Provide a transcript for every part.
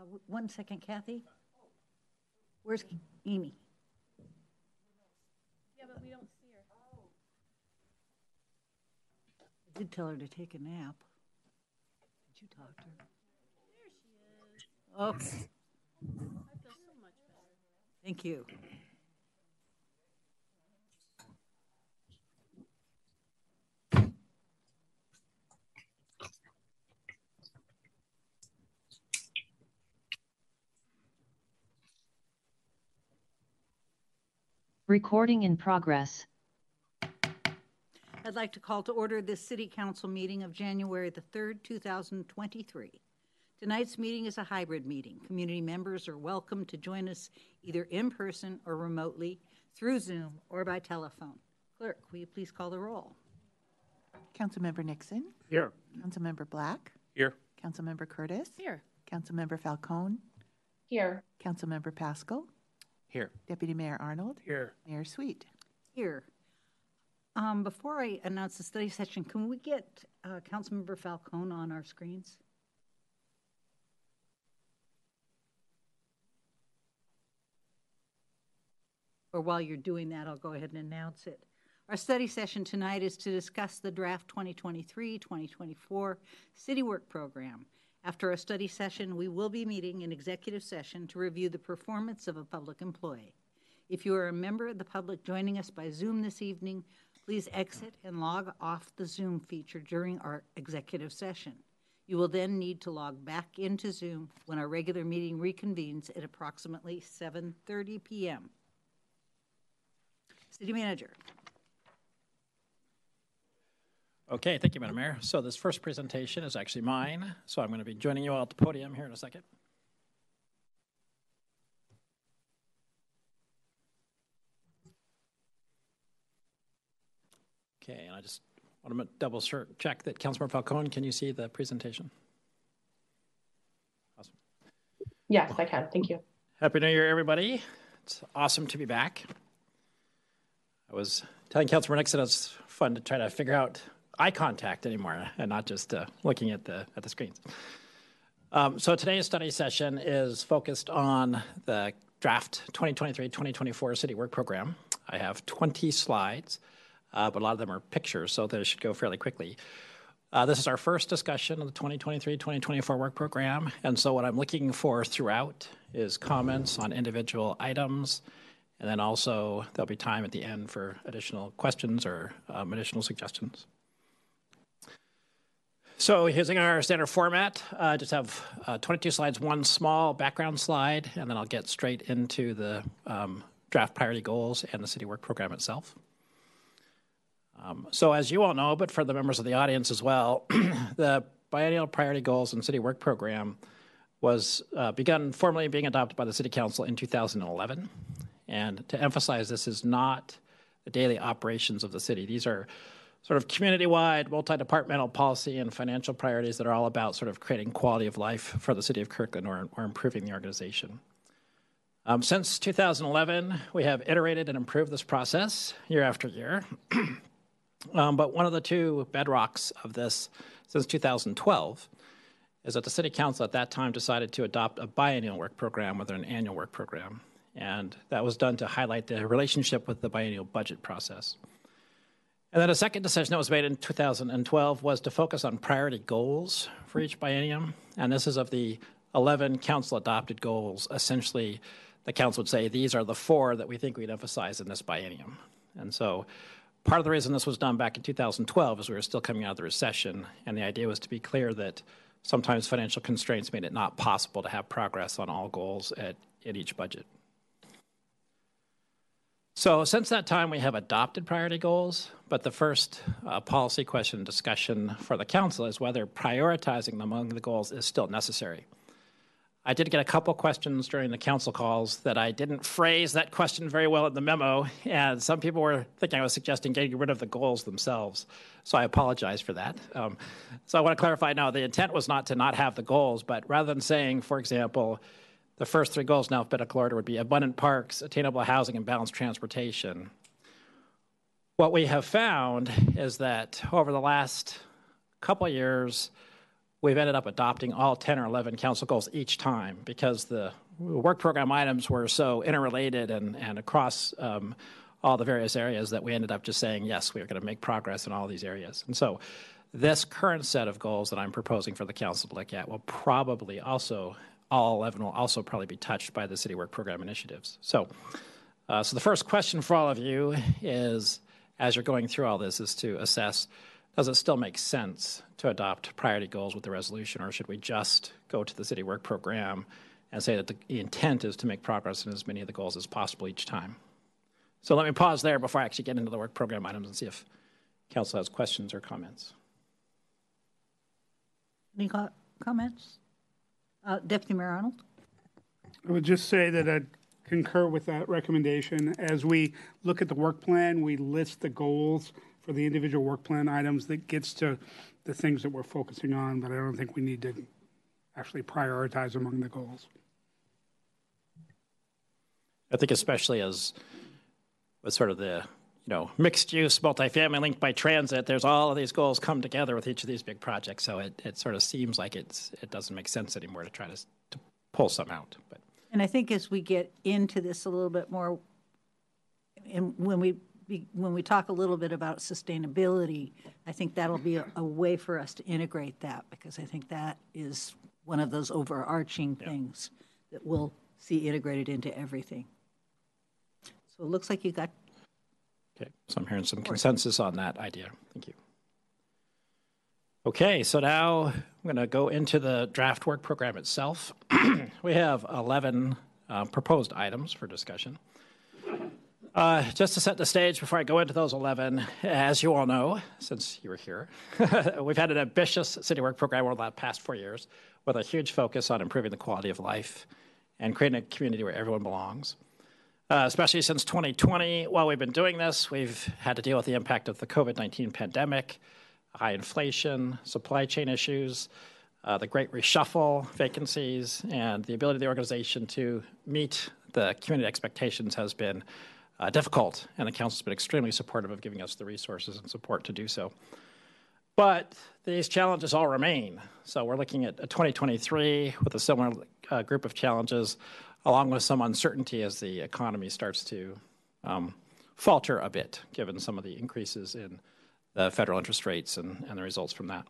w- one second, Kathy. Where's Amy? Yeah, but we don't see her. I did tell her to take a nap. Did you talk to her? There she is. Okay, I feel so much better. thank you. Recording in progress. I'd like to call to order this city council meeting of January the 3rd, 2023. Tonight's meeting is a hybrid meeting. Community members are welcome to join us either in person or remotely through Zoom or by telephone. Clerk, will you please call the roll? Councilmember Nixon, Here. Councilmember Black, Here. Councilmember Curtis, Here. Councilmember Falcone, Here. Councilmember Pascal, Here. Deputy Mayor Arnold, Here. Mayor Sweet. Here. Um, Before I announce the study session, can we get uh, Councilmember Falcone on our screens? Or while you're doing that, I'll go ahead and announce it. Our study session tonight is to discuss the draft 2023-2024 City Work Program. After our study session, we will be meeting in executive session to review the performance of a public employee. If you are a member of the public joining us by Zoom this evening, please exit and log off the Zoom feature during our executive session. You will then need to log back into Zoom when our regular meeting reconvenes at approximately 7:30 PM. City Manager. Okay, thank you, Madam Mayor. So this first presentation is actually mine, so I'm going to be joining you all at the podium here in a second. Okay, and I just want to double check that Councilmember Falcone, can you see the presentation? Awesome. Yes, I can. Thank you. Happy New Year, everybody. It's awesome to be back. I was telling Councilor Nixon it's fun to try to figure out eye contact anymore and not just uh, looking at the, at the screens. Um, so today's study session is focused on the draft 2023-2024 city work program. I have 20 slides, uh, but a lot of them are pictures, so they should go fairly quickly. Uh, this is our first discussion of the 2023-2024 work program, and so what I'm looking for throughout is comments on individual items, and then also there'll be time at the end for additional questions or um, additional suggestions. So using our standard format, I uh, just have uh, 22 slides, one small background slide, and then I'll get straight into the um, draft priority goals and the city work program itself. Um, so as you all know, but for the members of the audience as well, the biennial priority goals and city work program was uh, begun formally being adopted by the city council in 2011. And to emphasize, this is not the daily operations of the city. These are sort of community-wide, multi-departmental policy and financial priorities that are all about sort of creating quality of life for the city of Kirkland or, or improving the organization. Um, since 2011, we have iterated and improved this process year after year. um, but one of the two bedrocks of this since 2012 is that the city council at that time decided to adopt a biennial work program rather than an annual work program. And that was done to highlight the relationship with the biennial budget process. And then a second decision that was made in 2012 was to focus on priority goals for each biennium. And this is of the 11 council adopted goals. Essentially, the council would say these are the four that we think we'd emphasize in this biennium. And so part of the reason this was done back in 2012 is we were still coming out of the recession. And the idea was to be clear that sometimes financial constraints made it not possible to have progress on all goals at, at each budget. So since that time, we have adopted priority goals, but the first uh, policy question discussion for the council is whether prioritizing them among the goals is still necessary. I did get a couple questions during the council calls that I didn't phrase that question very well in the memo, and some people were thinking I was suggesting getting rid of the goals themselves. So I apologize for that. Um, so I want to clarify now the intent was not to not have the goals, but rather than saying, for example, the first three goals in alphabetical order would be abundant parks, attainable housing, and balanced transportation. What we have found is that over the last couple years, we've ended up adopting all 10 or 11 council goals each time because the work program items were so interrelated and, and across um, all the various areas that we ended up just saying, yes, we are going to make progress in all these areas. And so this current set of goals that I'm proposing for the council to look at will probably also, all 11 will also probably be touched by the city work program initiatives. So, uh, so the first question for all of you is, as you're going through all this, is to assess does it still make sense to adopt priority goals with the resolution, or should we just go to the city work program and say that the intent is to make progress in as many of the goals as possible each time? So let me pause there before I actually get into the work program items and see if council has questions or comments. Any comments? Uh, Deputy Mayor Arnold? I would just say that I concur with that recommendation. As we look at the work plan, we list the goals for the individual work plan items that gets to the things that we're focusing on, but I don't think we need to actually prioritize among the goals. I think especially as with sort of the you know mixed use multifamily linked by transit, there's all of these goals come together with each of these big projects. So it, it sort of seems like it's it doesn't make sense anymore to try to, to pull some out. But And I think as we get into this a little bit more, and when we when we talk a little bit about sustainability, I think that'll be a, a way for us to integrate that because I think that is one of those overarching things that we'll see integrated into everything. So it looks like you got okay, so I'm hearing some consensus on that idea. Thank you. Okay, so now I'm going to go into the draft work program itself. we have 11 uh, proposed items for discussion. Uh, just to set the stage before I go into those 11, as you all know, since you were here, we've had an ambitious city work program over the past four years with a huge focus on improving the quality of life and creating a community where everyone belongs. Uh, especially since 2020, while we've been doing this, we've had to deal with the impact of the COVID 19 pandemic, high inflation, supply chain issues, uh, the great reshuffle, vacancies, and the ability of the organization to meet the community expectations has been uh, difficult, and the council's been extremely supportive of giving us the resources and support to do so. But these challenges all remain. So we're looking at a 2023 with a similar uh, group of challenges, along with some uncertainty as the economy starts to um, falter a bit, given some of the increases in the federal interest rates and, and the results from that.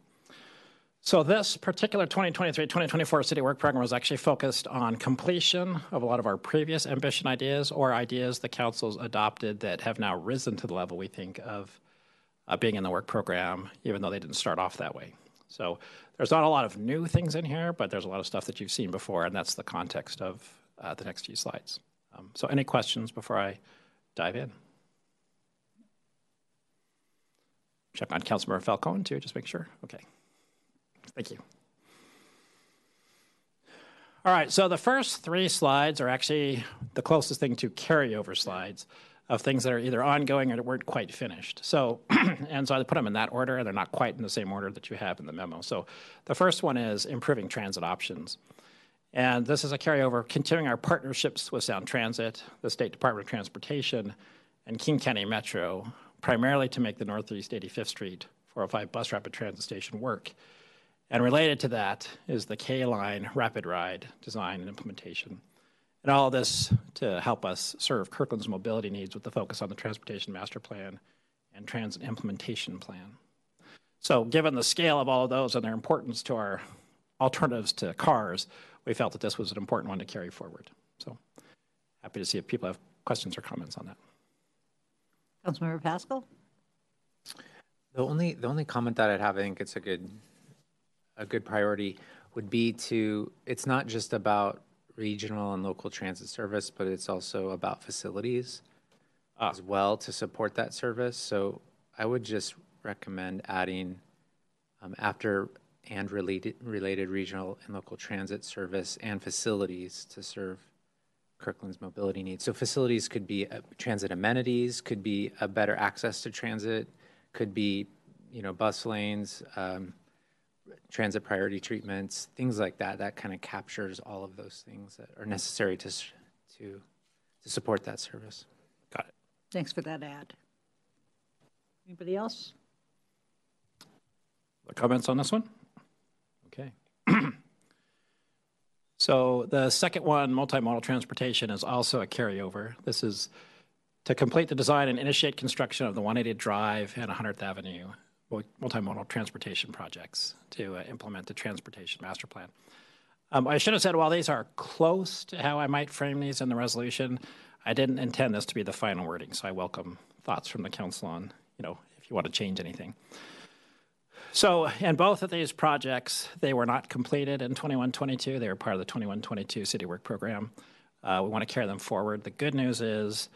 So this particular 2023-2024 city work program was actually focused on completion of a lot of our previous ambition ideas or ideas the councils adopted that have now risen to the level we think of uh, being in the work program, even though they didn't start off that way. So there's not a lot of new things in here, but there's a lot of stuff that you've seen before, and that's the context of uh, the next few slides. Um, so any questions before I dive in? Check on Councilmember Falcone too, just make sure. Okay. Thank you. All right, so the first three slides are actually the closest thing to carryover slides of things that are either ongoing or weren't quite finished. So, and so I put them in that order, and they're not quite in the same order that you have in the memo. So, the first one is improving transit options. And this is a carryover, continuing our partnerships with Sound Transit, the State Department of Transportation, and King County Metro, primarily to make the Northeast 85th Street 405 bus rapid transit station work. And related to that is the K Line Rapid Ride design and implementation. And all of this to help us serve Kirkland's mobility needs with the focus on the Transportation Master Plan and Transit Implementation Plan. So, given the scale of all of those and their importance to our alternatives to cars, we felt that this was an important one to carry forward. So, happy to see if people have questions or comments on that. Councilmember Pascal? The only the only comment that I'd have, I think it's a good a good priority would be to it's not just about regional and local transit service, but it's also about facilities as well to support that service. So I would just recommend adding um, after and related related regional and local transit service and facilities to serve Kirkland's mobility needs. So facilities could be uh, transit amenities, could be a better access to transit, could be you know bus lanes, um, transit priority treatments, things like that. That kind of captures all of those things that are necessary to to to support that service. Got it. Thanks for that ad. Anybody else? Comments on this one? Okay. So the second one, multimodal transportation, is also a carryover. This is to complete the design and initiate construction of the Juanita Drive and 100th Avenue multimodal transportation projects to uh, implement the transportation master plan. Um, I should have said, while these are close to how I might frame these in the resolution, I didn't intend this to be the final wording, so I welcome thoughts from the council on, you know, if you want to change anything. So, in both of these projects, they were not completed in 21 22. They were part of the 21 22 City Work Program. Uh, we want to carry them forward. The good news is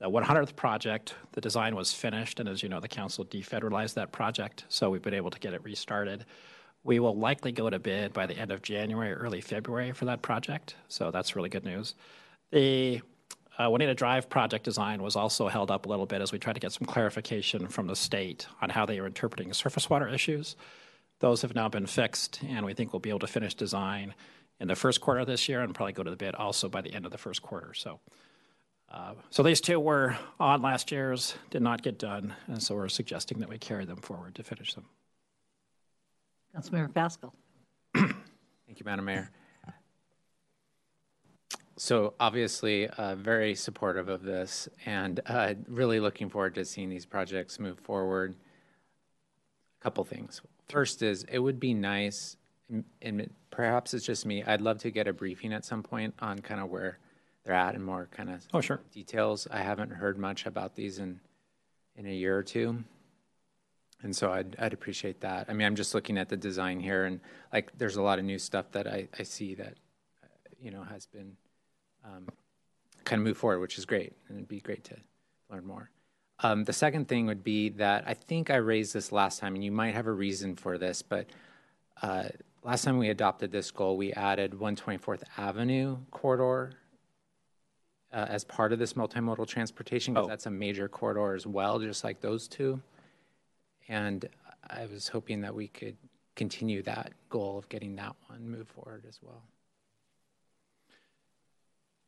the 100th project, the design was finished, and as you know, the council defederalized that project, so we've been able to get it restarted. We will likely go to bid by the end of January early February for that project, so that's really good news. The uh, Juanita Drive project design was also held up a little bit as we tried to get some clarification from the state on how they are interpreting surface water issues. Those have now been fixed, and we think we'll be able to finish design in the first quarter of this year and probably go to the bid also by the end of the first quarter. So, uh, so these two were on last year's, did not get done, and so we're suggesting that we carry them forward to finish them. Councilmember Pascal. Thank you, Madam Mayor. So obviously, uh, very supportive of this and uh, really looking forward to seeing these projects move forward. A couple things. First is it would be nice, and- perhaps it's just me, I'd love to get a briefing at some point on kind of where they're at and more kind of Oh, sure. details. I haven't heard much about these in, in a year or two. And so I'd, I'd appreciate that. I mean, I'm just looking at the design here and like, there's a lot of new stuff that I, I see that, uh, you know, has been um, kind of move forward, which is great. And it'd be great to learn more. Um, the second thing would be that I think I raised this last time, and you might have a reason for this, but uh, last time we adopted this goal, we added 124th Avenue corridor uh, as part of this multimodal transportation because Oh. that's a major corridor as well, just like those two. And I was hoping that we could continue that goal of getting that one moved forward as well.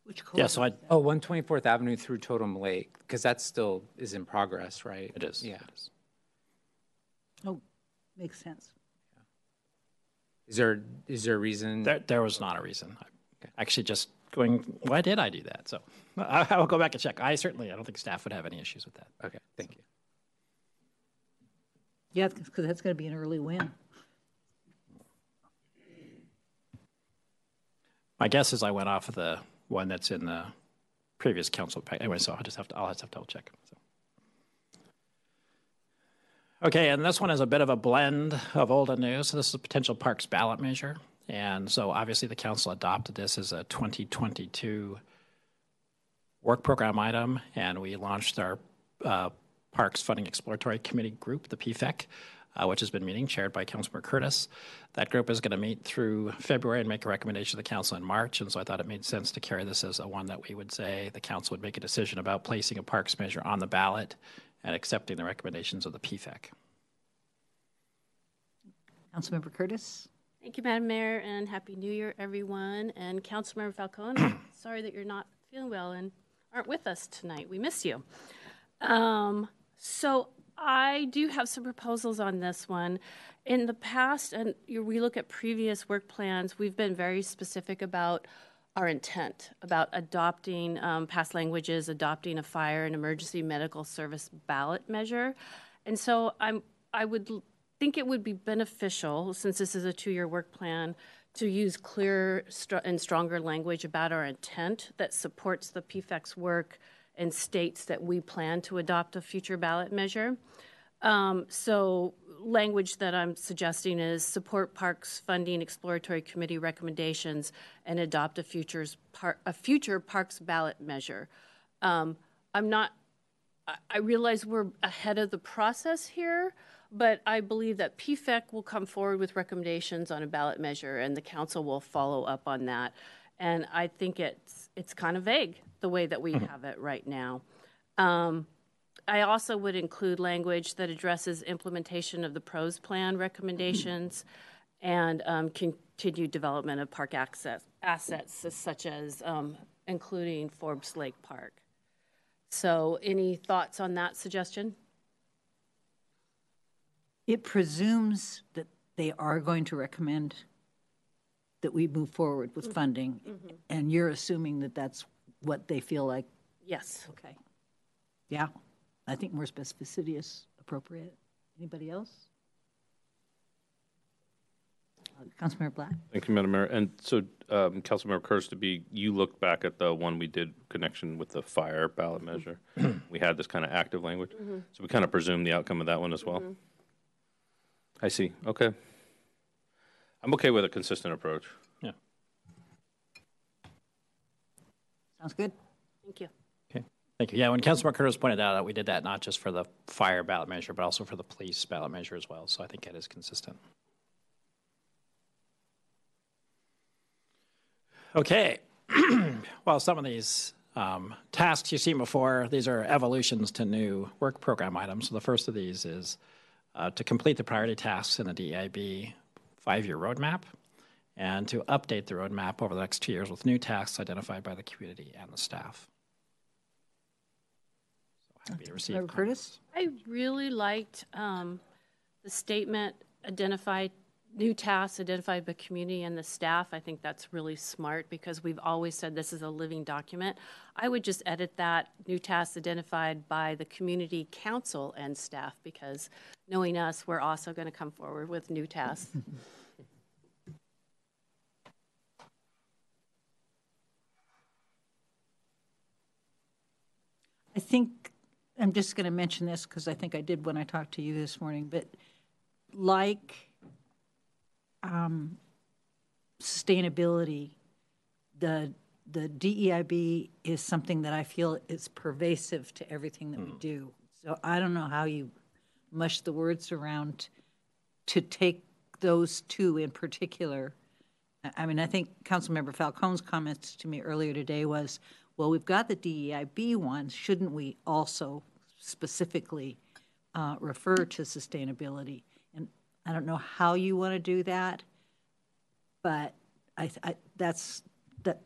Which Yeah, so I, Oh, 124th Avenue through Totem Lake, because that still is in progress, right? it is. Yeah. it is. Oh, makes sense. Is there, is there a reason? There, there was not a reason. I Actually, just going, why did I do that? So I, I will go back and check. I certainly, I don't think staff would have any issues with that. Okay, thank you. Yeah, because that's going to be an early win. My guess is I went off of the one that's in the previous council pack. Anyway, so I'll just have to, I'll just have to double check. So. Okay, and this one is a bit of a blend of old and new. So this is a potential parks ballot measure. And so obviously the council adopted this as a 2022 work program item, and we launched our uh, Parks Funding Exploratory Committee group, the PFEC, uh, which has been meeting, chaired by Councilmember Curtis. That group is going to meet through February and make a recommendation to the council in March, and so I thought it made sense to carry this as a one that we would say the council would make a decision about placing a parks measure on the ballot and accepting the recommendations of the PFEC. Councilmember Curtis? Thank you, Madam Mayor, and Happy New Year, everyone. And Councilmember Falcone, sorry that you're not feeling well and aren't with us tonight. We miss you. Um, so I do have some proposals on this one. In the past, and we look at previous work plans, we've been very specific about our intent about adopting um, past languages, adopting a fire and emergency medical service ballot measure. And so I'm, I would think it would be beneficial, since this is a two-year work plan, to use clear str- and stronger language about our intent that supports the PFEC's work and states that we plan to adopt a future ballot measure. Um, so language that I'm suggesting is support parks funding exploratory committee recommendations and adopt a futures par- a future parks ballot measure. Um, I'm not. I- I realize we're ahead of the process here, but I believe that PFEC will come forward with recommendations on a ballot measure, and the council will follow up on that. And I think it's it's kind of vague the way that we have it right now. Um, I also would include language that addresses implementation of the pros plan recommendations and um, continued development of park access assets such as um, including Forbes Lake Park. So, any thoughts on that suggestion? It presumes that they are going to recommend that we move forward with funding. And you're assuming that that's what they feel like, Yes. okay. Yeah, I think more specificity is appropriate. Anybody else? Uh, Councilmember Black? Thank you, Madam Mayor. And so, um, Councilmember Curtis, to be, you looked back at the one we did connection with the fire ballot measure. We had this kind of active language. So we kind of presumed the outcome of that one as well. I see. Okay. I'm okay with a consistent approach. Yeah. Sounds good? Thank you. Okay. Thank you. Yeah, when Councilmember Curtis pointed out that we did that not just for the fire ballot measure, but also for the police ballot measure as well. So I think it is consistent. Okay. well, some of these um, tasks you've seen before, these are evolutions to new work program items. So the first of these is uh, to complete the priority tasks in the DEIB five-year roadmap and to update the roadmap over the next two years with new tasks identified by the community and the staff. So happy to receive Curtis? I really liked um, the statement identified new tasks identified by community and the staff. I think that's really smart because we've always said this is a living document. I would just edit that new tasks identified by the community council and staff because knowing us, we're also going to come forward with new tasks. I think, I'm just going to mention this because I think I did when I talked to you this morning, but like um, sustainability, the, the DEIB is something that I feel is pervasive to everything that we do. So I don't know how you mush the words around to take those two in particular. I- I mean, I think Councilmember Falcone's comments to me earlier today was, well, we've got the DEIB one, shouldn't we also specifically uh, refer to sustainability? I don't know how you want to do that, but I, I, that's, that,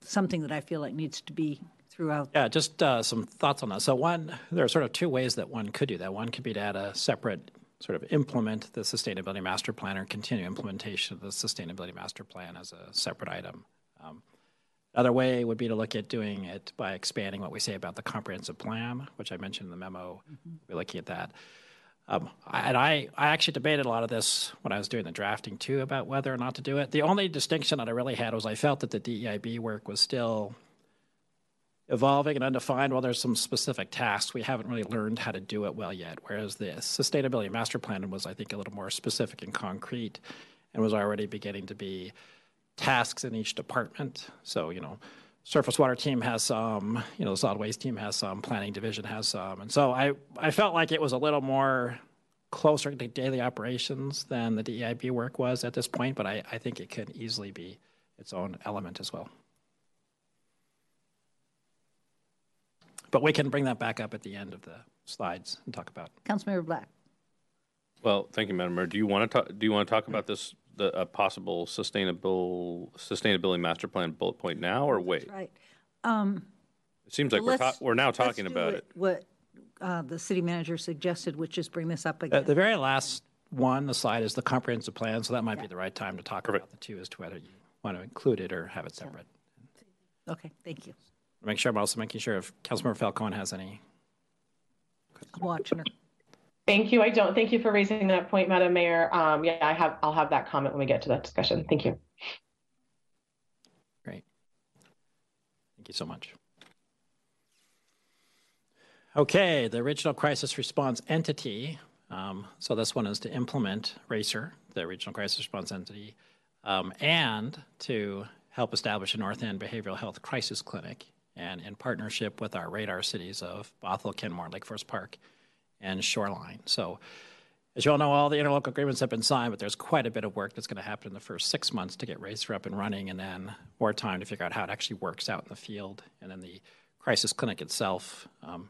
something that I feel like needs to be throughout. Yeah, just uh, some thoughts on that. So, one, there are sort of two ways that one could do that. One could be to add a separate sort of implement the sustainability master plan or continue implementation of the sustainability master plan as a separate item. Um, Other way would be to look at doing it by expanding what we say about the comprehensive plan, which I mentioned in the memo. We're looking at that. Um, and I, I actually debated a lot of this when I was doing the drafting too about whether or not to do it. The only distinction that I really had was I felt that the DEIB work was still evolving and undefined. While there's some specific tasks, we haven't really learned how to do it well yet. Whereas the sustainability master plan was, I think, a little more specific and concrete and was already beginning to be tasks in each department. So, you know, surface water team has some, you know, the solid waste team has some, planning division has some. And so I, I felt like it was a little more closer to daily operations than the DEIB work was at this point, but I, I think it could easily be its own element as well. But we can bring that back up at the end of the slides and talk about. Councilmember Black? Well, thank you, Madam Mayor. Do you want to talk, do you want to talk about this, the, a possible sustainable, sustainability master plan bullet point now or wait? Right. Um, It seems like we're, ta- we're now let's talking do about it. What uh, the city manager suggested, which is bring this up The, again. the very last one, the slide is the comprehensive plan, so that might be the right time to talk about the two as to whether you want to include it or have it separate. Okay, thank you. Make sure I'm also making sure if Councilmember Falcone has any. I'm watching her. Thank you. I don't. Thank you for raising that point, Madam Mayor. Um, yeah, I have, I'll have that comment when we get to that discussion. Thank you. Great. Thank you so much. Okay, the regional crisis response entity. Um, so this one is to implement RACER, the regional crisis response entity, um, and to help establish a North End behavioral health crisis clinic, and in partnership with our radar cities of Bothell, Kenmore, Lake Forest Park, and Shoreline. So as you all know, all the interlocal agreements have been signed, but there's quite a bit of work that's going to happen in the first six months to get Racer up and running, and then more time to figure out how it actually works out in the field. And then the crisis clinic itself, um,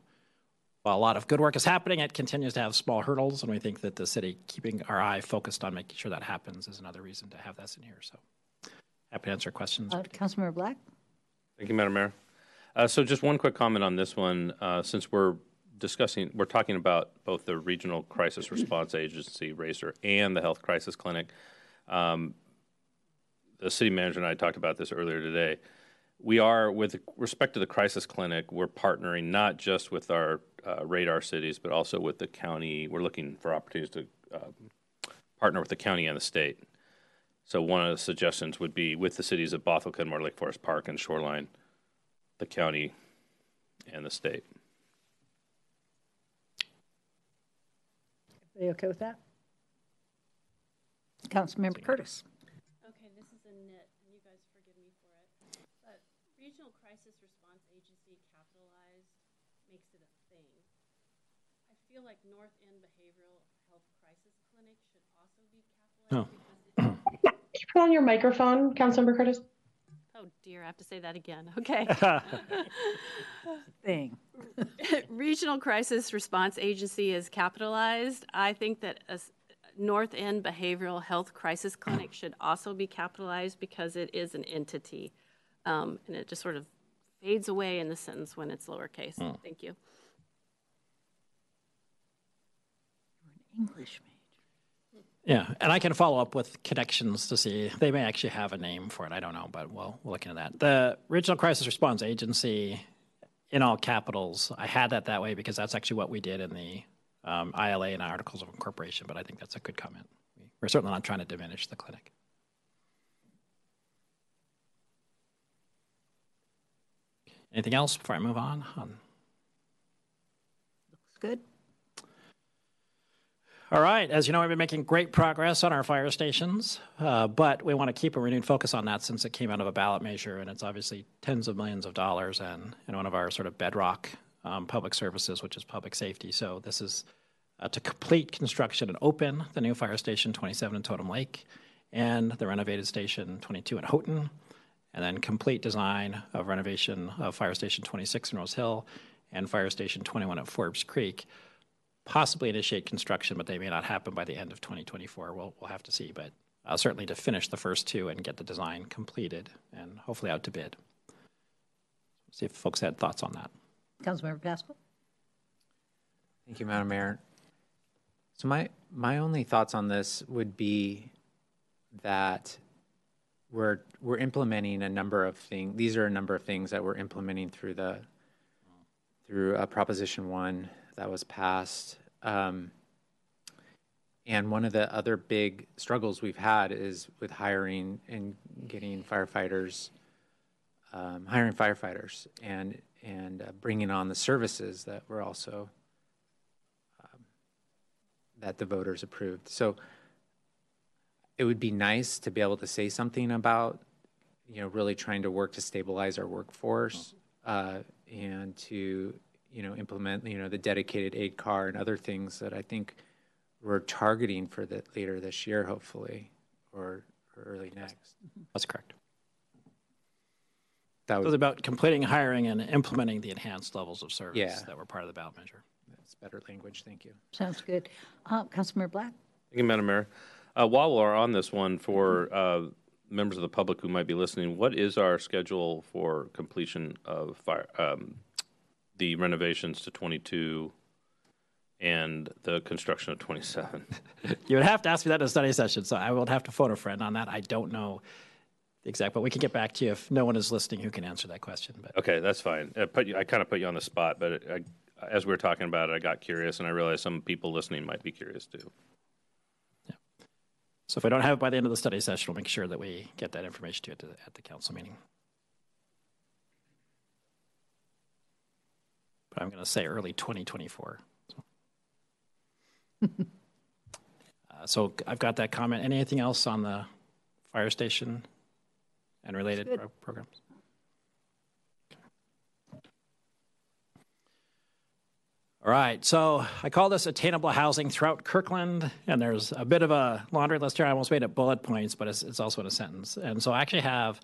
while a lot of good work is happening, it continues to have small hurdles, and we think that the city keeping our eye focused on making sure that happens is another reason to have this in here. So happy to answer questions. Uh, Councilmember Black? Thank you, Madam Mayor. Uh, so just one quick comment on this one, uh, since we're discussing, we're talking about both the Regional Crisis Response Agency, RACER, and the Health Crisis Clinic. Um, the city manager and I talked about this earlier today. We are, with respect to the crisis clinic, we're partnering not just with our uh, radar cities, but also with the county. We're looking for opportunities to um, partner with the county and the state. So one of the suggestions would be with the cities of Bothell, Kenmore, Lake Forest Park, and Shoreline, the county and the state. Are you okay with that? Councilmember Curtis. Okay, this is a nit, and you guys forgive me for it. But Regional Crisis Response Agency capitalized makes it a thing. I feel like North End Behavioral Health Crisis Clinic should also be capitalized because it's, Can you put on your microphone, Councilmember Curtis? Oh dear, I have to say that again. Okay. Thing. Regional Crisis Response Agency is capitalized. I think that a North End Behavioral Health Crisis Clinic should also be capitalized because it is an entity. Um, and it just sort of fades away in the sentence when it's lowercase. Thank you. You're an major. Yeah, and I can follow up with connections to see. They may actually have a name for it. I don't know, but we'll, we'll look into that. The Regional Crisis Response Agency, in all capitals, I had that that way because that's actually what we did in the um, ILA and Articles of Incorporation, but I think that's a good comment. We're certainly not trying to diminish the clinic. Anything else before I move on Looks good. All right. As you know, we've been making great progress on our fire stations, uh, but we want to keep a renewed focus on that since it came out of a ballot measure, and it's obviously tens of millions of dollars and, and one of our sort of bedrock um, public services, which is public safety. So this is uh, to complete construction and open the new fire station 27 in Totem Lake and the renovated station 22 in Houghton, and then complete design of renovation of fire station 26 in Rose Hill and fire station 21 at Forbes Creek possibly initiate construction, but they may not happen by the end of 2024. We'll, we'll have to see, but uh, certainly to finish the first two and get the design completed and hopefully out to bid. See if folks had thoughts on that. Councilmember Pascal? Thank you, Madam Mayor. So my, my only thoughts on this would be that we're, we're implementing a number of things. These are a number of things that we're implementing through the, through uh, Proposition One that was passed. Um, and one of the other big struggles we've had is with hiring and getting firefighters, um, hiring firefighters and, and uh, bringing on the services that we're also that the voters approved. So it would be nice to be able to say something about, you know, really trying to work to stabilize our workforce uh, and to, you know, implement, you know, the dedicated aid car and other things that I think we're targeting for the later this year, hopefully, or, or early next. That's correct. That So about completing hiring and implementing the enhanced levels of service Yeah. that were part of the ballot measure. that's better language. Thank you. Sounds good. Uh, Councilmember Black? Thank you, Madam Mayor. Uh, while we're on this one, for uh, members of the public who might be listening, what is our schedule for completion of fire, um, the renovations to 22 and the construction of 27? You would have to ask me that in a study session, so I would have to phone a friend on that. I don't know exactly, but we can get back to you if no one is listening who can answer that question. But Okay, that's fine. I, put you, I kind of put you on the spot, but it, I, as we were talking about it, I got curious, and I realized some people listening might be curious too. Yeah. So if we don't have it by the end of the study session, we'll make sure that we get that information to you at the, at the council meeting. But I'm going to say early 2024. So. uh, so I've got that comment. Anything else on the fire station and related pro- programs? All right, so I call this attainable housing throughout Kirkland, and there's a bit of a laundry list here. I almost made it bullet points, but it's, it's also in a sentence. And so I actually have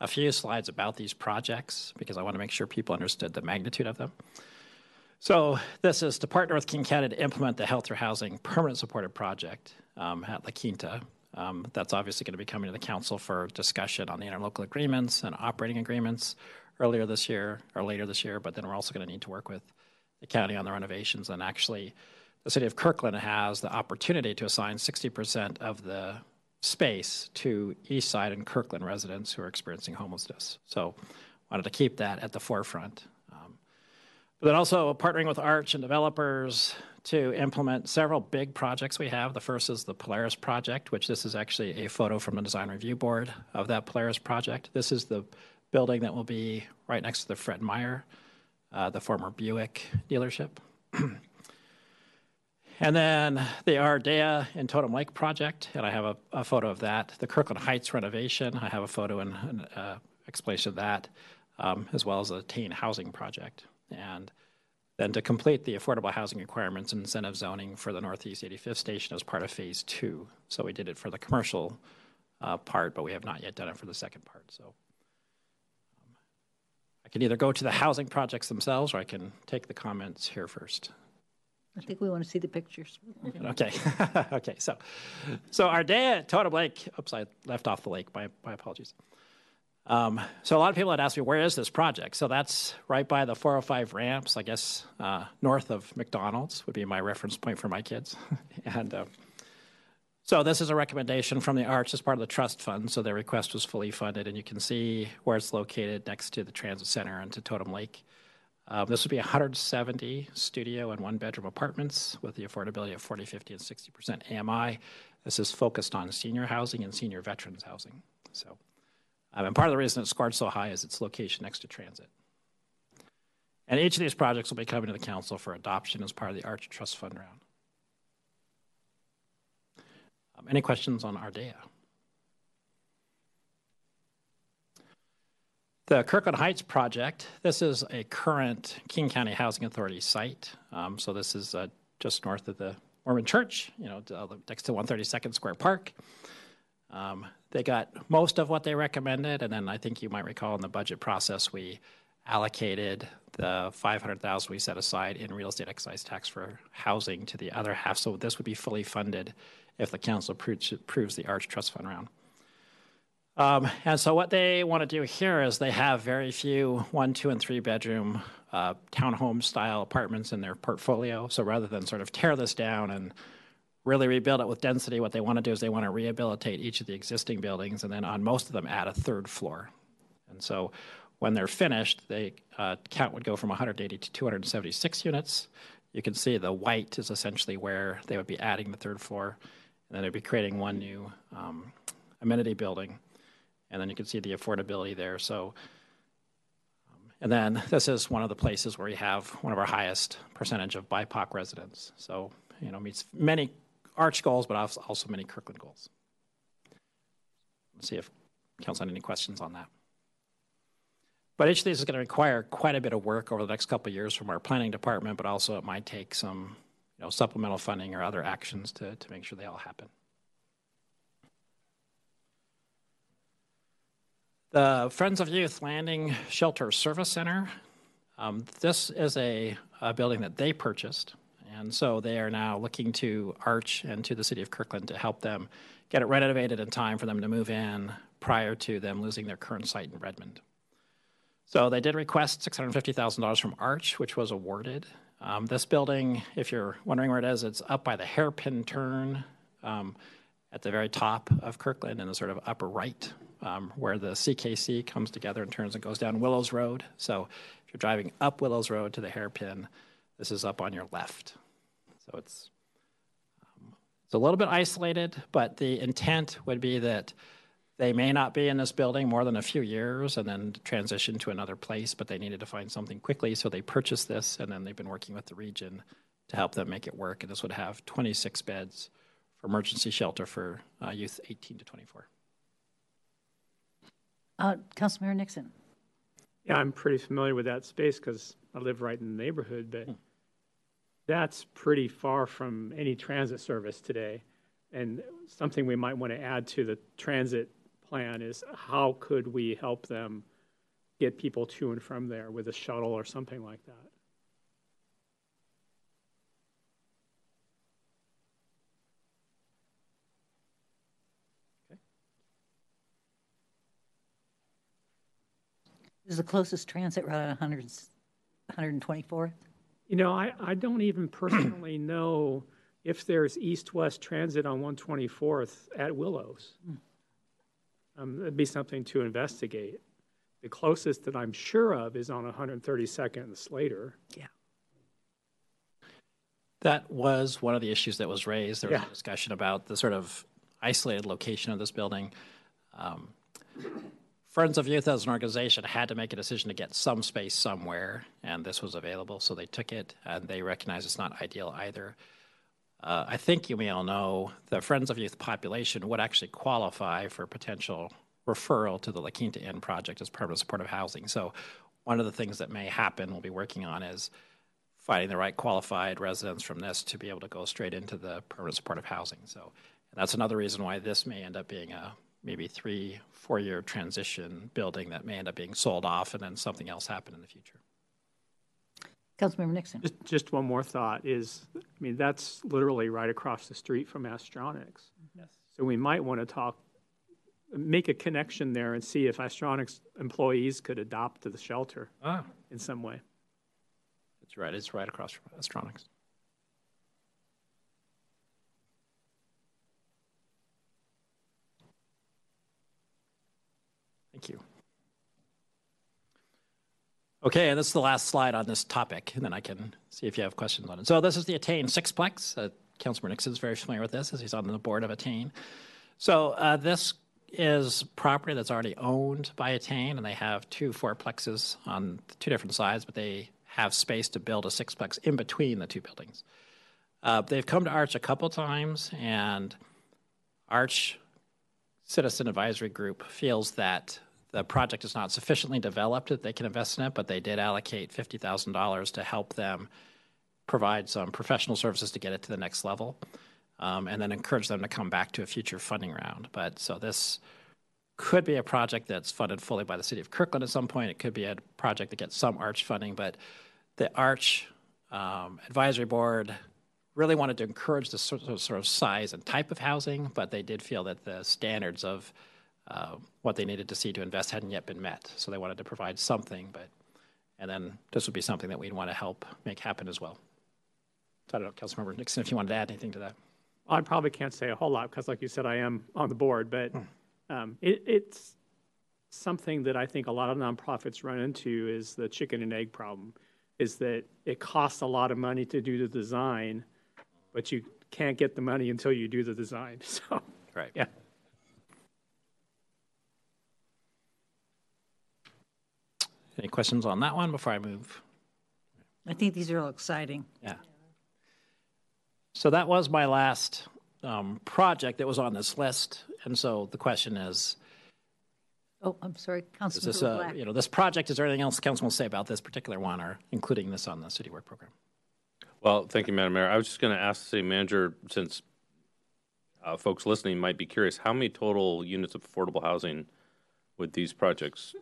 a few slides about these projects because I want to make sure people understood the magnitude of them. So this is to partner with King County to implement the Health Through Housing Permanent Supported Project um, at La Quinta. Um, that's obviously going to be coming to the council for discussion on the interlocal agreements and operating agreements earlier this year or later this year. But then we're also going to need to work with the county on the renovations. And actually, the city of Kirkland has the opportunity to assign 60% of the space to East Side and Kirkland residents who are experiencing homelessness. So wanted to keep that at the forefront. But then also partnering with Arch and developers to implement several big projects we have. The first is the Polaris project, which this is actually a photo from the design review board of that Polaris project. This is the building that will be right next to the Fred Meyer, uh, the former Buick dealership. And then the Ardea and Totem Lake project, and I have a, a, photo of that. The Kirkland Heights renovation, I have a photo and an uh, explanation of that, um, as well as the teen housing project. And then to complete the affordable housing requirements and incentive zoning for the Northeast 85th station as part of phase two. So we did it for the commercial uh, part, but we have not yet done it for the second part. So um, I can either go to the housing projects themselves or I can take the comments here first. I think we want to see the pictures. Okay, okay. So, so Ardea at Totem Lake. Oops, I left off the lake. My my apologies. Um, so a lot of people had asked me, where is this project? So that's right by the 405 ramps, I guess, uh, north of McDonald's would be my reference point for my kids. and uh, so this is a recommendation from the Arch as part of the trust fund. So their request was fully funded, and you can see where it's located next to the transit center and to Totem Lake. Um, this would be 170 studio and one bedroom apartments with the affordability of 40, 50, and 60% AMI. This is focused on senior housing and senior veterans housing. So, um, and part of the reason it scored so high is its location next to transit. And each of these projects will be coming to the council for adoption as part of the Arch Trust Fund round. Um, any questions on Ardea? The Kirkland Heights project, this is a current King County Housing Authority site. Um, so this is uh, just north of the Mormon Church, you know, next to 132nd Square Park. Um, they got most of what they recommended, and then I think you might recall in the budget process we allocated the 500,000 we set aside in real estate excise tax for housing to the other half. So this would be fully funded if the council approves, the Arch Trust Fund round. Um, and so what they want to do here is they have very few one, two, and three bedroom uh, townhome style apartments in their portfolio. So rather than sort of tear this down and really rebuild it with density, what they want to do is they want to rehabilitate each of the existing buildings and then on most of them add a third floor. And so when they're finished, the uh, count would go from 180 to 276 units. You can see the white is essentially where they would be adding the third floor, and then they'd be creating one new um, amenity building and then you can see the affordability there. So, um, and then this is one of the places where we have one of our highest percentage of BIPOC residents. So, you know, meets many Arch goals, but also many Kirkland goals. Let's see if Council had any questions on that. But each of these is going to require quite a bit of work over the next couple of years from our planning department, but also it might take some, you know, supplemental funding or other actions to, to make sure they all happen. The Friends of Youth Landing Shelter Service Center. Um, this is a, a, building that they purchased, and so they are now looking to Arch and to the city of Kirkland to help them get it renovated in time for them to move in prior to them losing their current site in Redmond. So they did request $650,000 from Arch, which was awarded. Um, this building, if you're wondering where it is, it's up by the hairpin turn um, at the very top of Kirkland in the sort of upper right um, where the CKC comes together and turns and goes down Willows Road. So if you're driving up Willows Road to the hairpin, this is up on your left. So it's um, it's a little bit isolated, but the intent would be that they may not be in this building more than a few years and then transition to another place, but they needed to find something quickly, so they purchased this, and then they've been working with the region to help them make it work. And this would have 26 beds for emergency shelter for uh, youth 18 to 24. Uh, Councilmember Nixon. Yeah, I'm pretty familiar with that space because I live right in the neighborhood, but that's pretty far from any transit service today. And something we might want to add to the transit plan is how could we help them get people to and from there with a shuttle or something like that? Okay. Is the closest transit route on 100, 124th? You know, I, I don't even personally know if there's east-west transit on 124th at Willows. Um, That'd be something to investigate. The closest that I'm sure of is on 132nd and Slater. Yeah. That was one of the issues that was raised. There was Yeah. a discussion about the sort of isolated location of this building. Um, Friends of Youth as an organization had to make a decision to get some space somewhere, and this was available, so they took it, and they recognize it's not ideal either. Uh, I think you may all know the Friends of Youth population would actually qualify for potential referral to the La Quinta Inn project as permanent supportive housing. So one of the things that may happen, we'll be working on is finding the right qualified residents from this to be able to go straight into the permanent supportive housing. So that's another reason why this may end up being a maybe three, four year transition building that may end up being sold off and then something else happen in the future. Councilmember Nixon. Just, just one more thought is, I mean, that's literally right across the street from Astronics. Yes. So we might want to talk, make a connection there and see if Astronics employees could adopt to the shelter Ah. in some way. That's right. It's right across from Astronics. Thank you. Okay, and this is the last slide on this topic, and then I can see if you have questions on it. So this is the Attain Sixplex. Uh, Councilor Nixon is very familiar with this, as he's on the board of Attain. So uh, this is property that's already owned by Attain, and they have two fourplexes on two different sides, but they have space to build a sixplex in between the two buildings. Uh, they've come to Arch a couple times, and Arch Citizen Advisory Group feels that the project is not sufficiently developed that they can invest in it, but they did allocate $50,000 to help them provide some professional services to get it to the next level, um, and then encourage them to come back to a future funding round. But so this could be a project that's funded fully by the city of Kirkland at some point. It could be a project that gets some Arch funding, but the Arch um, Advisory Board really wanted to encourage the sort of, sort of size and type of housing, but they did feel that the standards of uh, what they needed to see to invest hadn't yet been met. So they wanted to provide something, but and then this would be something that we'd want to help make happen as well. So I don't know, Councilmember Nixon, if you wanted to add anything to that. I probably can't say a whole lot because, like you said, I am on the board, but um, it, it's something that I think a lot of nonprofits run into is the chicken and egg problem. Is that it costs a lot of money to do the design, but you can't get the money until you do the design. So, Right. yeah. Any questions on that one before I move? I think these are all exciting. Yeah. So that was my last um, project that was on this list, and so the question is, Oh, I'm sorry, is this a, you know, this project, is there anything else the council will say about this particular one or including this on the city work program? Well, thank you, Madam Mayor. I was just going to ask the city manager, since uh, folks listening might be curious, how many total units of affordable housing would these projects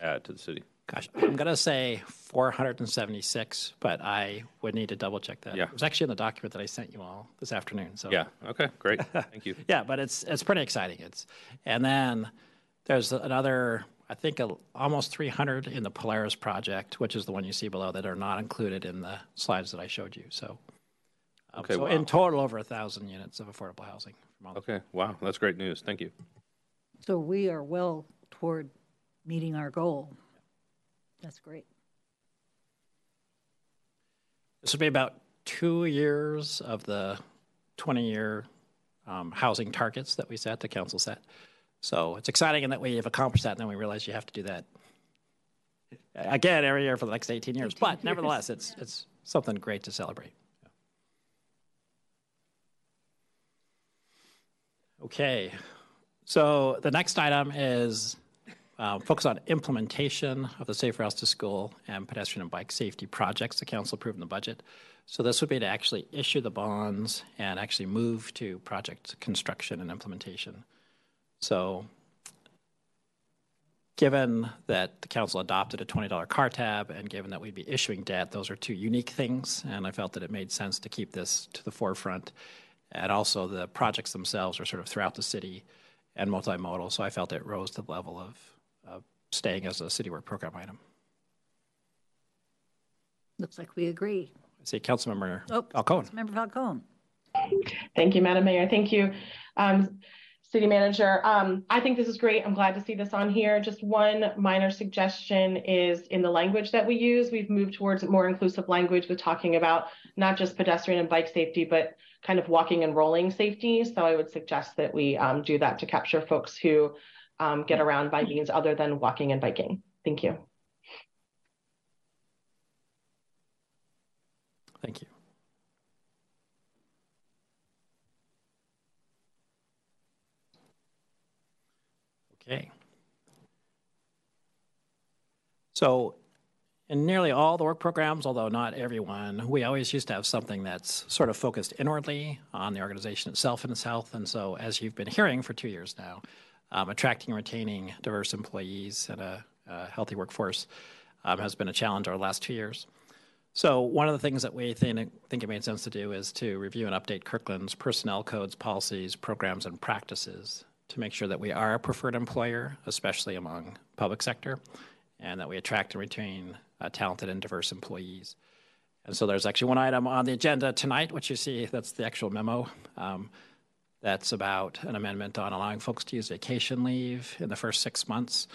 add to the city? Gosh, I'm going to say 476, but I would need to double check that. Yeah. It was actually in the document that I sent you all this afternoon, so. Yeah, okay, great, thank you. Yeah, but it's it's pretty exciting. It's and then there's another I think a, almost 300 in the Polaris project, which is the one you see below that are not included in the slides that I showed you. So, um, Okay, so wow. in total, over a thousand units of affordable housing. From all Okay, wow, that's great news, thank you. So we are well toward meeting our goal. That's great. This would be about two years of the 20-year um, housing targets that we set, the council set. So it's exciting in that we have accomplished that, and then we realize you have to do that again every year for the next 18 years. but nevertheless, it's it's something great to celebrate. Okay, so the next item is Uh, focus on implementation of the Safe Routes to School and pedestrian and bike safety projects the council approved in the budget. So this would be to actually issue the bonds and actually move to project construction and implementation. So given that the council adopted a $20 car tab and given that we'd be issuing debt, those are two unique things. And I felt that it made sense to keep this to the forefront. And also the projects themselves are sort of throughout the city and multimodal. So I felt it rose to the level of staying as a city work program item. Looks like we agree. I see Councilmember Oh, Falcone. Member Falcone. Thank you, Madam Mayor. Thank you, um, City Manager. Um, I think this is great. I'm glad to see this on here. Just one minor suggestion is in the language that we use. We've moved towards more inclusive language with talking about not just pedestrian and bike safety, but kind of walking and rolling safety. So I would suggest that we um, do that to capture folks who um, get around by means other than walking and biking. Thank you. Thank you. Okay. So in nearly all the work programs, although not everyone, we always used to have something that's sort of focused inwardly on the organization itself in the South. And so, as you've been hearing for two years now, attracting and retaining diverse employees and a, a healthy workforce um, has been a challenge over the last two years. So, one of the things that we think, think it made sense to do is to review and update Kirkland's personnel codes, policies, programs, and practices to make sure that we are a preferred employer, especially among public sector, and that we attract and retain uh, talented and diverse employees. And so there's actually one item on the agenda tonight, which you see, that's the actual memo. Um, that's about an amendment on allowing folks to use vacation leave in the first six months.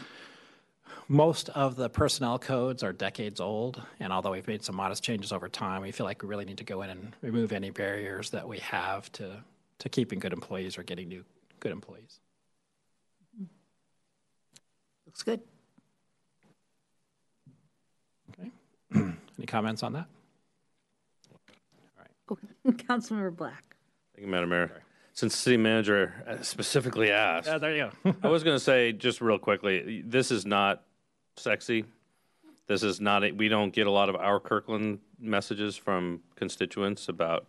Most of the personnel codes are decades old, and although we've made some modest changes over time, we feel like we really need to go in and remove any barriers that we have to, to keeping good employees or getting new good employees. Looks good. Okay. Any comments on that? All right. Councilmember Black. Thank you, Madam Mayor. Since city manager uh, specifically asked, Yeah, there you go. I was going to say just real quickly, this is not sexy. This is not. A, we don't get a lot of our Kirkland messages from constituents about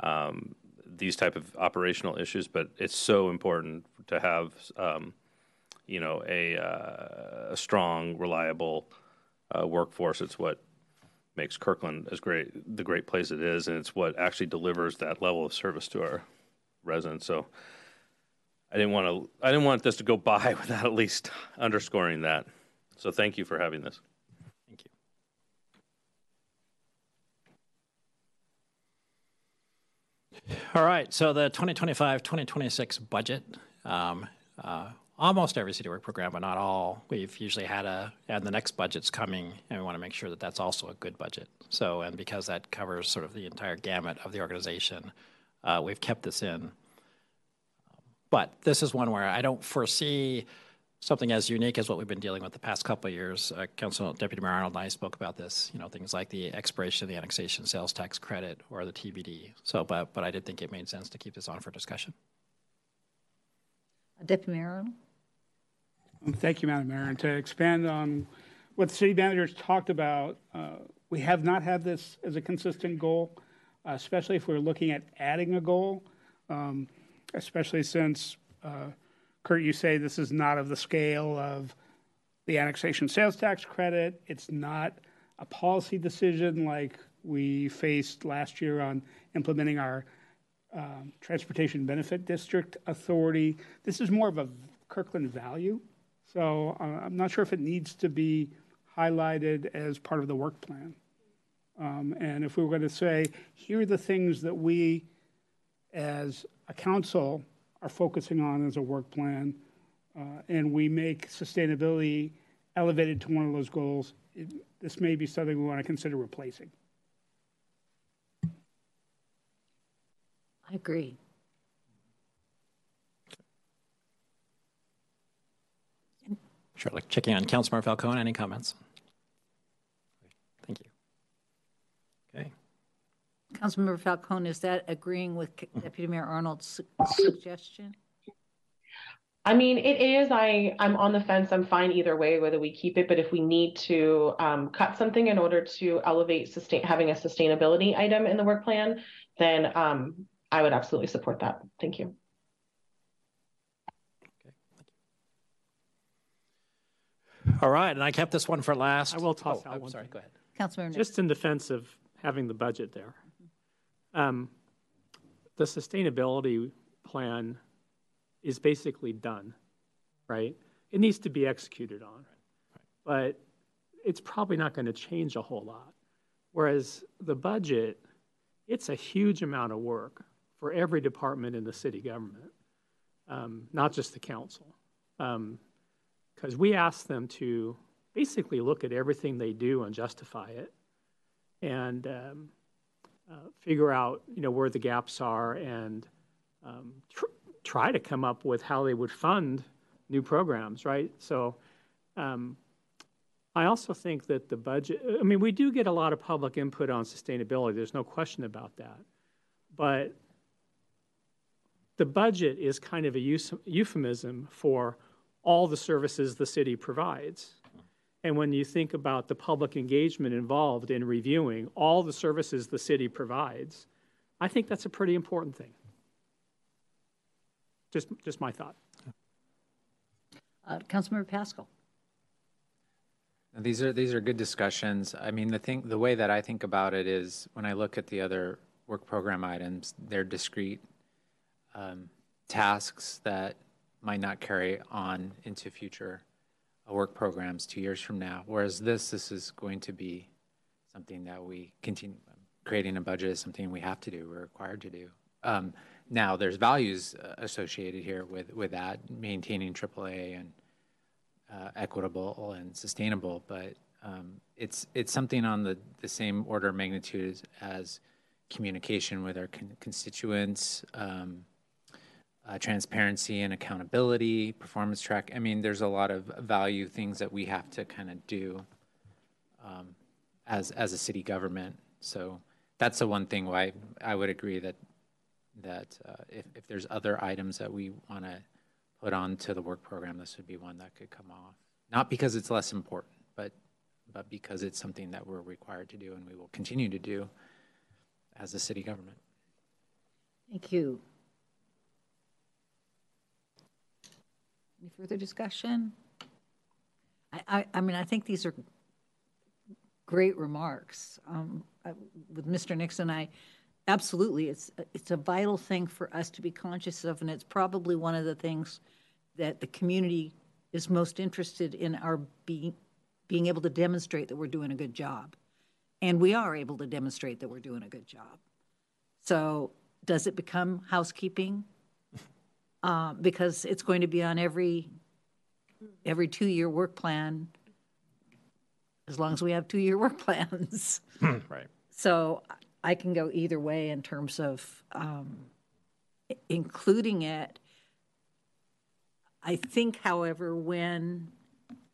um, these type of operational issues, but it's so important to have, um, you know, a, uh, a strong, reliable uh, workforce. It's what makes Kirkland as great the great place it is, and it's what actually delivers that level of service to our residents. So I didn't want to I didn't want this to go by without at least underscoring that. So thank you for having this. Thank you. All right, so the 2025-2026 budget, um, uh, almost every city work program, but not all. We've usually had a, and the next budget's coming, and we want to make sure that that's also a good budget. So, and because that covers sort of the entire gamut of the organization, uh, we've kept this in. But this is one where I don't foresee something as unique as what we've been dealing with the past couple of years. Uh, Council Deputy Mayor Arnold and I spoke about this. You know, things like the expiration of the annexation sales tax credit or the TBD. So, but but I did think it made sense to keep this on for discussion. Deputy Mayor Arnold. Thank you, Madam Mayor. And to expand on what the city managers talked about, uh, we have not had this as a consistent goal, uh, especially if we're looking at adding a goal, um, especially since, uh, Kurt, you say this is not of the scale of the annexation sales tax credit. It's not a policy decision like we faced last year on implementing our um, Transportation Benefit District Authority. This is more of a Kirkland value. So uh, I'm not sure if it needs to be highlighted as part of the work plan. Um, and if we were going to say, here are the things that we as a council are focusing on as a work plan, uh, and we make sustainability elevated to one of those goals, it, this may be something we want to consider replacing. I agree. Sure, like checking on Councilmember Falcone. Any comments? Thank you. Okay. Councilmember Falcone, is that agreeing with Deputy Mayor Arnold's suggestion? I mean, it is. I I'm on the fence. I'm fine either way, whether we keep it. But if we need to um, cut something in order to elevate sustain having a sustainability item in the work plan, then um, I would absolutely support that. Thank you. All right, and I kept this one for last. I will toss oh, out I'm one sorry. thing. Go ahead. Councilmember Just in defense of having the budget there. Um, the sustainability plan is basically done, right? It needs to be executed on, but it's probably not going to change a whole lot. Whereas the budget, it's a huge amount of work for every department in the city government, um, not just the council. Because we ask them to basically look at everything they do and justify it and um, uh, figure out, you know, where the gaps are and um, tr- try to come up with how they would fund new programs, right? So um, I also think that the budget, I mean, we do get a lot of public input on sustainability. There's no question about that. But the budget is kind of a euphemism for all the services the city provides. And when you think about the public engagement involved in reviewing all the services the city provides, I think that's a pretty important thing. Just, just my thought. Uh, Councilmember Pascal. These are these are good discussions. I mean, the thing, the way that I think about it is when I look at the other work program items, they're discrete um, tasks that might not carry on into future work programs two years from now. Whereas this, this is going to be something that we continue creating a budget is something we have to do, we're required to do. Um, now, there's values uh, associated here with with that, maintaining AAA and uh, equitable and sustainable, but um, it's it's something on the, the same order of magnitude as, as communication with our con- constituents, um, uh, transparency and accountability, performance track. I mean, there's a lot of value things that we have to kind of do um, as as a city government. So that's the one thing why I would agree that that uh, if, if there's other items that we want to put onto the work program, this would be one that could come off. Not because it's less important, but but because it's something that we're required to do and we will continue to do as a city government. Thank you. Any further discussion? I, I, I mean, I think these are great remarks. Um, I, with Mr. Nixon, I absolutely, it's it's a vital thing for us to be conscious of, and it's probably one of the things that the community is most interested in our being being able to demonstrate that we're doing a good job, and we are able to demonstrate that we're doing a good job. So, does it become housekeeping? Uh, because it's going to be on every every two year work plan, as long as we have two year work plans. right. So I can go either way in terms of um, including it. I think, however, when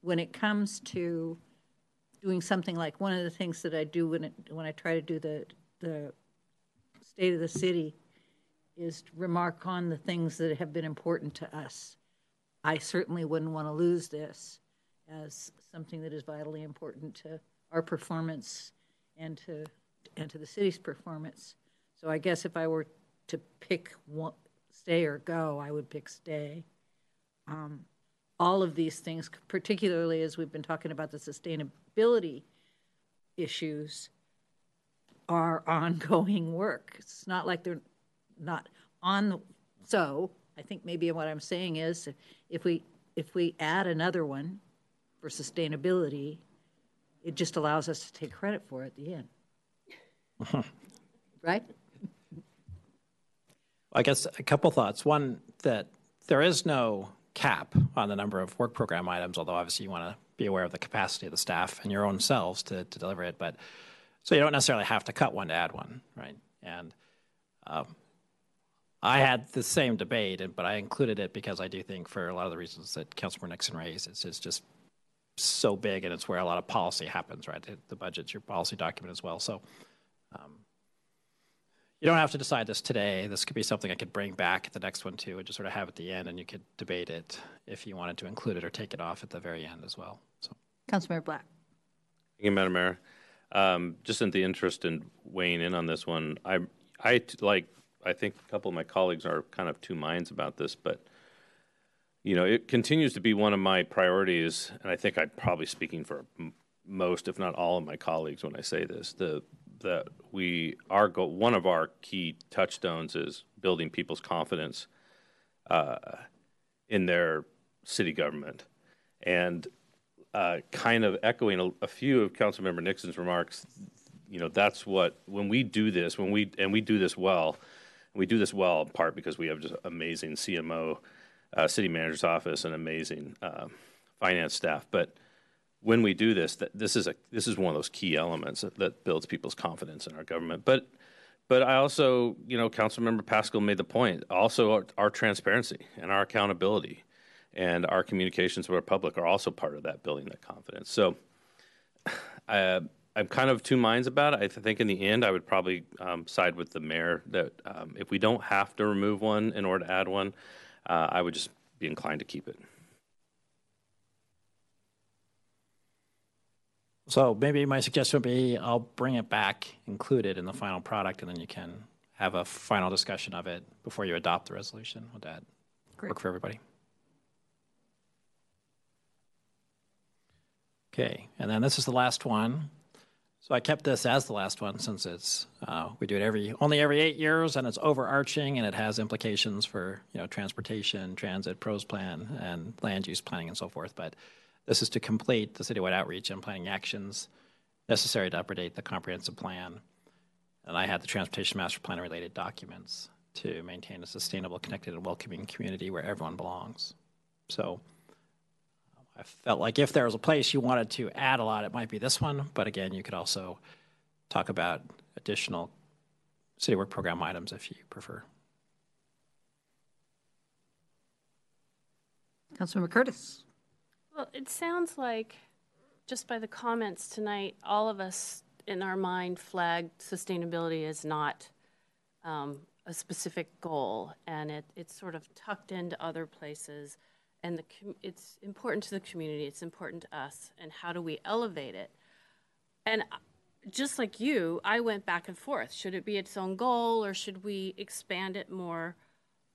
when it comes to doing something like one of the things that I do when it, when I try to do the the state of the city is to remark on the things that have been important to us. I certainly wouldn't want to lose this as something that is vitally important to our performance and to and to the city's performance. So I guess if I were to pick one, stay or go, I would pick stay. Um, all of these things, particularly as we've been talking about the sustainability issues, are ongoing work. It's not like they're not on the, so I think maybe what I'm saying is if we if we add another one for sustainability, it just allows us to take credit for it at the end. right? I guess a couple thoughts. One, that there is no cap on the number of work program items, although obviously you want to be aware of the capacity of the staff and your own selves to, to deliver it. But so you don't necessarily have to cut one to add one, right? And um, I had the same debate, but I included it because I do think, for a lot of the reasons that Councilmember Nixon raised, it's, it's just so big and it's where a lot of policy happens, right? The, the budget's your policy document as well. So um, you don't have to decide this today. This could be something I could bring back at the next one too, and just sort of have at the end, and you could debate it if you wanted to include it or take it off at the very end as well. So, Councilmember Black. Thank you, Madam Mayor. Um, just in the interest in weighing in on this one, I, I like. I think a couple of my colleagues are kind of two minds about this, but you know, it continues to be one of my priorities, and I think I'm probably speaking for most, if not all, of my colleagues when I say this. The that we our goal, one of our key touchstones is building people's confidence uh, in their city government, and uh, kind of echoing a, a few of Councilmember Nixon's remarks. You know, that's what when we do this, when we and we do this well, We do this well in part because we have just amazing CMO, uh, city manager's office, and amazing uh, finance staff. But when we do this, that this is a this is one of those key elements that, that builds people's confidence in our government. But but I also, you know, Councilmember Pascal made the point. Also, our, our transparency and our accountability and our communications with our public are also part of that building that confidence. So. Uh, I'm kind of two minds about it. I think in the end, I would probably um, side with the mayor that um, if we don't have to remove one in order to add one, uh, I would just be inclined to keep it. So maybe my suggestion would be I'll bring it back, include it in the final product, and then you can have a final discussion of it before you adopt the resolution. Would that Great. work for everybody? Okay, and then this is the last one. So I kept this as the last one since it's uh, we do it every only every eight years, and it's overarching and it has implications for you know transportation, transit, pros plan, and land use planning and so forth. But this is to complete the citywide outreach and planning actions necessary to update the comprehensive plan. And I had the transportation master plan related documents to maintain a sustainable, connected, and welcoming community where everyone belongs. So I felt like if there was a place you wanted to add a lot, it might be this one. But again, you could also talk about additional city work program items if you prefer. Councilmember Curtis. Well, it sounds like, just by the comments tonight, all of us in our mind flagged sustainability as not um, a specific goal, and it, it's sort of tucked into other places. And the, it's important to the community, it's important to us, and how do we elevate it? And uh, just like you, I went back and forth. Should it be its own goal, or should we expand it more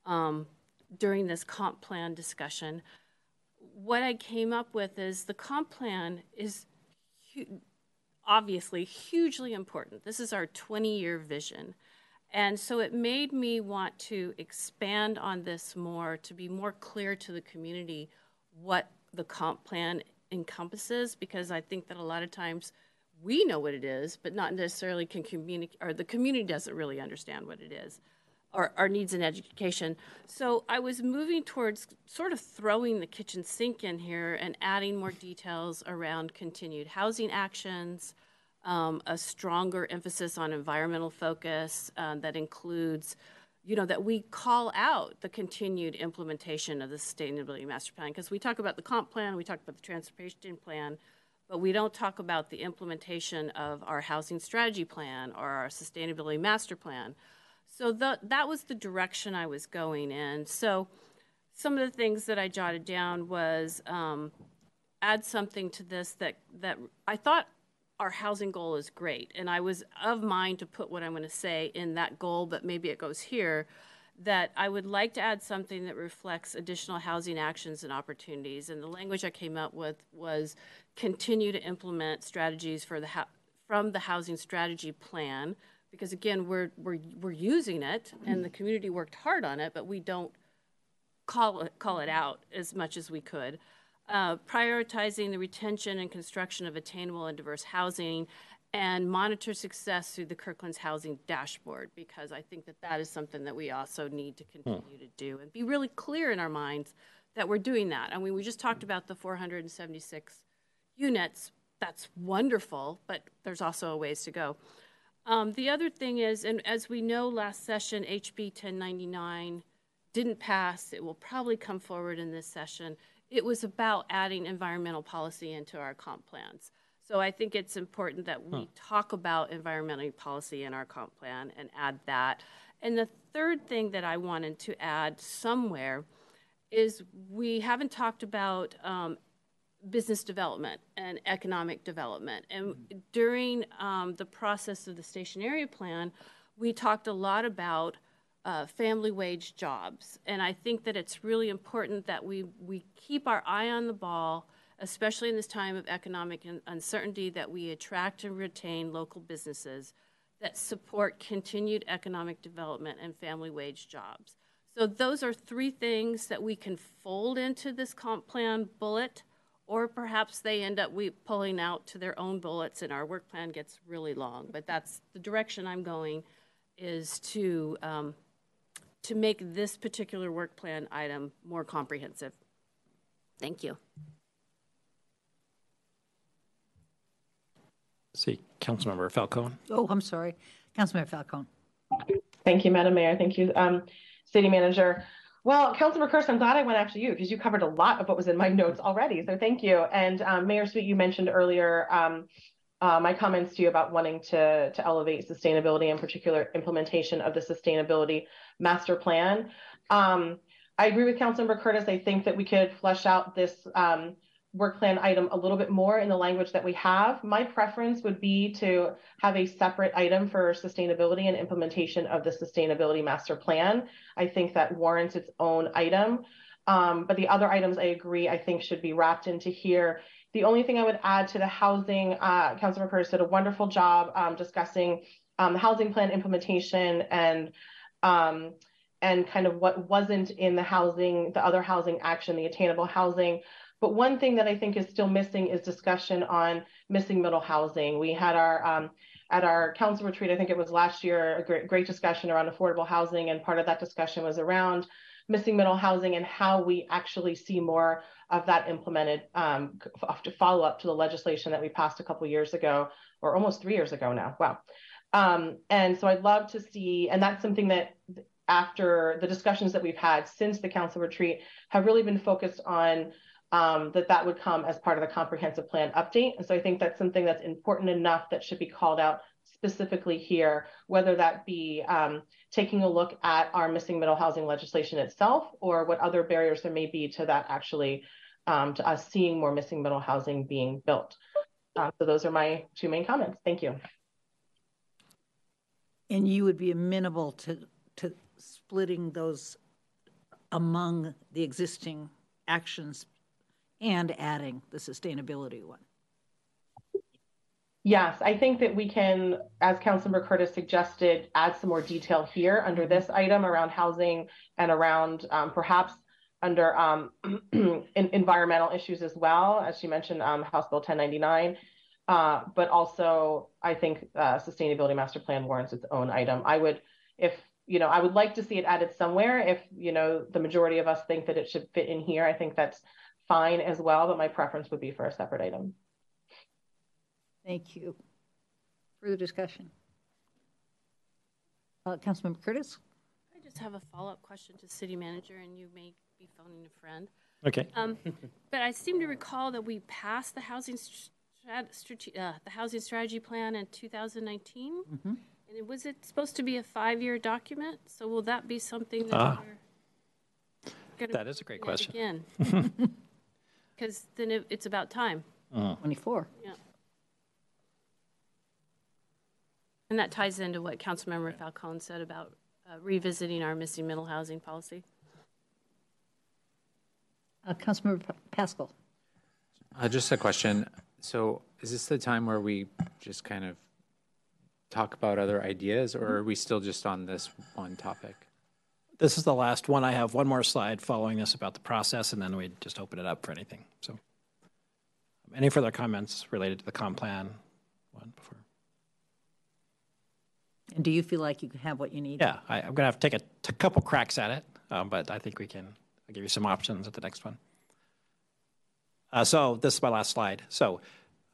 um, during this comp plan discussion? what I came up with is the comp plan is hu- obviously hugely important. This is our 20 year vision. And so it made me want to expand on this more to be more clear to the community what the comp plan encompasses because I think that a lot of times we know what it is, but not necessarily can communicate, or the community doesn't really understand what it is or our needs in education. So I was moving towards sort of throwing the kitchen sink in here and adding more details around continued housing actions, um, a stronger emphasis on environmental focus uh, that includes, you know, that we call out the continued implementation of the sustainability master plan because we talk about the comp plan, we talk about the transportation plan, but we don't talk about the implementation of our housing strategy plan or our sustainability master plan. So the, that was the direction I was going in. So some of the things that I jotted down was um, add something to this that that I thought our housing goal is great, and I was of mind to put what I'm going to say in that goal, but maybe it goes here. That I would like to add something that reflects additional housing actions and opportunities. And the language I came up with was continue to implement strategies for the from the housing strategy plan because again, we're, we're, we're using it and the community worked hard on it, but we don't call it, call it out as much as we could. Uh, prioritizing the retention and construction of attainable and diverse housing and monitor success through the Kirkland's Housing Dashboard because I think that that is something that we also need to continue to do and be really clear in our minds that we're doing that. I mean, we just talked about the 476 units. That's wonderful, but there's also a ways to go. Um, the other thing is, and as we know, last session, HB 1099 didn't pass. It will probably come forward in this session. It was about adding environmental policy into our comp plans. So I think it's important that we huh. talk about environmental policy in our comp plan and add that. And the third thing that I wanted to add somewhere is we haven't talked about um, business development and economic development. And mm-hmm. during um, the process of the station area plan, we talked a lot about uh, family wage jobs. And I think that it's really important that we, we keep our eye on the ball, especially in this time of economic uncertainty, that we attract and retain local businesses that support continued economic development and family wage jobs. So those are three things that we can fold into this comp plan bullet or perhaps they end up we pulling out to their own bullets and our work plan gets really long. But that's the direction I'm going is to um, to make this particular work plan item more comprehensive. Thank you. See, Councilmember Falcone. Oh, I'm sorry. Councilmember Falcone. Thank you, Madam Mayor. Thank you, um, City Manager. Well, Councilmember Curtis, I'm glad I went after you because you covered a lot of what was in my notes already. So thank you. And um, Mayor Sweet, you mentioned earlier um, uh, my comments to you about wanting to, to elevate sustainability, in particular implementation of the sustainability master plan. Um, I agree with Councilmember Curtis. I think that we could flesh out this um, work plan item a little bit more in the language that we have. My preference would be to have a separate item for sustainability and implementation of the sustainability master plan. I think that warrants its own item. Um, but the other items I agree, I think should be wrapped into here. The only thing I would add to the housing, uh, Councilor Curtis did a wonderful job um, discussing um, the housing plan implementation and um, and kind of what wasn't in the housing, the other housing action, the attainable housing. But one thing that I think is still missing is discussion on missing middle housing. We had our um, at our council retreat, I think it was last year, a great, great discussion around affordable housing, and part of that discussion was around missing middle housing and how we actually see more of that implemented um, to follow up to the legislation that we passed a couple years ago, or almost three years ago now. Wow. Um, and so I'd love to see, and that's something that after the discussions that we've had since the council retreat have really been focused on um, that that would come as part of the comprehensive plan update. And so I think that's something that's important enough that should be called out specifically here, whether that be um, taking a look at our missing middle housing legislation itself or what other barriers there may be to that actually, um, to us seeing more missing middle housing being built. Uh, so those are my two main comments. Thank you. And you would be amenable to, to splitting those among the existing actions and adding the sustainability one. Yes, I think that we can, as Councilmember Curtis suggested, add some more detail here under this item around housing and around um, perhaps under um, environmental issues as well, as she mentioned, um, House Bill 1099. Uh, but also, I think uh, sustainability master plan warrants its own item. I would, if you know, I would like to see it added somewhere. If you know, the majority of us think that it should fit in here, I think that's fine as well, but my preference would be for a separate item. Thank you. Further discussion? Uh, Councilmember Curtis? I just have a follow-up question to city manager, and you may be phoning a friend. Okay. Um, but I seem to recall that we passed the housing strat- uh, the housing strategy plan in 2019. Mm-hmm. And it, was it supposed to be a five-year document? So will that be something that Ah. we're That is a great question. Because then it, it's about time. 24. Yeah. And that ties into what Councilmember Falcone said about uh, revisiting our missing middle housing policy. Uh, Councilmember Pa- Pascal? Uh, just a question. So is this the time where we just kind of talk about other ideas or are we still just on this one topic? This is the last one. I have one more slide following this about the process, and then we just open it up for anything. So, any further comments related to the comp plan one before? And do you feel like you have what you need? Yeah, I, I'm going to have to take a t- couple cracks at it, um, but I think we can. I'll give you some options at the next one. Uh, so this is my last slide. So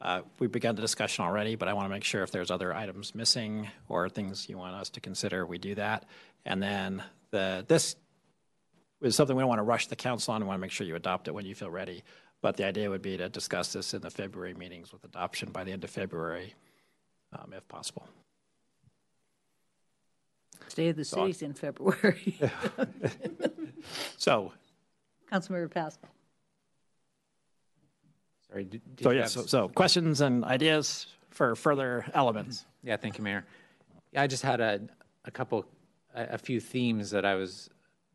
uh, we've begun the discussion already, but I want to make sure if there's other items missing or things you want us to consider, we do that. And then the this is something we don't want to rush the council on. We want to make sure you adopt it when you feel ready. But the idea would be to discuss this in the February meetings with adoption by the end of February, um, if possible. State of the city's in February. So Councilmember Pascal? Sorry. Did, did So yeah, so, so questions and ideas for further elements. Yeah, thank you, Mayor. Yeah, I just had a, a couple, a, a few themes that I was,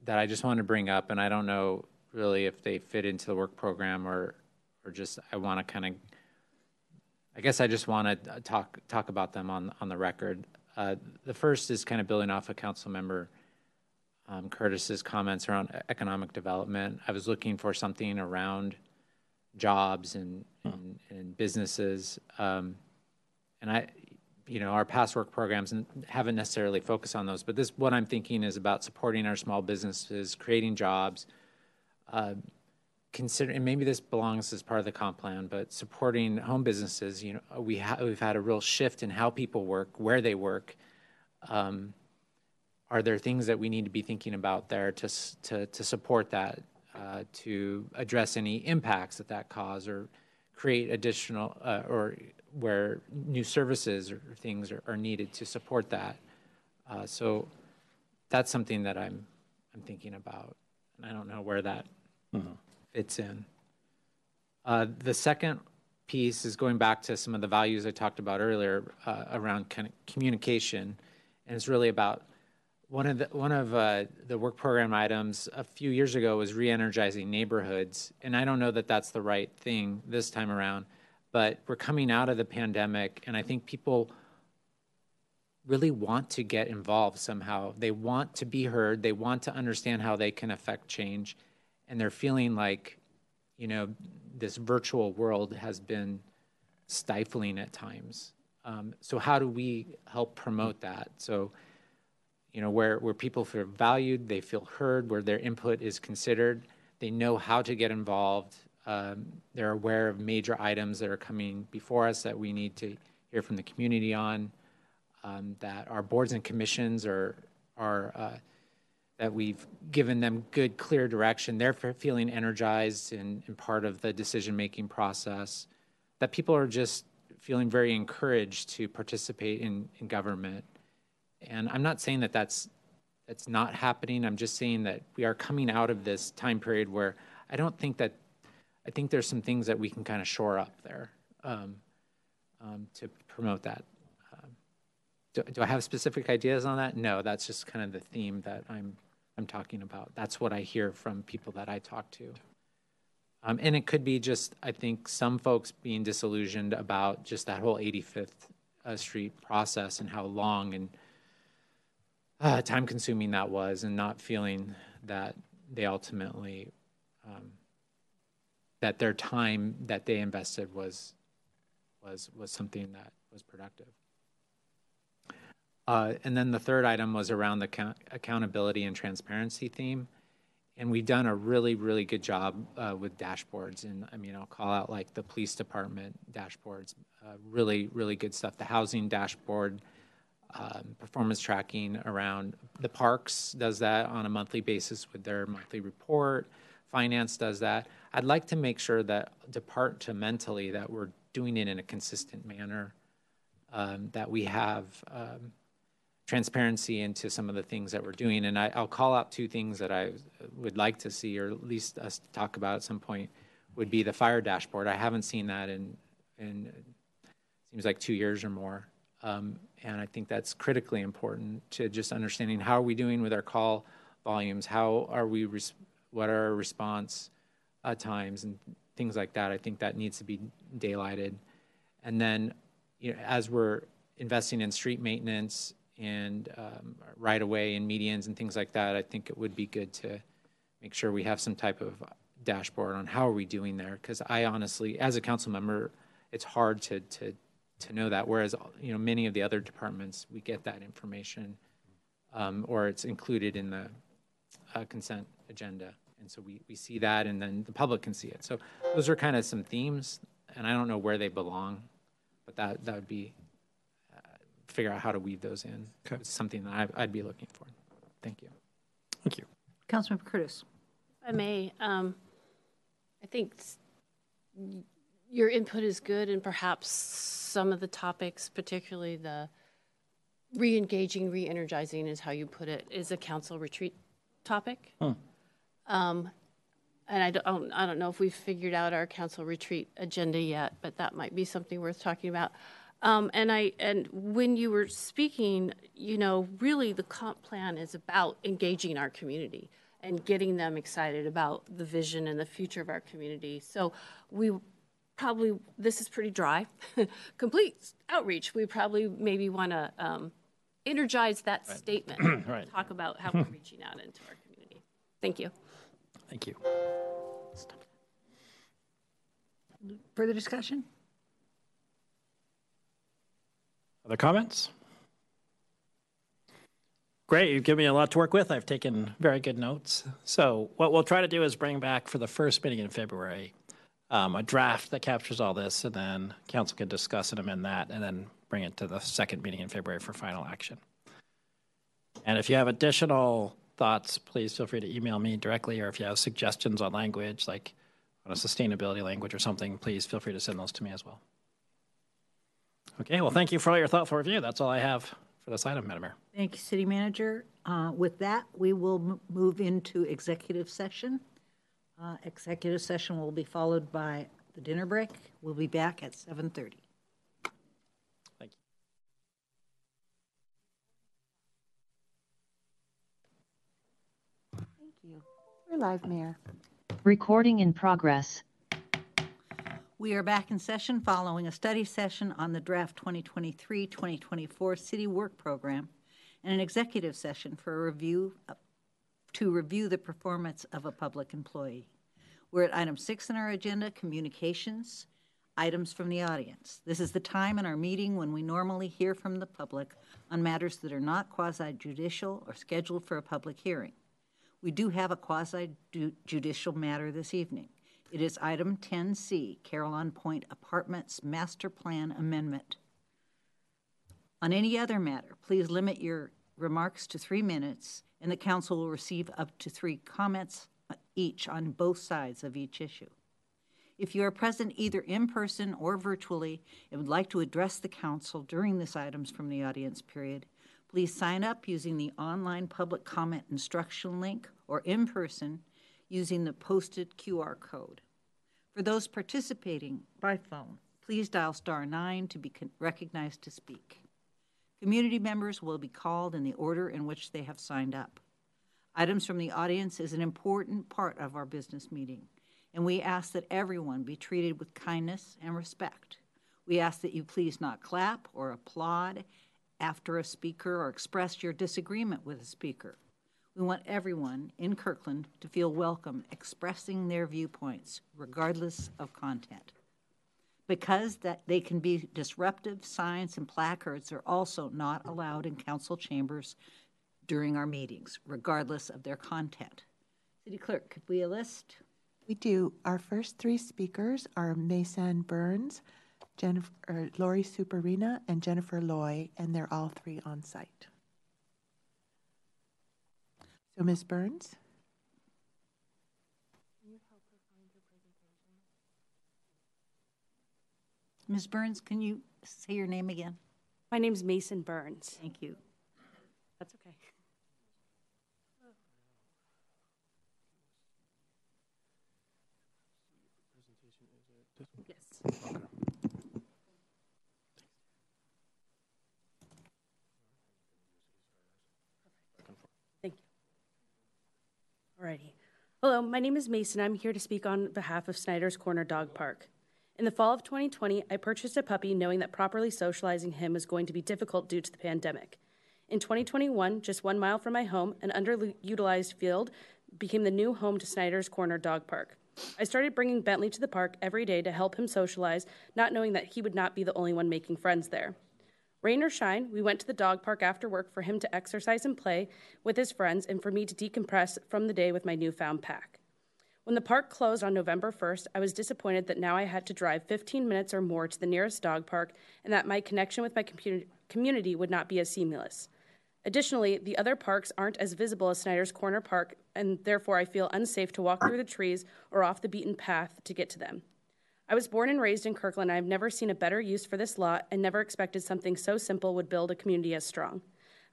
that I just wanted to bring up, and I don't know really if they fit into the work program or, or just, I want to kind of, I guess I just want to talk, talk about them on, on the record. Uh, the first is kind of building off of Council Member um, Curtis's comments around economic development. I was looking for something around jobs and, and, and businesses. Um, and I, you know, our past work programs haven't necessarily focused on those. But this, what I'm thinking is about supporting our small businesses, creating jobs, uh, consider, and maybe this belongs as part of the comp plan, but supporting home businesses. You know, we ha- we've had a real shift in how people work, where they work. Um, are there things that we need to be thinking about there to to, to support that, uh, to address any impacts that that cause, or create additional, uh, or where new services or things are, are needed to support that? Uh, so that's something that I'm I'm thinking about, and I don't know where that fits in. Uh, the second piece is going back to some of the values I talked about earlier uh, around kind of communication, and it's really about one of the one of uh, the work program items a few years ago was re-energizing neighborhoods, and I don't know that that's the right thing this time around, but we're coming out of the pandemic, and I think people really want to get involved somehow. They want to be heard. They want to understand how they can affect change, and they're feeling like, you know, this virtual world has been stifling at times. Um, so how do we help promote that? So, you know, where where people feel valued, they feel heard, where their input is considered, they know how to get involved. Um, they're aware of major items that are coming before us that we need to hear from the community on um, that our boards and commissions are are uh, that we've given them good, clear direction. They're feeling energized and, and part of the decision making process. That people are just feeling very encouraged to participate in, in government. And I'm not saying that that's that's not happening. I'm just saying that we are coming out of this time period where I don't think that I think there's some things that we can kind of shore up there um, um, to promote that. Um, do, do I have specific ideas on that? No, that's just kind of the theme that I'm I'm talking about. That's what I hear from people that I talk to. Um, and it could be just, I think, some folks being disillusioned about just that whole 85th uh, Street process and how long and uh, time consuming that was, and not feeling that they ultimately, um, that their time that they invested was, was, was something that was productive. Uh, and then the third item was around the account- accountability and transparency theme. And we've done a really, really good job uh, with dashboards. And I mean, I'll call out like the police department dashboards, uh, really, really good stuff. The housing dashboard, um, performance tracking around the parks does that on a monthly basis with their monthly report. Finance does that. I'd like to make sure that departmentally that we're doing it in a consistent manner, um, that we have um, transparency into some of the things that we're doing. And I, I'll call out two things that I would like to see, or at least us talk about at some point, would be the fire dashboard. I haven't seen that in, in seems like two years or more. Um, and I think that's critically important to just understanding how are we doing with our call volumes? How are we, res- what are our response uh, times and things like that? I think that needs to be daylighted. And then, you know, as we're investing in street maintenance and um, right away and medians and things like that, I think it would be good to make sure we have some type of dashboard on how are we doing there. Because I honestly, as a council member, it's hard to to to know that. Whereas you know many of the other departments, we get that information, um, or it's included in the uh, consent agenda, and so we we see that, and then the public can see it. So those are kind of some themes, and I don't know where they belong, but that that would be uh, figure out how to weave those in. Okay. It's something that I, I'd be looking for. Thank you. Thank you. Councilmember Curtis. If I may, um, I think s- y- your input is good, and perhaps some of the topics, particularly the re-engaging, re-energizing is how you put it, is a council retreat topic. Um, and I don't, I don't know if we've figured out our council retreat agenda yet, but that might be something worth talking about. Um, and I, and when you were speaking, you know, really the comp plan is about engaging our community and getting them excited about the vision and the future of our community. So we probably, this is pretty dry, complete outreach. We probably maybe want to um, energize that statement. Right. Talk about how we're reaching out into our community. Thank you. Thank you. Further discussion? Other comments? Great, you've given me a lot to work with. I've taken very good notes. So what we'll try to do is bring back for the first meeting in February um, a draft that captures all this, and then council can discuss and amend that, and then bring it to the second meeting in February for final action. And if you have additional thoughts, please feel free to email me directly, or if you have suggestions on language, like on a sustainability language or something, please feel free to send those to me as well. Okay, well, thank you for all your thoughtful review. That's all I have for this item, Madam Mayor. Thank you, City Manager. Uh, With that, we will move into executive session. Uh, Executive session will be followed by the dinner break. We'll be back at 7:30. Thank you. Thank you. We're live, Mayor. Recording in progress. We are back in session following a study session on the draft 2023-2024 city work program and an executive session for a review, to review the performance of a public employee. We're at item six in our agenda, communications, items from the audience. This is the time in our meeting when we normally hear from the public on matters that are not quasi-judicial or scheduled for a public hearing. We do have a quasi-judicial matter this evening. It is item 10C, Carillon Point Apartments Master Plan Amendment. On any other matter, please limit your remarks to three minutes, and the council will receive up to three comments each on both sides of each issue. If you are present either in person or virtually and would like to address the council during this items from the audience period, please sign up using the online public comment instruction link or in person using the posted QR code. For those participating by phone, please dial star nine to be con- recognized to speak. Community members will be called in the order in which they have signed up. Items from the audience is an important part of our business meeting, and we ask that everyone be treated with kindness and respect. We ask that you please not clap or applaud after a speaker or express your disagreement with a speaker. We want everyone in Kirkland to feel welcome expressing their viewpoints, regardless of content. Because that they can be disruptive, signs and placards are also not allowed in council chambers during our meetings, regardless of their content. City Clerk, could we list? We do. Our first three speakers are Mason Burns, Jennifer, or Lori Superina, and Jennifer Loy, and they're all three on site. So, Ms. Burns? Ms. Burns, can you say your name again? My name's Mason Burns. Thank you. That's okay. Alrighty. Hello, my name is Mason. I'm here to speak on behalf of Snyder's Corner Dog Park. In the fall of 2020, I purchased a puppy knowing that properly socializing him was going to be difficult due to the pandemic. In 2021, just one mile from my home, an underutilized field became the new home to Snyder's Corner Dog Park. I started bringing Bentley to the park every day to help him socialize, not knowing that he would not be the only one making friends there. Rain or shine, we went to the dog park after work for him to exercise and play with his friends and for me to decompress from the day with my newfound pack. When the park closed on November 1st, I was disappointed that now I had to drive 15 minutes or more to the nearest dog park and that my connection with my community would not be as seamless. Additionally, the other parks aren't as visible as Snyder's Corner Park, and therefore I feel unsafe to walk through the trees or off the beaten path to get to them. I was born and raised in Kirkland. I've never seen a better use for this lot and never expected something so simple would build a community as strong.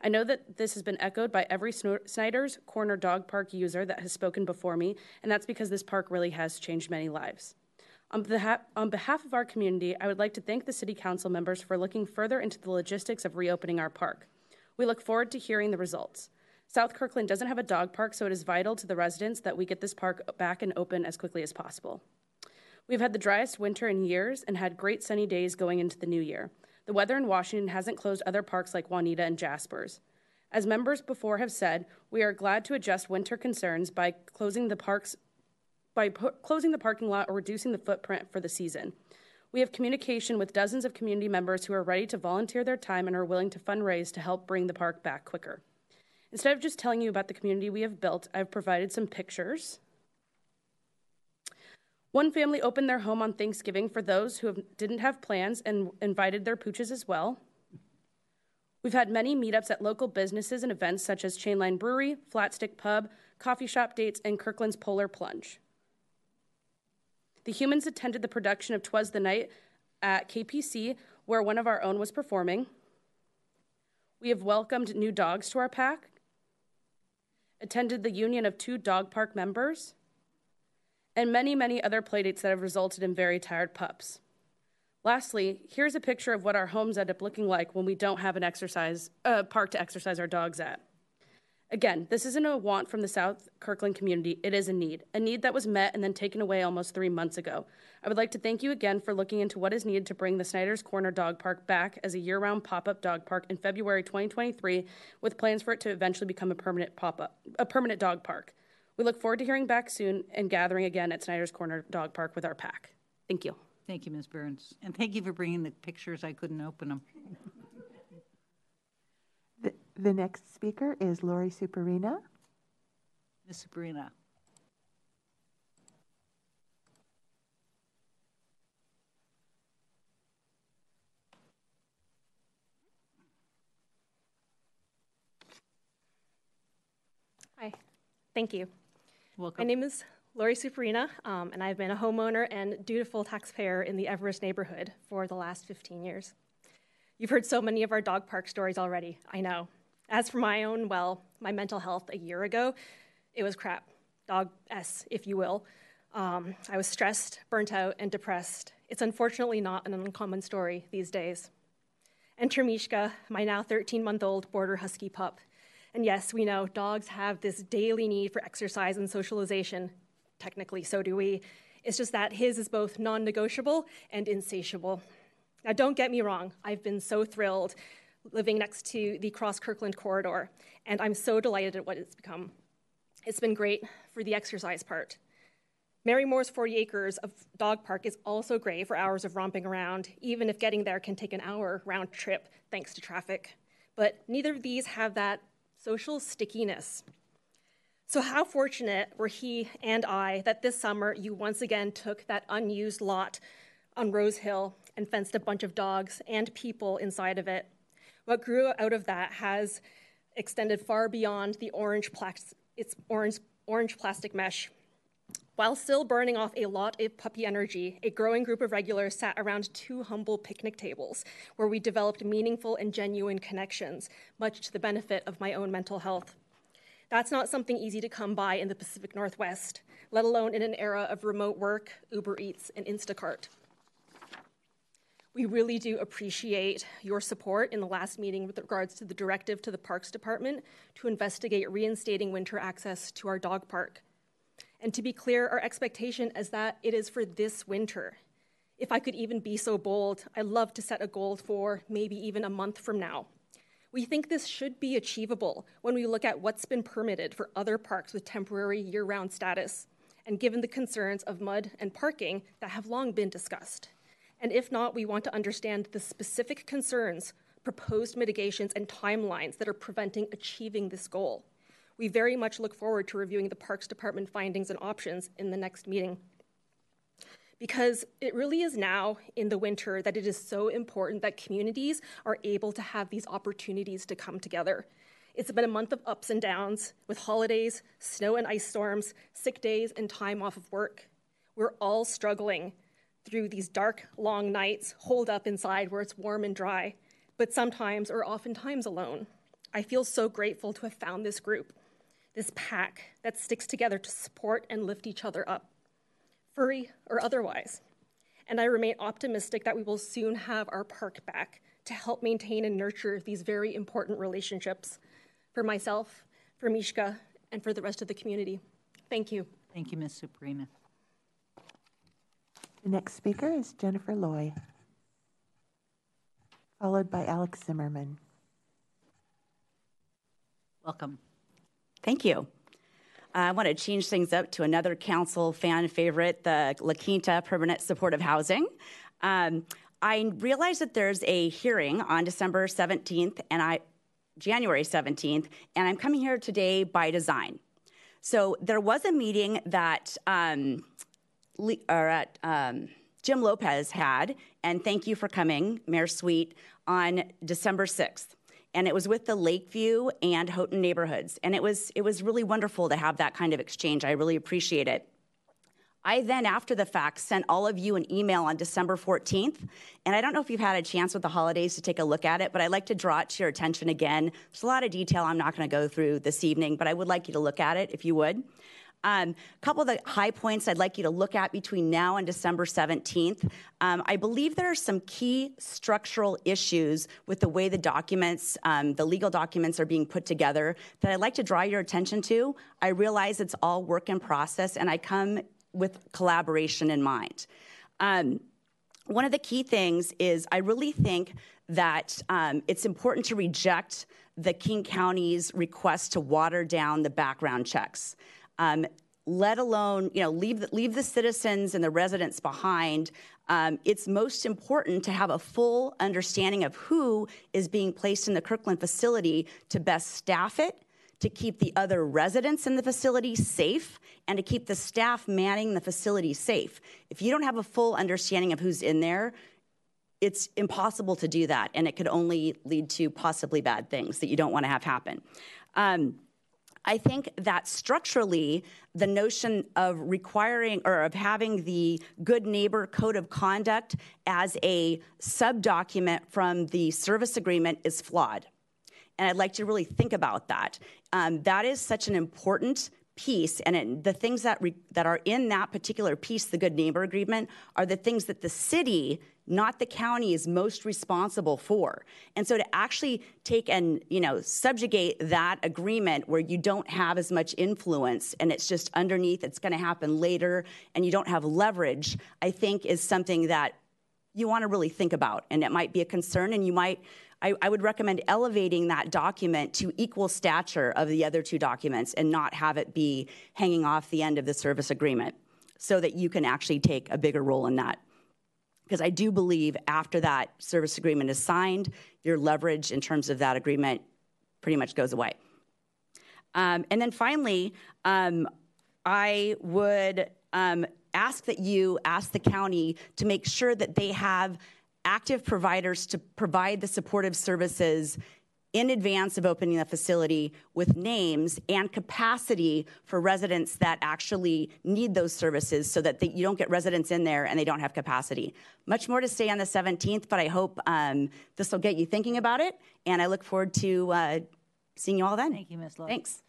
I know that this has been echoed by every Snyder's Corner Dog Park user that has spoken before me, and that's because this park really has changed many lives. On behalf, on behalf of our community, I would like to thank the City Council members for looking further into the logistics of reopening our park. We look forward to hearing the results. South Kirkland doesn't have a dog park, so it is vital to the residents that we get this park back and open as quickly as possible. We've had the driest winter in years and had great sunny days going into the new year. The weather in Washington hasn't closed other parks like Juanita and Jaspers. As members before have said, we are glad to adjust winter concerns by closing the parks by closing the parking lot or reducing the footprint for the season. We have communication with dozens of community members who are ready to volunteer their time and are willing to fundraise to help bring the park back quicker. Instead of just telling you about the community we have built, I've provided some pictures. One family opened their home on Thanksgiving for those who didn't have plans and invited their pooches as well. We've had many meetups at local businesses and events such as Chainline Brewery, Flatstick Pub, coffee shop dates, and Kirkland's Polar Plunge. The humans attended the production of Twas the Night at KPC, where one of our own was performing. We have welcomed new dogs to our pack, attended the union of two dog park members, and many, many other playdates that have resulted in very tired pups. Lastly, here's a picture of what our homes end up looking like when we don't have an exercise uh, park to exercise our dogs at. Again, this isn't a want from the South Kirkland community, it is a need, a need that was met and then taken away almost three months ago. I would like to thank you again for looking into what is needed to bring the Snyder's Corner Dog Park back as a year round pop up dog park in February 2023, with plans for it to eventually become a permanent pop up, a permanent dog park. We look forward to hearing back soon and gathering again at Snyder's Corner Dog Park with our pack. Thank you. Thank you, Ms. Burns. And thank you for bringing the pictures. I couldn't open them. The, the next speaker is Lori Superina. Ms. Superina. Hi, thank you. Welcome. My name is Lori Superina, um, and I've been a homeowner and dutiful taxpayer in the Everest neighborhood for the last 15 years. You've heard so many of our dog park stories already, I know. As for my own, well, my mental health a year ago, it was crap. Dog S, if you will. Um, I was stressed, burnt out, and depressed. It's unfortunately not an uncommon story these days. Enter Mishka, my now 13 month old border husky pup. And yes, we know dogs have this daily need for exercise and socialization. Technically, so do we. It's just that his is both non negotiable and insatiable. Now, don't get me wrong, I've been so thrilled living next to the Cross Kirkland corridor, and I'm so delighted at what it's become. It's been great for the exercise part. Marymoor's 40 acres of dog park is also great for hours of romping around, even if getting there can take an hour round trip thanks to traffic. But neither of these have that social stickiness. So, how fortunate were he and I that this summer you once again took that unused lot on Rose Hill and fenced a bunch of dogs and people inside of it? What grew out of that has extended far beyond the orange, plas- its orange, orange plastic mesh. While still burning off a lot of puppy energy, a growing group of regulars sat around two humble picnic tables where we developed meaningful and genuine connections, much to the benefit of my own mental health. That's not something easy to come by in the Pacific Northwest, let alone in an era of remote work, Uber Eats, and Instacart. We really do appreciate your support in the last meeting with regards to the directive to the Parks Department to investigate reinstating winter access to our dog park. And to be clear, our expectation is that it is for this winter. If I could even be so bold, I'd love to set a goal for maybe even a month from now. We think this should be achievable when we look at what's been permitted for other parks with temporary year round status, and given the concerns of mud and parking that have long been discussed. And if not, we want to understand the specific concerns, proposed mitigations, and timelines that are preventing achieving this goal. We very much look forward to reviewing the Parks Department findings and options in the next meeting. Because it really is now in the winter that it is so important that communities are able to have these opportunities to come together. It's been a month of ups and downs with holidays, snow and ice storms, sick days, and time off of work. We're all struggling through these dark, long nights, holed up inside where it's warm and dry, but sometimes or oftentimes alone. I feel so grateful to have found this group, this pack that sticks together to support and lift each other up, furry or otherwise. And I remain optimistic that we will soon have our park back to help maintain and nurture these very important relationships for myself, for Mishka, and for the rest of the community. Thank you. Thank you, Ms. Superina. The next speaker is Jennifer Loy, followed by Alex Zimmerman. Welcome. Thank you. I want to change things up to another council fan favorite, the La Quinta Permanent Supportive Housing. Um, I realize that there's a hearing on December 17th and I, January 17th, and I'm coming here today by design. So there was a meeting that um, or at um, Jim Lopez had, and thank you for coming, Mayor Sweet, on December 6th. And it was with the Lakeview and Houghton neighborhoods. And it was, it was really wonderful to have that kind of exchange. I really appreciate it. I then, after the fact, sent all of you an email on December 14th. And I don't know if you've had a chance with the holidays to take a look at it, but I'd like to draw it to your attention again. There's a lot of detail I'm not going to go through this evening, but I would like you to look at it if you would. A um, couple of the high points I'd like you to look at between now and December 17th. Um, I believe there are some key structural issues with the way the documents, um, the legal documents are being put together that I'd like to draw your attention to. I realize it's all work in process and I come with collaboration in mind. Um, one of the key things is I really think that um, it's important to reject the King County's request to water down the background checks. Um, let alone, you know, leave the, leave the citizens and the residents behind. Um, it's most important to have a full understanding of who is being placed in the Kirkland facility to best staff it to keep the other residents in the facility safe and to keep the staff manning the facility safe. If you don't have a full understanding of who's in there, it's impossible to do that, and it could only lead to possibly bad things that you don't want to have happen. Um, I think that structurally, the notion of requiring or of having the good neighbor code of conduct as a sub document from the service agreement is flawed and I'd like to really think about that. Um, that is such an important piece, and it, the things that re, that are in that particular piece, the Good Neighbor Agreement, are the things that the city, not the county, is most responsible for. And so, to actually take and you know subjugate that agreement where you don't have as much influence, and it's just underneath, it's going to happen later, and you don't have leverage, I think is something that you want to really think about, and it might be a concern, and you might I, I, would recommend elevating that document to equal stature of the other two documents and not have it be hanging off the end of the service agreement so that you can actually take a bigger role in that. Because I do believe after that service agreement is signed, your leverage in terms of that agreement pretty much goes away. Um, and then finally, um, I would um, ask that you ask the county to make sure that they have active providers to provide the supportive services in advance of opening the facility with names and capacity for residents that actually need those services so that they, you don't get residents in there and they don't have capacity. Much more to say on the 17th, but I hope um, this will get you thinking about it, and I look forward to uh, seeing you all then. Thank you, Ms. Love. Thanks.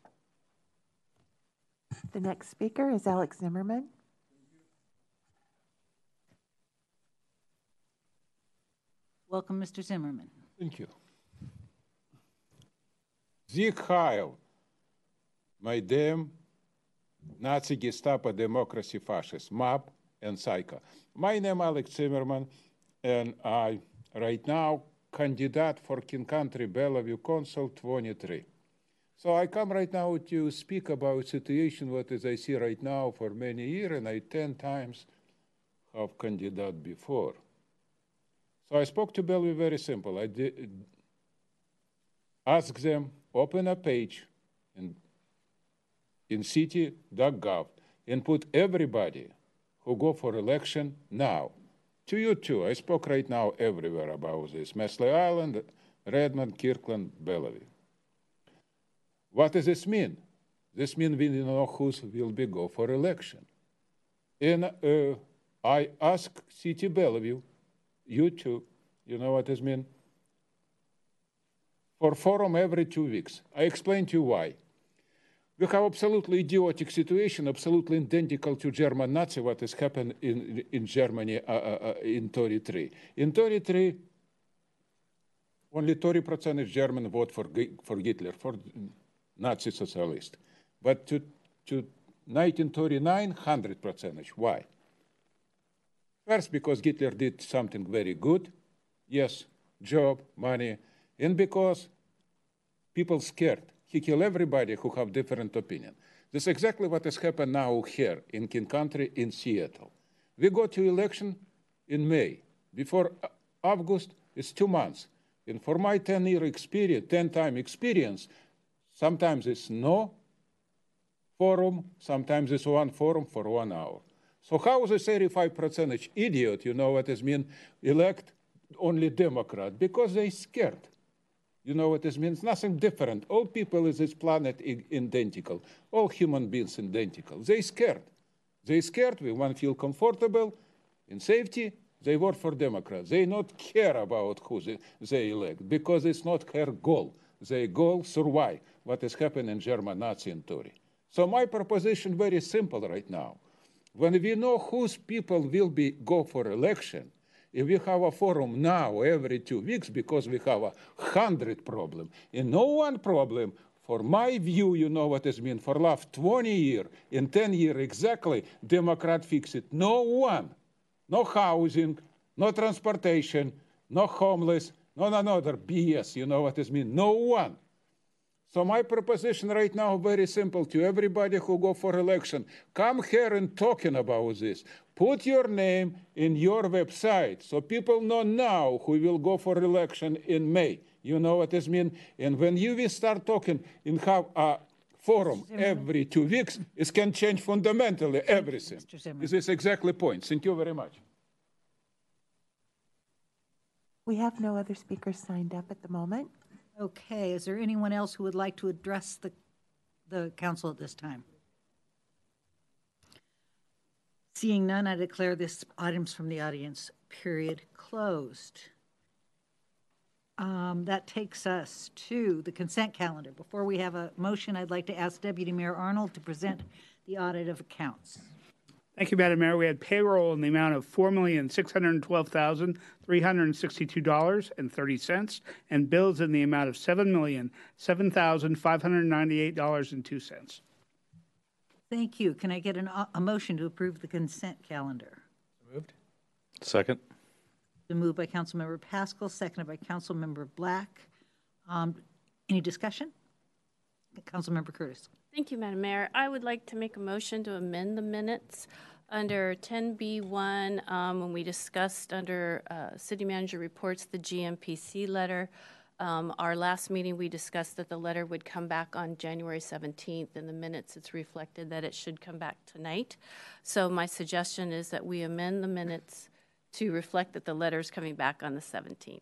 The next speaker is Alex Zimmerman. Welcome, Mr. Zimmerman. Thank you. Sieg Heil, my damn Nazi Gestapo democracy fascist, MAP and Psycho. My name Alex Zimmerman, and I right now candidate for King Country Bellevue Council 23. So I come right now to speak about situation what is I see right now for many years, and I 10 times have candidate before. So I spoke to Bellevue very simple. I did ask them, open a page in, in city.gov and put everybody who go for election now. To you too. I spoke right now everywhere about this. Mercer Island, Redmond, Kirkland, Bellevue. What does this mean? This means we know who will be go for election. And uh, I ask City Bellevue you too. You know what this means? For forum every two weeks. I explain to you why. We have absolutely idiotic situation, absolutely identical to German Nazi, what has happened in, in Germany uh, uh, uh in 33. In 33, only 30% of German vote for, for Hitler, for Nazi socialist. But to, to 1939, 100%. Why? First, because Hitler did something very good. Yes, job, money. And because people scared. He killed everybody who have different opinion. This is exactly what has happened now here in King Country in Seattle. We go to election in May. Before August, it's two months. And for my 10 year experience, 10 time experience, sometimes it's no forum, sometimes it's one forum for one hour. So how is a 35 percentage idiot, you know what it means, elect only Democrat? Because they scared. You know what this means? Nothing different. All people in this planet identical. All human beings identical. They scared. They scared. We want feel comfortable in safety. They vote for Democrats. They not care about who they, they elect because it's not their goal. Their goal survive what is happening in German Nazi and Tory. So my proposition very simple right now. When we know whose people will be go for election, if we have a forum now every two weeks because we have a hundred problem, and no one problem, for my view, you know what it means, for last 20 year, in 10 year exactly, Democrat fix it. No one, no housing, no transportation, no homeless, no another BS, you know what it means, no one. So my proposition right now very simple to everybody who go for election. Come here and talking about this. Put your name in your website so people know now who will go for election in May. You know what this means? And when you will start talking in have a forum every two weeks, it can change fundamentally everything. This is exactly point. Thank you very much. We have no other speakers signed up at the moment. Okay, is there anyone else who would like to address the, the council at this time? Seeing none, I declare this items from the audience period closed. Um, that takes us to the consent calendar. Before we have a motion, I'd like to ask Deputy Mayor Arnold to present the audit of accounts. Thank you, Madam Mayor. We had payroll in the amount of $4,612,362.30 and bills in the amount of $7,007,598.02. Thank you. Can I get an, a motion to approve the consent calendar? Moved. Second. Been moved by Councilmember Pascal, seconded by Councilmember Black. Um, any discussion? Councilmember Curtis. Thank you, Madam Mayor. I would like to make a motion to amend the minutes under 10B1, um, when we discussed under uh, City Manager Reports the GMPC letter. Um, our last meeting, we discussed that the letter would come back on January 17th. In the minutes, it's reflected that it should come back tonight. So my suggestion is that we amend the minutes to reflect that the letter is coming back on the 17th.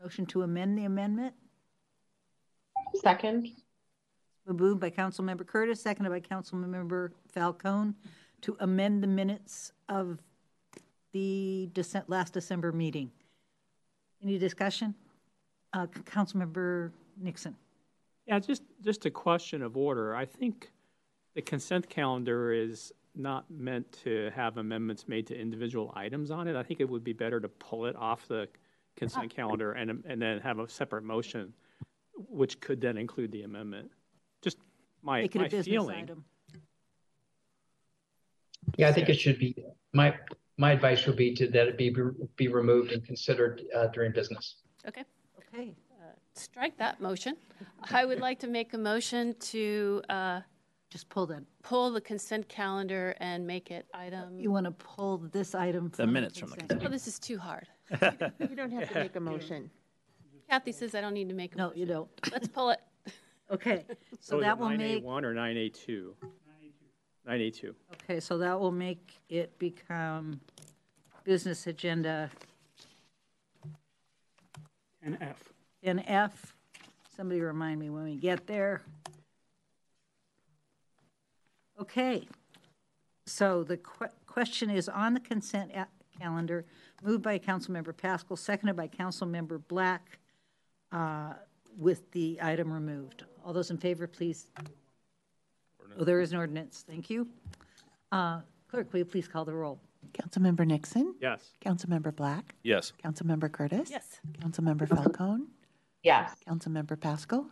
Motion to amend the amendment? Second. Moved by Councilmember Curtis, seconded by Councilmember Falcone to amend the minutes of the last December meeting. Any discussion? Uh, Councilmember Nixon. Yeah, just, just a question of order. I think the consent calendar is not meant to have amendments made to individual items on it. I think it would be better to pull it off the consent calendar and, and then have a separate motion, which could then include the amendment. Just my, Make it my business feeling. item. Yeah, I think it should be, my, my advice would be to, that it be, be removed and considered uh, during business. Okay. Okay. Uh, strike that motion. I would like to make a motion to uh, Just pull that. pull the consent calendar and make it item. You want to pull this item from minutes from the consent? Oh, this is too hard. You don't have to make a motion. Kathy says I don't need to make a No, motion. you don't. Let's pull it. Okay, so is that will make, 9A1 or 9A2? 9A2. okay, so that will make it become business agenda And F. in F. Somebody remind me when we get there. Okay, so the que- question is on the consent a- calendar, moved by Councilmember Pascal, seconded by Councilmember Black, uh, with the item removed. All those in favor, please. Oh, there is an ordinance, thank you. Uh, Clerk, will you please call the roll? Councilmember Nixon? Yes. Councilmember Black? Yes. Councilmember Curtis? Yes. Councilmember Falcone? Yes. Councilmember Pascal?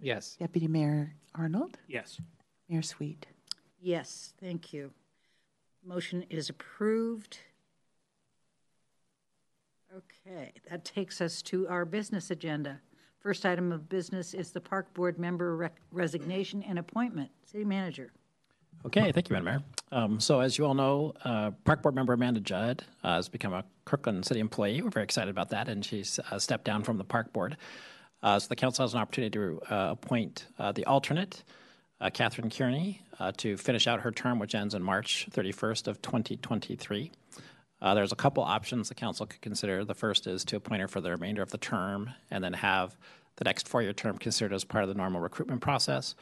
Yes. Deputy Mayor Arnold? Yes. Mayor Sweet? Yes, thank you. Motion is approved. Okay, that takes us to our business agenda. First item of business is the Park Board member rec- resignation and appointment. City Manager. Okay, thank you, Madam Mayor. Um, so, as you all know, uh, Park Board member Amanda Judd uh, has become a Kirkland City employee. We're very excited about that, and she's uh, stepped down from the Park Board. Uh, so, the council has an opportunity to uh, appoint uh, the alternate, Catherine Kearney, to finish out her term, which ends on March 31st of 2023. Uh, there's a couple options the council could consider. The first is to appoint her for the remainder of the term, and then have the next four-year term considered as part of the normal recruitment process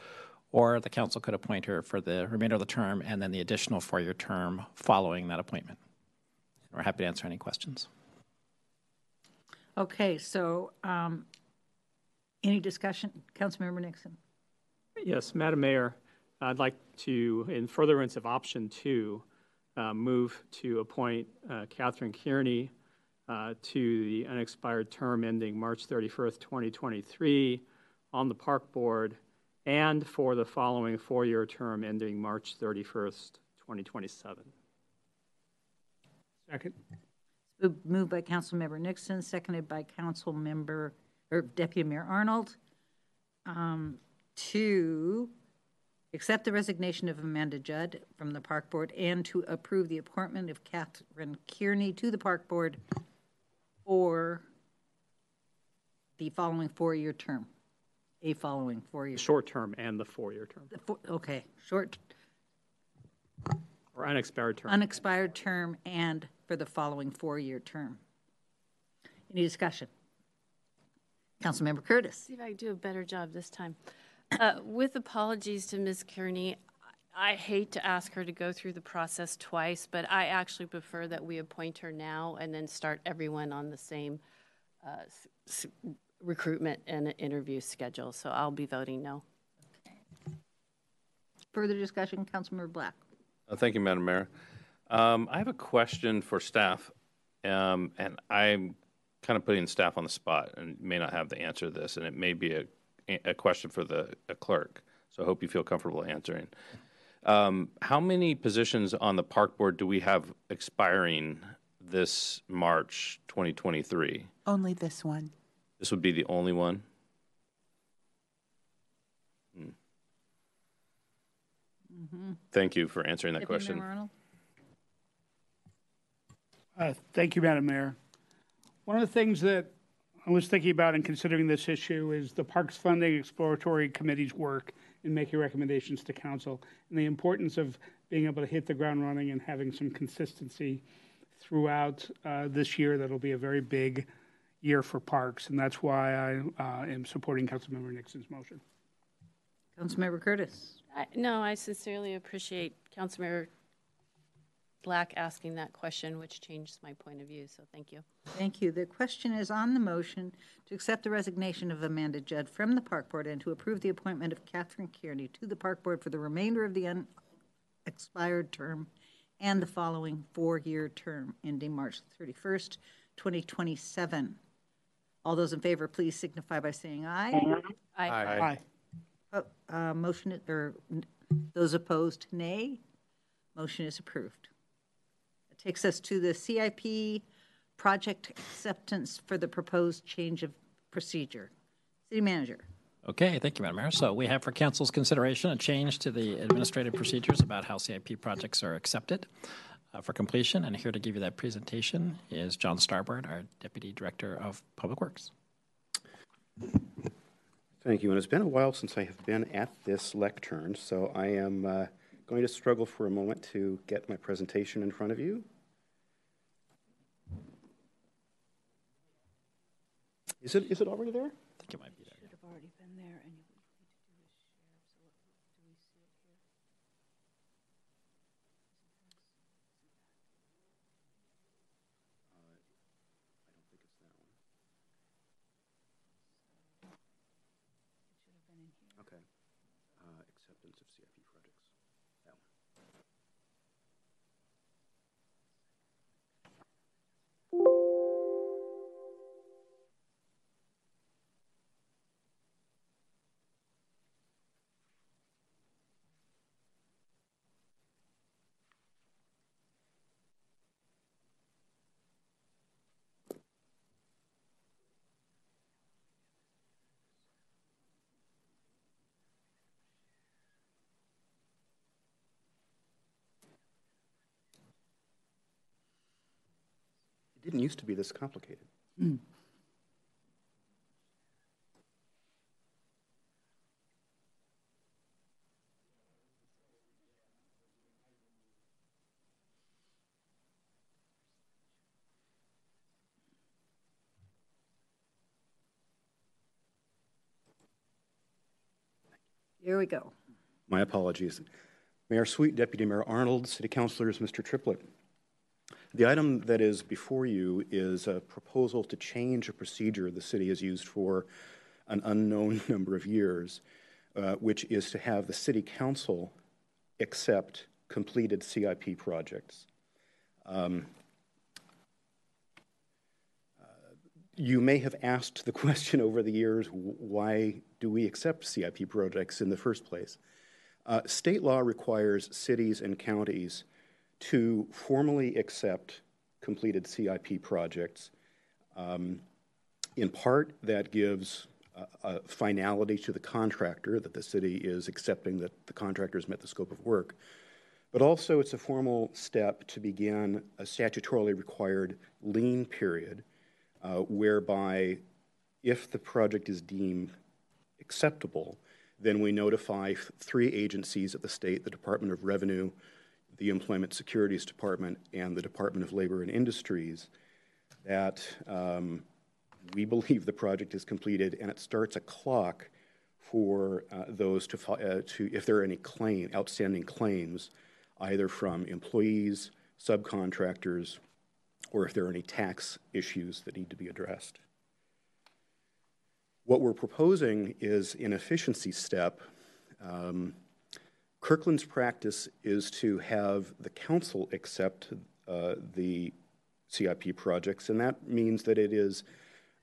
or the council could appoint her for the remainder of the term and then the additional four-year term following that appointment. We're happy to answer any questions. Okay, so um, any discussion? Councilmember Nixon. Yes, Madam Mayor, I'd like to, in furtherance of option two, uh, move to appoint uh, Catherine Kearney uh, to the unexpired term ending March 31st, 2023 on the Park Board and for the following four-year term ending March 31st, 2027. Second. Moved by Councilmember Nixon, seconded by Councilmember, or Deputy Mayor Arnold, um, to accept the resignation of Amanda Judd from the Park Board and to approve the appointment of Catherine Kearney to the Park Board for the following four-year term, a following four-year. Short term and the four-year term, The four- Okay, short, or unexpired term. unexpired term and for the following four-year term. Any discussion? Councilmember Curtis. See if I can do a better job this time. Uh, with apologies to Ms. Kearney, I hate to ask her to go through the process twice, but I actually prefer that we appoint her now and then start everyone on the same uh, s- s- recruitment and interview schedule. So I'll be voting no. Further discussion, Councilmember Black. Uh, Thank you, Madam Mayor. Um, I have a question for staff, um, and I'm kind of putting staff on the spot and may not have the answer to this, and it may be a, a question for the a clerk. So I hope you feel comfortable answering. Um, how many positions on the park board do we have expiring this March 2023? Only this one. This would be the only one. Hmm. Thank you for answering that Deputy question. Mayor Arnold? Uh, Thank you, Madam Mayor. One of the things that I was thinking about in considering this issue is the Parks Funding Exploratory Committee's work in making recommendations to council and the importance of being able to hit the ground running and having some consistency throughout uh, this year. That'll be a very big year for parks, and that's why I uh, am supporting Councilmember Nixon's motion. Councilmember Curtis. I, no, I sincerely appreciate Councilmember Black asking that question, which changed my point of view. So thank you. Thank you. The question is on the motion to accept the resignation of Amanda Judd from the Park Board and to approve the appointment of Catherine Kearney to the Park Board for the remainder of the unexpired term and the following four-year term ending March 31st, 2027. All those in favor, please signify by saying aye. Aye. Aye. Oh, uh, Motion, or those opposed, nay. Motion is approved. It takes us to the CIP project acceptance for the proposed change of procedure. City Manager. Okay, thank you, Madam Mayor. So we have for council's consideration a change to the administrative procedures about how CIP projects are accepted for completion. And here to give you that presentation is John Starbird, our Deputy Director of Public Works. Thank you. And it's been a while since I have been at this lectern, so I am uh, going to struggle for a moment to get my presentation in front of you. Is it, is it already there? I think it might be didn't used to be this complicated. Hmm. Here we go. My apologies. Mayor Sweet, Deputy Mayor Arnold, City Councilors, Mr. Triplett. The item that is before you is a proposal to change a procedure the city has used for an unknown number of years, uh, which is to have the City Council accept completed CIP projects. Um, uh, you may have asked the question over the years why do we accept CIP projects in the first place? Uh, state law requires cities and counties to formally accept completed CIP projects. Um, in part, that gives a, a finality to the contractor that the city is accepting that the contractor has met the scope of work. But also, it's a formal step to begin a statutorily required lien period uh, whereby, if the project is deemed acceptable, then we notify three agencies at the state the Department of Revenue, the Employment Securities Department, and the Department of Labor and Industries that um, we believe the project is completed and it starts a clock for uh, those to, uh, to, if there are any claim, outstanding claims, either from employees, subcontractors, or if there are any tax issues that need to be addressed. What we're proposing is an efficiency step. Um, Kirkland's practice is to have the council accept uh, the CIP projects, and that means that it is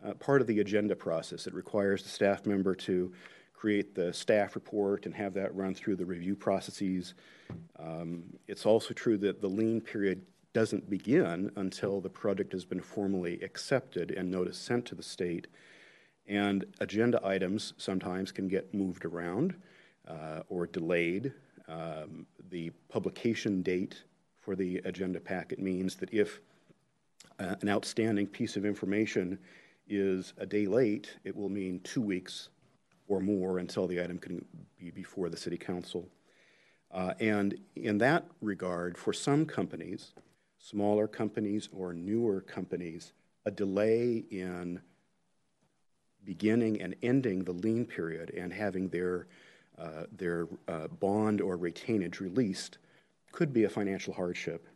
uh, part of the agenda process. It requires the staff member to create the staff report and have that run through the review processes. Um, it's also true that the lien period doesn't begin until the project has been formally accepted and notice sent to the state. And agenda items sometimes can get moved around uh, or delayed. Um, the publication date for the agenda packet means that if uh, an outstanding piece of information is a day late, it will mean two weeks or more until the item can be before the City Council. Uh, and in that regard, for some companies, smaller companies or newer companies, a delay in beginning and ending the lien period and having their, uh, their uh, bond or retainage released could be a financial hardship.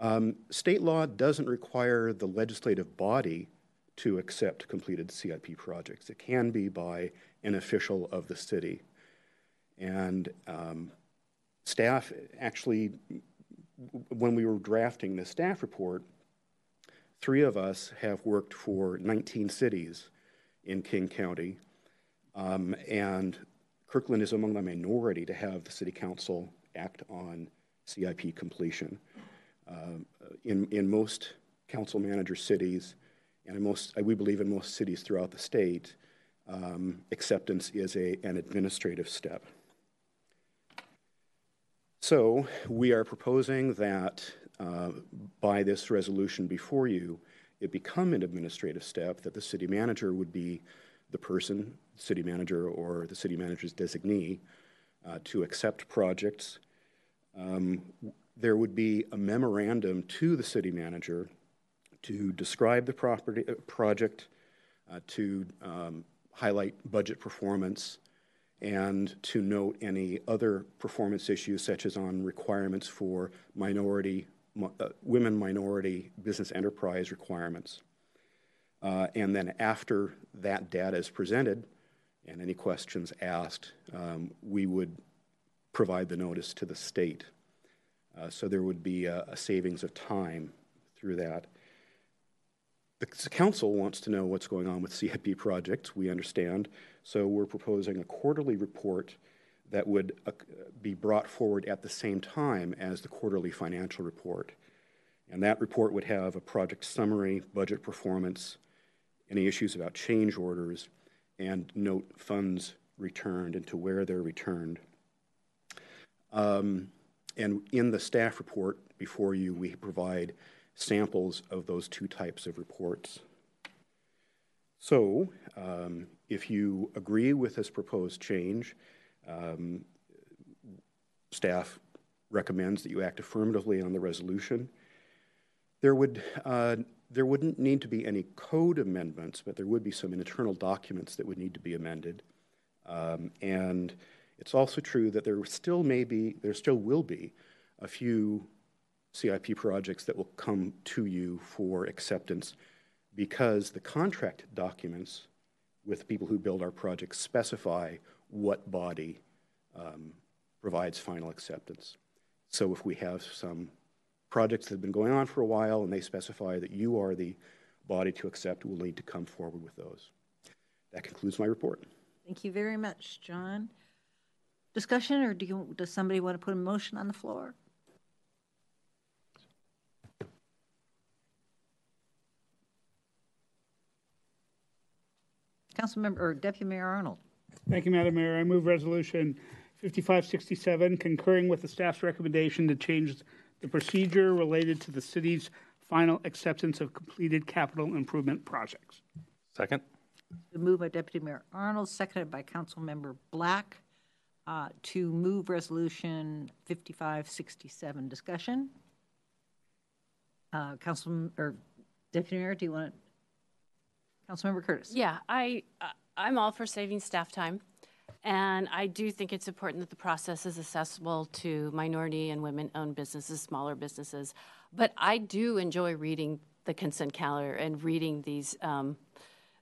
Um, state law doesn't require the legislative body to accept completed CIP projects. It can be by an official of the city. And um, staff actually, when we were drafting the staff report, three of us have worked for 19 cities in King County. Um, and Kirkland is among the minority to have the City Council act on CIP completion. Uh, in, in most council manager cities, and in most, we believe in most cities throughout the state, um, acceptance is a, an administrative step. So we are proposing that uh, by this resolution before you, it become an administrative step that the city manager would be the person, city manager or the city manager's designee, uh, to accept projects. Um, there would be a memorandum to the city manager to describe the property uh, project, uh, to um, highlight budget performance, and to note any other performance issues such as on requirements for minority uh, women minority business enterprise requirements. Uh, and then after that data is presented and any questions asked, um, we would provide the notice to the state. Uh, so there would be a, a, savings of time through that. The council wants to know what's going on with CIP projects, we understand. So we're proposing a quarterly report that would uh, be brought forward at the same time as the quarterly financial report. And that report would have a project summary, budget performance, any issues about change orders, and note funds returned and to where they're returned. Um, and in the staff report before you, we provide samples of those two types of reports. So, um, if you agree with this proposed change, um, staff recommends that you act affirmatively on the resolution. There would uh, there wouldn't need to be any code amendments, but there would be some internal documents that would need to be amended. Um, and it's also true that there still may be, there still will be, a few CIP projects that will come to you for acceptance because the contract documents with people who build our projects specify what body um, provides final acceptance. So if we have some projects that have been going on for a while and they specify that you are the body to accept, we'll need to come forward with those. That concludes my report. Thank you very much, John. Discussion, or do you, does somebody want to put a motion on the floor? Councilmember, or Deputy Mayor Arnold. Thank you, Madam Mayor. I move resolution 5567 concurring with the staff's recommendation to change the procedure related to the city's final acceptance of completed capital improvement projects. Second. Moved by Deputy Mayor Arnold, seconded by Council Member Black uh, to move resolution 5567. Discussion? Uh, Council, or Deputy Mayor, do you want to? Councilmember Curtis? Yeah, I, I- I'm all for saving staff time. And I do think it's important that the process is accessible to minority and women-owned businesses, smaller businesses. But I do enjoy reading the consent calendar and reading these, um,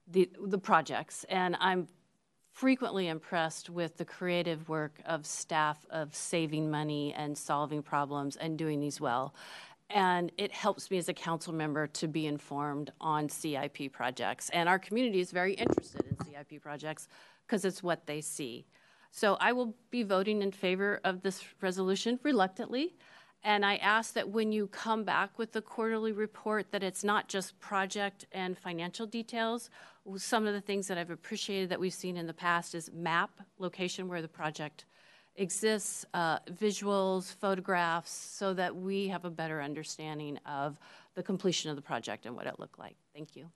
the, the projects. And I'm frequently impressed with the creative work of staff of saving money and solving problems and doing these well. And it helps me as a council member to be informed on CIP projects. And our community is very interested in CIP projects because it's what they see. So I will be voting in favor of this resolution reluctantly. And I ask that when you come back with the quarterly report, that it's not just project and financial details. Some of the things that I've appreciated that we've seen in the past is map, location where the project exists, uh, visuals, photographs, so that we have a better understanding of the completion of the project and what it looked like. Thank you.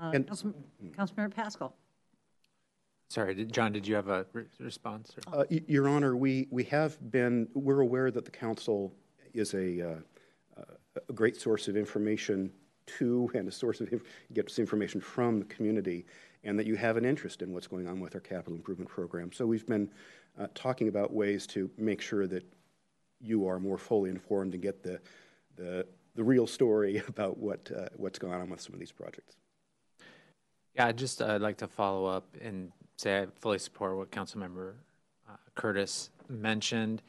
Uh, And- Council, Councilmember Pascal? Sorry, did, John, did you have a re- response? Uh, Your Honor, we, we have been, we're aware that the council is a, uh, a great source of information to and a source of, inf- gets information from the community, and that you have an interest in what's going on with our capital improvement program. So we've been uh, talking about ways to make sure that you are more fully informed and get the, the, the real story about what, uh, what's going on with some of these projects. Yeah, I'd just uh, like to follow up and say I fully support what Councilmember uh, Curtis mentioned.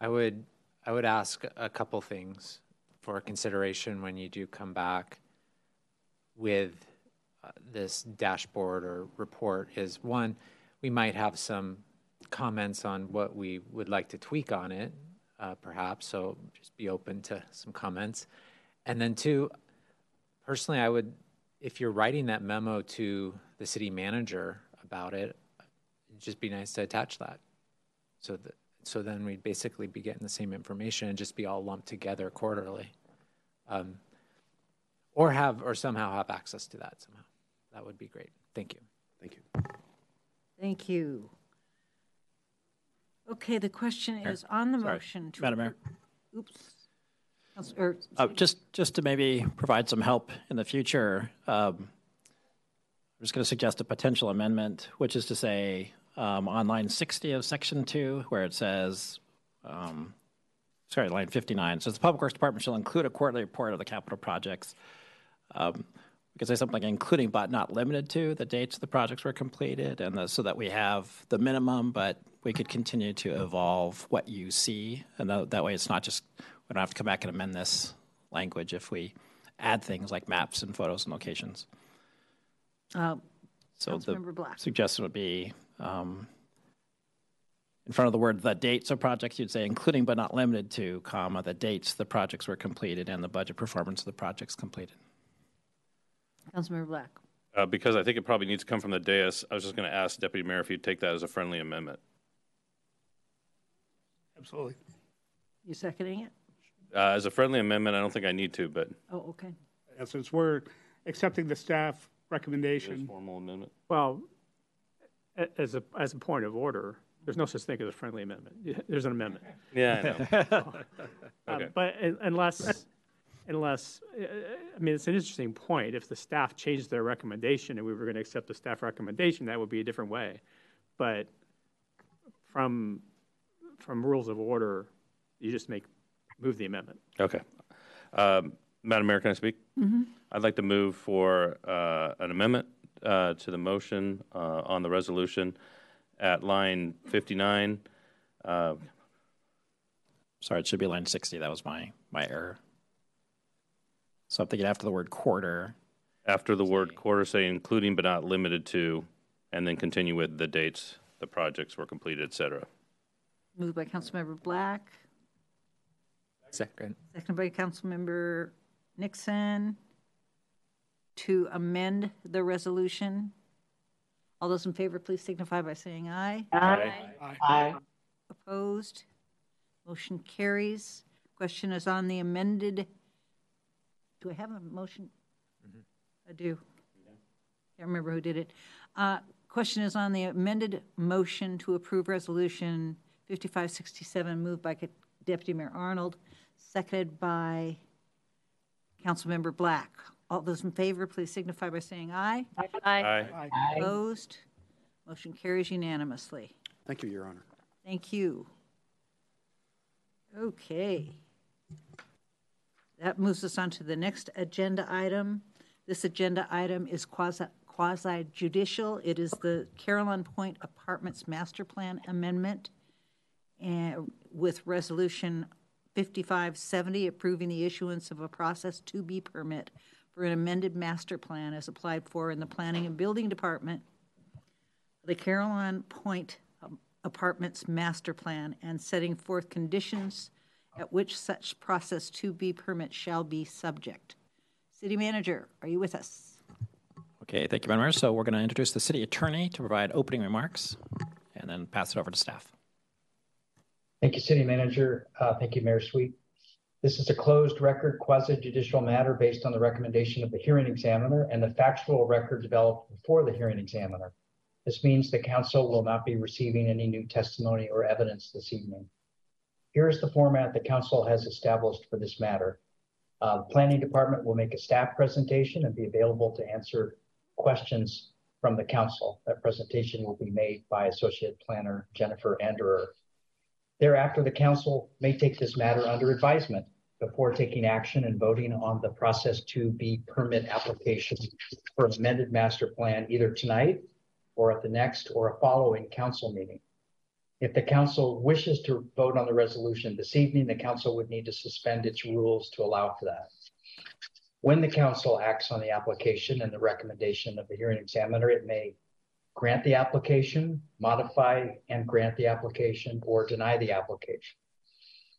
I would I would ask a couple things for consideration when you do come back with uh, this dashboard or report. Is one, we might have some comments on what we would like to tweak on it, uh, perhaps. So just be open to some comments. And then two, personally, I would if you're writing that memo to the city manager about it, it'd just be nice to attach that. So that so then we'd basically be getting the same information and just be all lumped together quarterly. Um, or have or somehow have access to that somehow. That would be great. Thank you. Thank you. Thank you. Okay, the question Mayor. is on the Sorry. motion. to Madam Mayor. Oops. Or- Uh, just, just to maybe provide some help in the future, um, I'm just going to suggest a potential amendment, which is to say, um, on line 60 of section 2, where it says, um, sorry, line 59, says the Public Works Department shall include a quarterly report of the capital projects. Um, we could say something like including but not limited to the dates the projects were completed, and the, so that we have the minimum, but we could continue to evolve what you see, and that way it's not just we don't have to come back and amend this language if we add things like maps and photos and locations. Uh, So the Councilmember Black. suggestion would be um, in front of the word the dates of projects, you'd say including but not limited to, comma, the dates the projects were completed and the budget performance of the projects completed. Councilmember Black. Uh, because I think it probably needs to come from the dais, I was just going to ask Deputy Mayor if you'd take that as a friendly amendment. Absolutely. You seconding it? Uh, as a friendly amendment, I don't think I need to, but Oh, okay. Yeah, Since we're accepting the staff it is recommendation, formal amendment. Well, as a, as a point of order, there's no such thing as a friendly amendment. There's an amendment. Yeah, I know. Um, Okay. But unless, unless, I mean, it's an interesting point. If the staff changed their recommendation and we were going to accept the staff recommendation, that would be a different way. But from, from rules of order, you just make, move the amendment. Okay. Um, Madam Mayor, can I speak? Mhm. I'd like to move for uh, an amendment uh, to the motion uh, on the resolution at line 59. uh, Sorry, it should be line 60. That was my, my error. So I'm thinking after the word quarter. After the word quarter, say including but not limited to, and then continue with the dates the projects were completed, et cetera. Moved by Councilmember Black, Second. seconded by Councilmember Nixon to amend the resolution. All those in favor, please signify by saying aye. Aye. Aye. Opposed? Motion carries. Question is on the amended, do I have a motion? I do. Can't remember who did it. Uh, Question is on the amended motion to approve Resolution 5567, moved by Deputy Mayor Arnold, seconded by Councilmember Black. All those in favor, please signify by saying aye. Aye. Opposed? Motion carries unanimously. Thank you, Your Honor. Thank you. Okay. That moves us on to the next agenda item. This agenda item is quasi quasi judicial. It is the Carillon Point Apartments Master Plan Amendment and with Resolution 5570 approving the issuance of a Process 2B permit for an amended master plan as applied for in the Planning and Building Department the Carillon Point Apartments Master Plan and setting forth conditions at which such process 2B permit shall be subject. City Manager, are you with us? Okay, thank you, Madam Mayor. So we're going to introduce the city attorney to provide opening remarks and then pass it over to staff. Thank you, City Manager. Uh, Thank you, Mayor Sweet. This is a closed record quasi judicial matter based on the recommendation of the hearing examiner and the factual record developed before the hearing examiner. This means the council will not be receiving any new testimony or evidence this evening. Here is the format the council has established for this matter. Uh, the Planning Department will make a staff presentation and be available to answer questions from the council. That presentation will be made by Associate Planner Jennifer Anderer. Thereafter, the council may take this matter under advisement before taking action and voting on the process 2B permit application for amended master plan either tonight or at the next or a following council meeting. If the council wishes to vote on the resolution this evening, the council would need to suspend its rules to allow for that. When the council acts on the application and the recommendation of the hearing examiner, it may grant the application, modify and grant the application, or deny the application.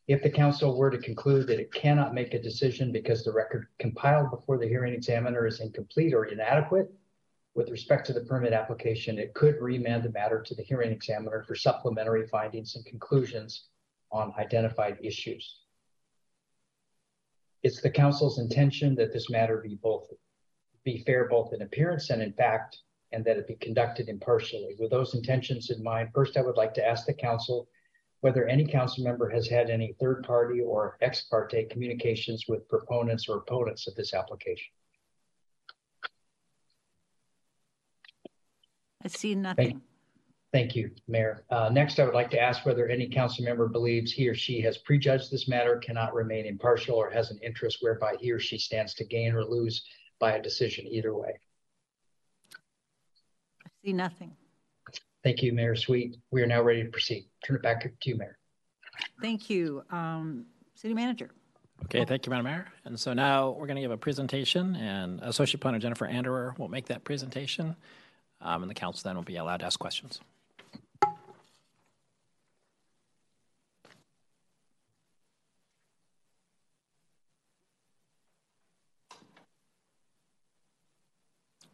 If the council were to conclude that it cannot make a decision because the record compiled before the hearing examiner is incomplete or inadequate, with respect to the permit application, it could remand the matter to the hearing examiner for supplementary findings and conclusions on identified issues. It's the council's intention that this matter be both be fair both in appearance and in fact, and that it be conducted impartially. With those intentions in mind, first I would like to ask the council whether any council member has had any third party or ex parte communications with proponents or opponents of this application. I see nothing. Thank you, Mayor. Uh, next, I would like to ask whether any council member believes he or she has prejudged this matter, cannot remain impartial, or has an interest whereby he or she stands to gain or lose by a decision either way. I see nothing. Thank you, Mayor Sweet. We are now ready to proceed. Turn it back to you, Mayor. Thank you. Um, City Manager. Okay, thank you, Madam Mayor. And so now we're going to give a presentation, and Associate Planner Jennifer Anderer will make that presentation, um, and the council then will be allowed to ask questions.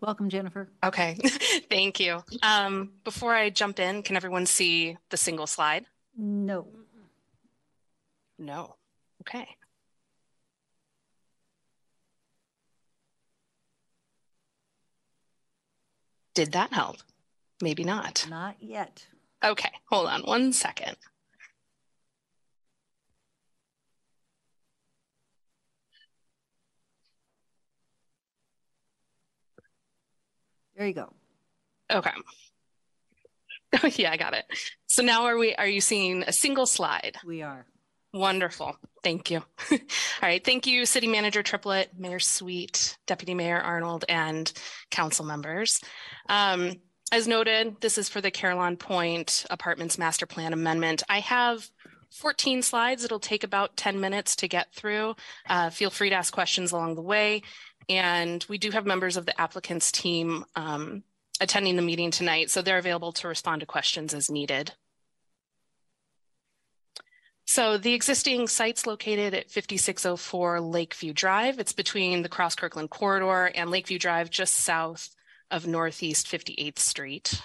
Welcome, Jennifer. Okay, thank you. Um, before I jump in, can everyone see the single slide? No. No. Okay. Did that help? Maybe not. Not yet. Okay, hold on one second. There you go. Okay. yeah, I got it. So now are we are you seeing a single slide? We are. Wonderful. Thank you. All right. Thank you, City Manager Triplett, Mayor Sweet, Deputy Mayor Arnold, and council members. Um, as noted, this is for the Carillon Point Apartments Master Plan Amendment. I have 14 slides. It'll take about 10 minutes to get through. Uh, feel free to ask questions along the way. And we do have members of the applicants team um, attending the meeting tonight, so they're available to respond to questions as needed. So the existing site's located at 5604 Lakeview Drive. It's between the Cross Kirkland Corridor and Lakeview Drive, just south of Northeast 58th Street.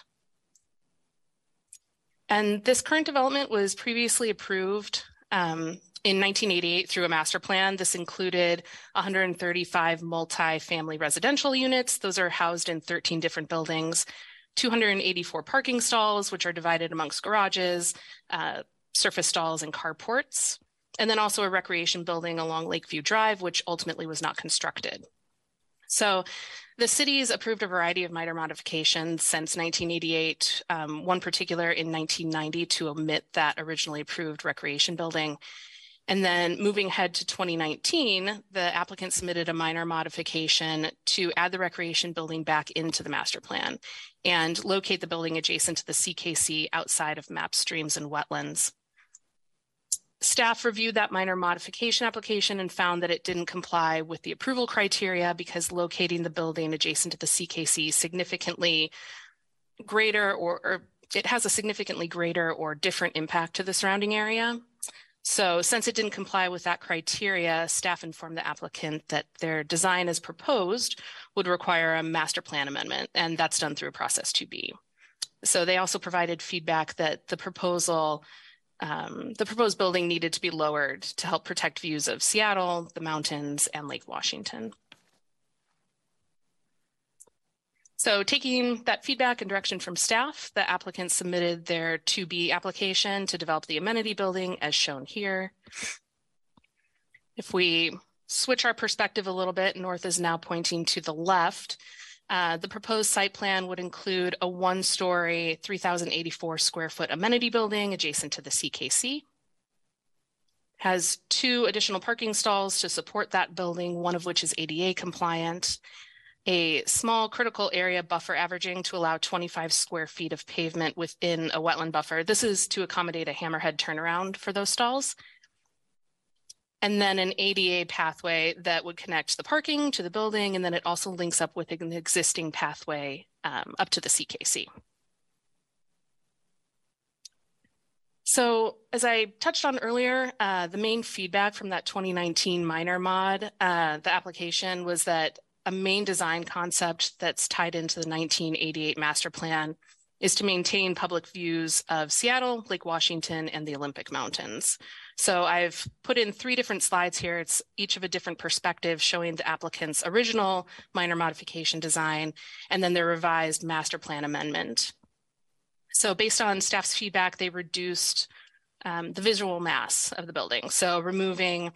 And this current development was previously approved um, in 1988 through a master plan. This included 135 multi-family residential units. Those are housed in 13 different buildings, 284 parking stalls, which are divided amongst garages, uh, surface stalls, and carports. And then also a recreation building along Lakeview Drive, which ultimately was not constructed. So the city's approved a variety of minor modifications since 1988, um, one particular in 1990 to omit that originally approved recreation building. And then moving ahead to 2019, the applicant submitted a minor modification to add the recreation building back into the master plan and locate the building adjacent to the CKC outside of map streams and wetlands. Staff reviewed that minor modification application and found that it didn't comply with the approval criteria because locating the building adjacent to the CKC significantly greater or, or it has a significantly greater or different impact to the surrounding area. So since it didn't comply with that criteria, staff informed the applicant that their design as proposed would require a master plan amendment, and that's done through process 2B. So they also provided feedback that the proposal um, the proposed building needed to be lowered to help protect views of Seattle, the mountains, and Lake Washington. So taking that feedback and direction from staff, the applicant submitted their 2B application to develop the amenity building as shown here. If we switch our perspective a little bit, north is now pointing to the left. Uh, the proposed site plan would include a one-story, 3,084 square foot amenity building adjacent to the CKC. Has two additional parking stalls to support that building, one of which is ADA compliant. A small critical area buffer averaging to allow 25 square feet of pavement within a wetland buffer. This is to accommodate a hammerhead turnaround for those stalls and then an ADA pathway that would connect the parking to the building, and then it also links up with an existing pathway um, up to the CKC. So as I touched on earlier, uh, the main feedback from that 2019 minor mod, uh, the application was that a main design concept that's tied into the 1988 master plan is to maintain public views of Seattle, Lake Washington, and the Olympic Mountains. So I've put in three different slides here. It's each of a different perspective showing the applicant's original minor modification design and then their revised master plan amendment. So based on staff's feedback, they reduced um, the visual mass of the building. So removing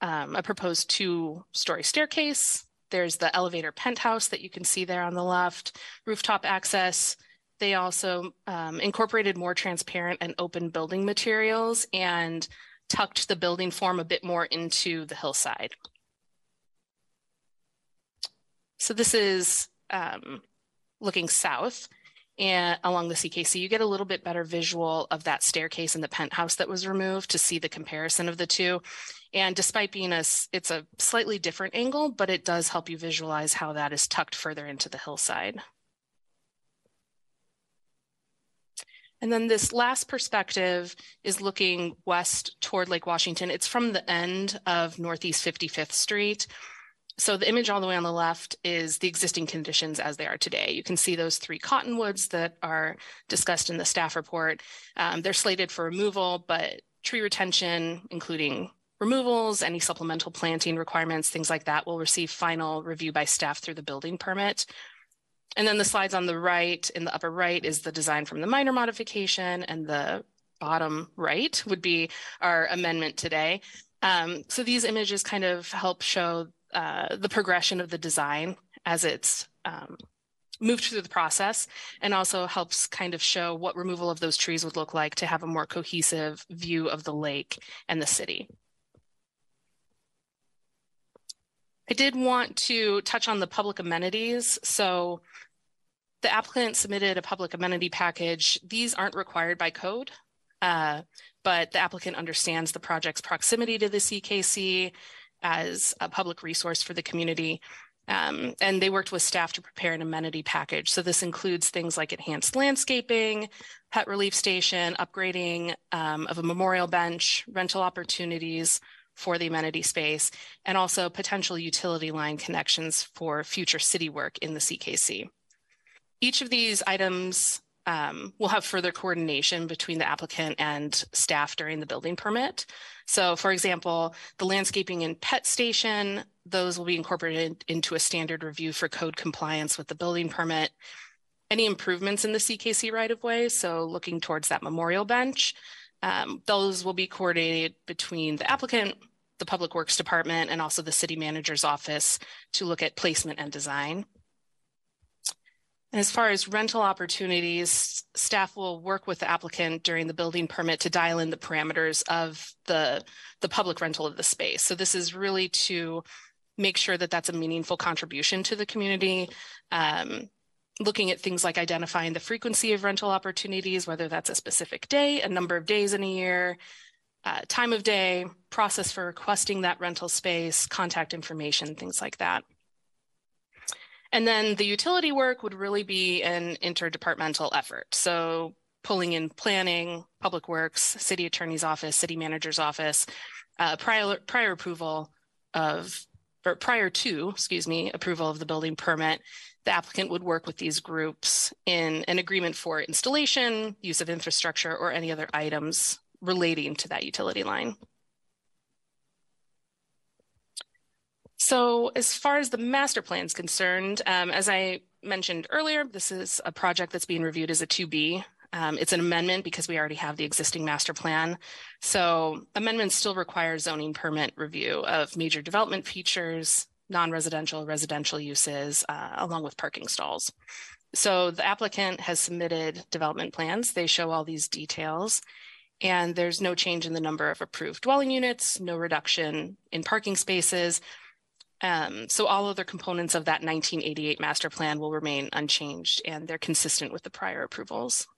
um, a proposed two-story staircase. There's the elevator penthouse that you can see there on the left, rooftop access, they also um, incorporated more transparent and open building materials and tucked the building form a bit more into the hillside. So this is um, looking south and along the CKC, you get a little bit better visual of that staircase and the penthouse that was removed to see the comparison of the two. And despite being a, it's a slightly different angle, but it does help you visualize how that is tucked further into the hillside. And then this last perspective is looking west toward Lake Washington. It's from the end of Northeast 55th Street. So the image all the way on the left is the existing conditions as they are today. You can see those three cottonwoods that are discussed in the staff report. Um, they're slated for removal, but tree retention, including removals, any supplemental planting requirements, things like that will receive final review by staff through the building permit. and then the slides on the right, in the upper right, is the design from the minor modification, and the bottom right would be our amendment today. Um, so these images kind of help show uh, the progression of the design as it's um, moved through the process and also helps kind of show what removal of those trees would look like to have a more cohesive view of the lake and the city. I did want to touch on the public amenities. So the applicant submitted a public amenity package. These aren't required by code, uh, but the applicant understands the project's proximity to the CKC as a public resource for the community. Um, and they worked with staff to prepare an amenity package. So this includes things like enhanced landscaping, pet relief station, upgrading um, of a memorial bench, rental opportunities for the amenity space, and also potential utility line connections for future city work in the CKC. Each of these items um, will have further coordination between the applicant and staff during the building permit. So for example, the landscaping and pet station, those will be incorporated into a standard review for code compliance with the building permit. Any improvements in the CKC right of way, so looking towards that memorial bench, um, those will be coordinated between the applicant, the Public Works Department, and also the city manager's office to look at placement and design. And as far as rental opportunities, staff will work with the applicant during the building permit to dial in the parameters of the, the public rental of the space. So this is really to make sure that that's a meaningful contribution to the community. Um, looking at things like identifying the frequency of rental opportunities, whether that's a specific day, a number of days in a year, uh, time of day, process for requesting that rental space, contact information, things like that. And then the utility work would really be an interdepartmental effort. So pulling in planning, public works, city attorney's office, city manager's office, uh, prior, prior approval of, or prior to, excuse me, approval of the building permit, the applicant would work with these groups in an agreement for installation, use of infrastructure, or any other items relating to that utility line. So as far as the master plan is concerned, um, as I mentioned earlier, this is a project that's being reviewed as a 2B. Um, it's an amendment because we already have the existing master plan. So amendments still require zoning permit review of major development features, non-residential, residential uses, uh, along with parking stalls. So the applicant has submitted development plans. They show all these details and there's no change in the number of approved dwelling units, no reduction in parking spaces, um, so all other components of that 1988 master plan will remain unchanged and they're consistent with the prior approvals.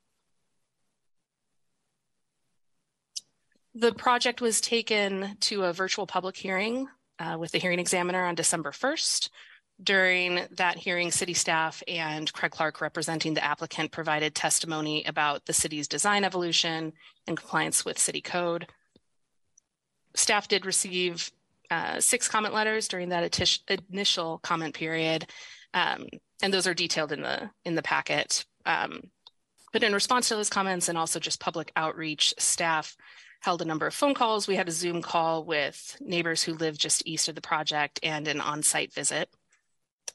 The project was taken to a virtual public hearing uh, with the hearing examiner on December 1st. During that hearing, city staff and Craig Clark representing the applicant provided testimony about the city's design evolution and compliance with city code. Staff did receive uh, six comment letters during that initial comment period, um, and those are detailed in the in the packet. Um, but in response to those comments and also just public outreach, staff held a number of phone calls. We had a Zoom call with neighbors who live just east of the project and an on-site visit.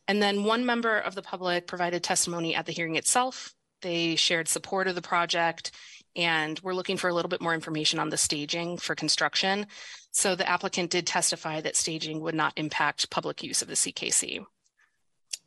And then one member of the public provided testimony at the hearing itself. They shared support of the project and we're looking for a little bit more information on the staging for construction. So the applicant did testify that staging would not impact public use of the CKC.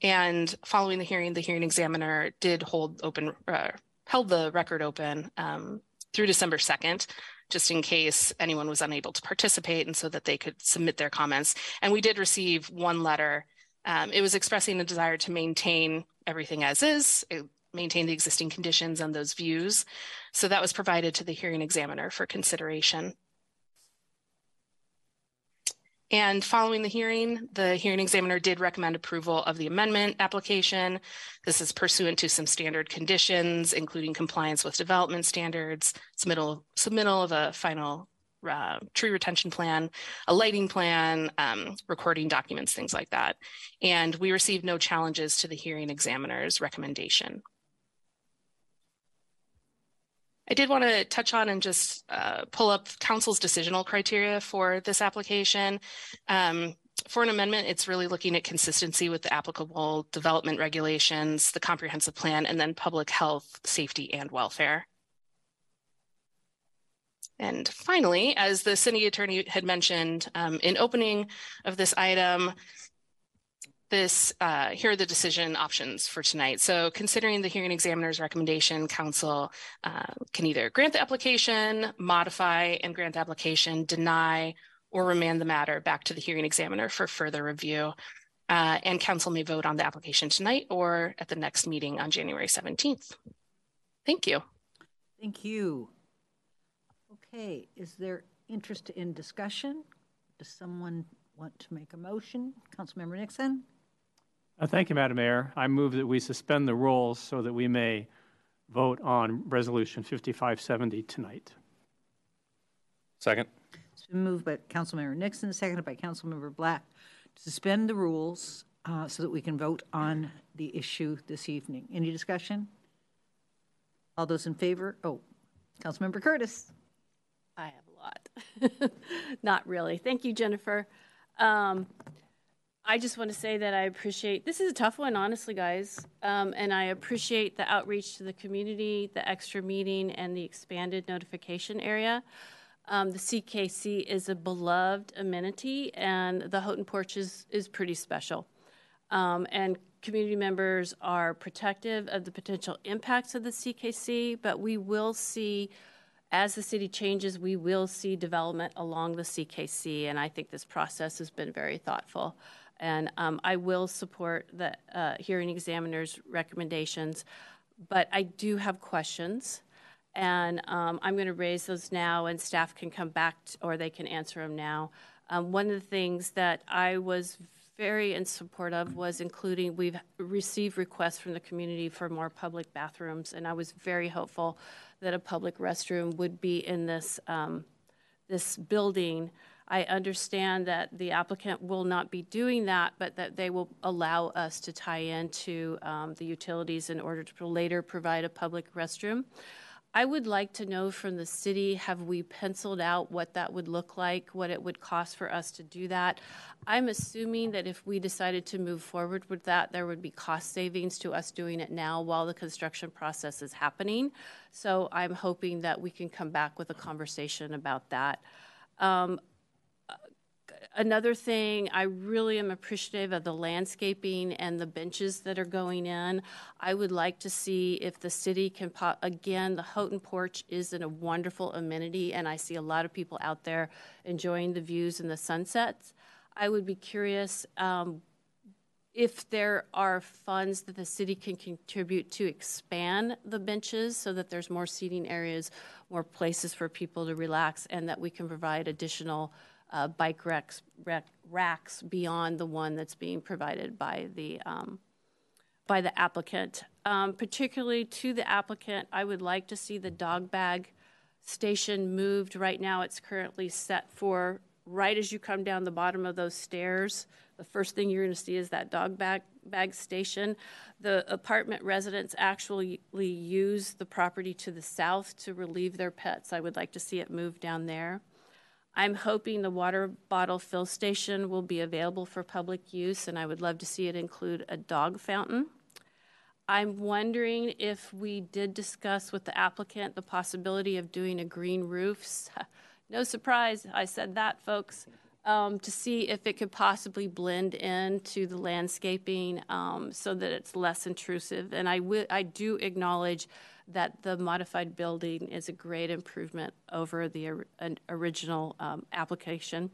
And following the hearing, the hearing examiner did hold open, uh, held the record open um, through December 2nd, just in case anyone was unable to participate and so that they could submit their comments. And we did receive one letter. Um, it was expressing a desire to maintain everything as is, maintain the existing conditions and those views. So that was provided to the hearing examiner for consideration. And following the hearing, the hearing examiner did recommend approval of the amendment application. This is pursuant to some standard conditions, including compliance with development standards, submittal, submittal of a final uh, tree retention plan, a lighting plan, um, recording documents, things like that. And we received no challenges to the hearing examiner's recommendation. I did want to touch on and just uh, pull up council's decisional criteria for this application. Um, for an amendment, it's really looking at consistency with the applicable development regulations, the comprehensive plan, and then public health, safety, and welfare. And finally, as the city attorney had mentioned um, in opening of this item, this uh, here are the decision options for tonight. So considering the hearing examiner's recommendation, council uh, can either grant the application, modify and grant the application, deny, or remand the matter back to the hearing examiner for further review. Uh, and council may vote on the application tonight or at the next meeting on January 17th. Thank you. Thank you. Okay, is there interest in discussion? Does someone want to make a motion? Councilmember Nixon? Uh, thank you, Madam Mayor. I move that we suspend the rules so that we may vote on Resolution 5570 tonight. Second. It's been moved by Councilmember Nixon, seconded by Councilmember Black, to suspend the rules uh, so that we can vote on the issue this evening. Any discussion? All those in favor? Oh, Councilmember Curtis. I have a lot. Not really. Thank you, Jennifer. Um, I just want to say that I appreciate this is a tough one, honestly, guys. Um, and I appreciate the outreach to the community, the extra meeting, and the expanded notification area. Um, the CKC is a beloved amenity, and the Houghton Porch is, is pretty special. Um, and community members are protective of the potential impacts of the CKC, but we will see as the city changes, we will see development along the CKC, and I think this process has been very thoughtful. And um, I will support the uh, hearing examiner's recommendations, but I do have questions, and um, I'm going to raise those now, and staff can come back or they can answer them now. Um, one of the things that I was very in support of was including we've received requests from the community for more public bathrooms, and I was very hopeful that a public restroom would be in this um, this building. I understand that the applicant will not be doing that, but that they will allow us to tie into um, the utilities in order to later provide a public restroom. I would like to know from the city have we penciled out what that would look like, what it would cost for us to do that? I'm assuming that if we decided to move forward with that, there would be cost savings to us doing it now while the construction process is happening. So I'm hoping that we can come back with a conversation about that. Um, another thing, I really am appreciative of the landscaping and the benches that are going in. I would like to see if the city can, pop, again, the Houghton Porch is a wonderful amenity, and I see a lot of people out there enjoying the views and the sunsets. I would be curious um, if there are funds that the city can contribute to expand the benches so that there's more seating areas, more places for people to relax, and that we can provide additional uh, bike racks, rack, racks beyond the one that's being provided by the um, by the applicant. Um, particularly to the applicant, I would like to see the dog bag station moved. Right now, it's currently set for right as you come down the bottom of those stairs. The first thing you're going to see is that dog bag bag station. The apartment residents actually use the property to the south to relieve their pets. I would like to see it moved down there. I'm hoping the water bottle fill station will be available for public use, and I would love to see it include a dog fountain. I'm wondering if we did discuss with the applicant the possibility of doing a green roof. no surprise, I said that, folks. Um, to see if it could possibly blend into the landscaping um, so that it's less intrusive. And I, w- I do acknowledge that the modified building is a great improvement over the or, original um, application.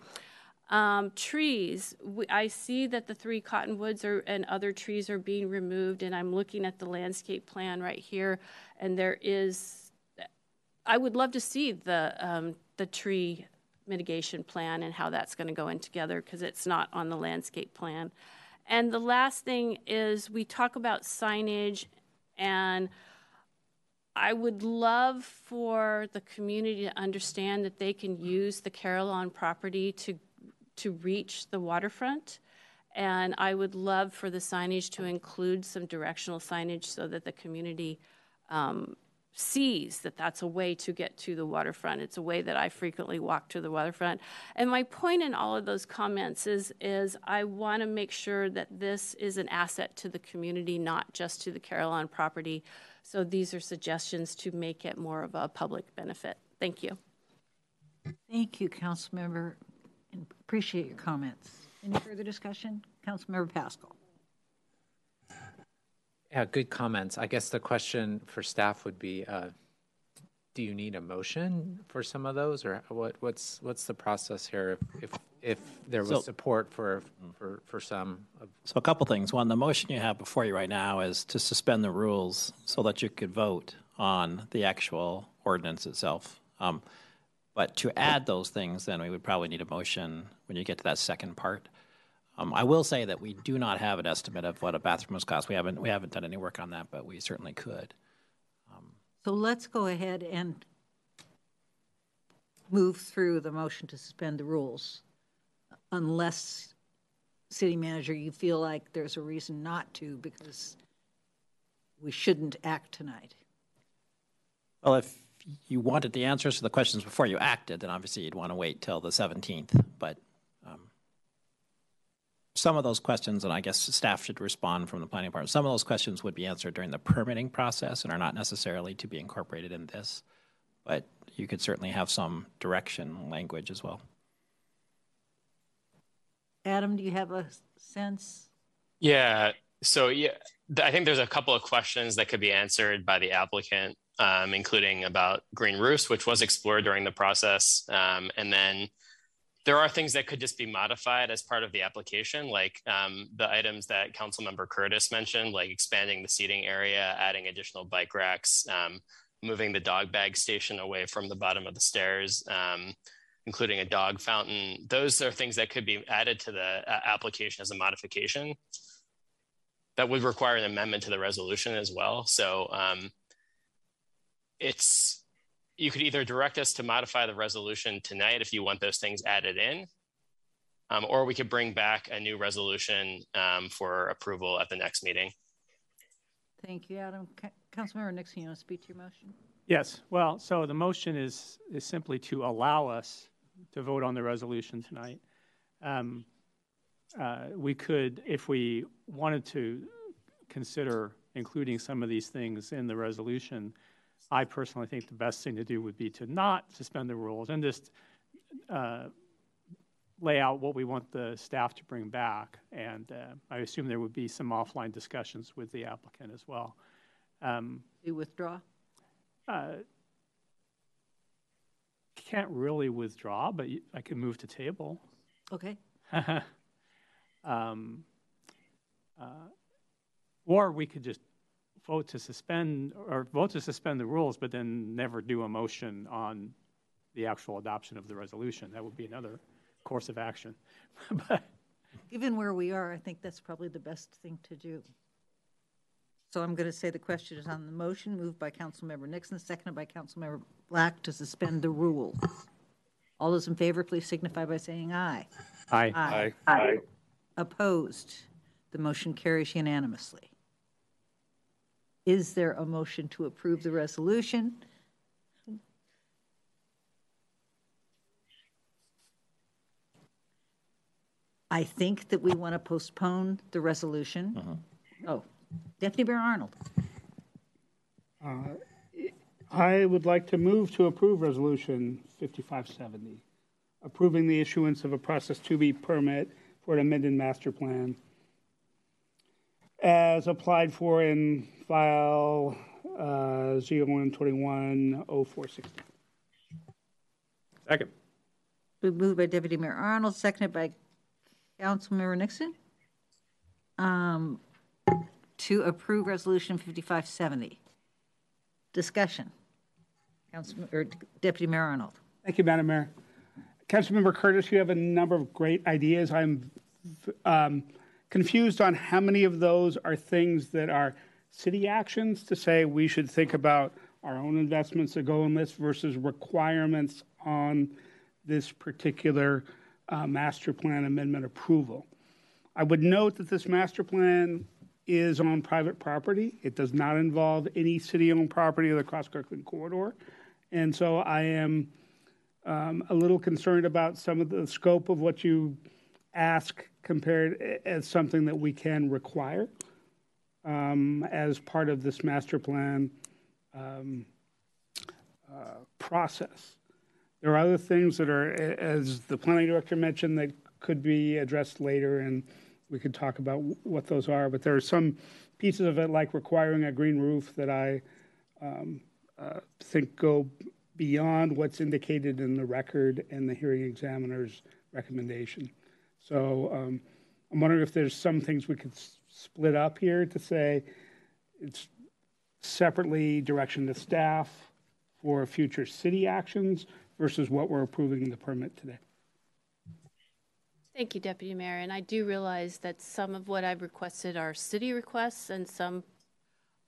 Um, trees, we, I see that the three cottonwoods are, and other trees are being removed, and I'm looking at the landscape plan right here, and there is, I would love to see the um, the tree mitigation plan and how that's going to go in together because it's not on the landscape plan. And the last thing is we talk about signage and I would love for the community to understand that they can use the Carillon property to to reach the waterfront. And I would love for the signage to include some directional signage so that the community um, sees that that's a way to get to the waterfront. It's a way that I frequently walk to the waterfront. And my point in all of those comments is, is I want to make sure that this is an asset to the community, not just to the Carillon property. So these are suggestions to make it more of a public benefit. Thank you. Thank you, Councilmember, and appreciate your comments. Any further discussion? Councilmember Pascal. Yeah, good comments. I guess the question for staff would be, uh, do you need a motion for some of those, or what, what's, what's the process here if, if, if there was So- support for, for, for some of So a couple things. One, the motion you have before you right now is to suspend the rules so that you could vote on the actual ordinance itself. Um, But to add those things, then we would probably need a motion when you get to that second part. Um, I will say that we do not have an estimate of what a bathroom must cost. We haven't, we haven't done any work on that, but we certainly could. So let's go ahead and move through the motion to suspend the rules, unless, city manager, you feel like there's a reason not to because we shouldn't act tonight. Well, if you wanted the answers to the questions before you acted, then obviously you'd want to wait till the 17th. But some of those questions, and I guess staff should respond from the planning department, some of those questions would be answered during the permitting process and are not necessarily to be incorporated in this. But you could certainly have some direction language as well. Adam, do you have a sense? Yeah. So yeah, I think there's a couple of questions that could be answered by the applicant, um, including about green roofs, which was explored during the process, um, and then there are things that could just be modified as part of the application, like um, the items that Councilmember Curtis mentioned, like expanding the seating area, adding additional bike racks, um, moving the dog bag station away from the bottom of the stairs, um, including a dog fountain. Those are things that could be added to the uh, application as a modification. That would require an amendment to the resolution as well. So um, it's you could either direct us to modify the resolution tonight if you want those things added in, um, or we could bring back a new resolution um, for approval at the next meeting. Thank you, Adam. Ca- Councilmember Nixon, you want to speak to your motion? Yes, well, so the motion is, is simply to allow us to vote on the resolution tonight. Um, uh, We could, if we wanted to consider including some of these things in the resolution, I personally think the best thing to do would be to not suspend the rules and just uh, lay out what we want the staff to bring back. And uh, I assume there would be some offline discussions with the applicant as well. Um, You withdraw? uh, Can't really withdraw, but I can move to table. Okay. Um, uh, Or we could just vote to suspend, or vote to suspend the rules, but then never do a motion on the actual adoption of the resolution. That would be another course of action. But Given where we are, I think that's probably the best thing to do. So I'm going to say the question is on the motion, moved by Councilmember Nixon, seconded by Councilmember Black to suspend the rules. All those in favor, please signify by saying aye. Aye. Aye. Aye. Opposed? The motion carries unanimously. Is there a motion to approve the resolution? I think that we want to postpone the resolution. Oh, Deputy Mayor Arnold. Uh, I would like to move to approve Resolution 5570, approving the issuance of a Process 2B permit for an amended master plan as applied for in file uh, 0121-0460. Second. Been moved by Deputy Mayor Arnold, seconded by Councilmember Nixon. Um, to approve Resolution 5570. Discussion. Councilman, or Deputy Mayor Arnold. Thank you, Madam Mayor. Councilmember Curtis, you have a number of great ideas. I'm um, confused on how many of those are things that are city actions to say we should think about our own investments that go in this versus requirements on this particular uh, master plan amendment approval. I would note that this master plan is on private property. It does not involve any city-owned property of the Cross Kirkland corridor. And so I am um, a little concerned about some of the scope of what you ask compared as something that we can require um, as part of this master plan um, uh, process. There are other things that are, as the planning director mentioned, that could be addressed later, and we could talk about what those are. But there are some pieces of it, like requiring a green roof, that I um, uh, think go beyond what's indicated in the record and the hearing examiner's recommendation. So um, I'm wondering if there's some things we could split up here to say it's separately direction to staff for future city actions versus what we're approving in the permit today. Thank you, Deputy Mayor. And I do realize that some of what I've requested are city requests and some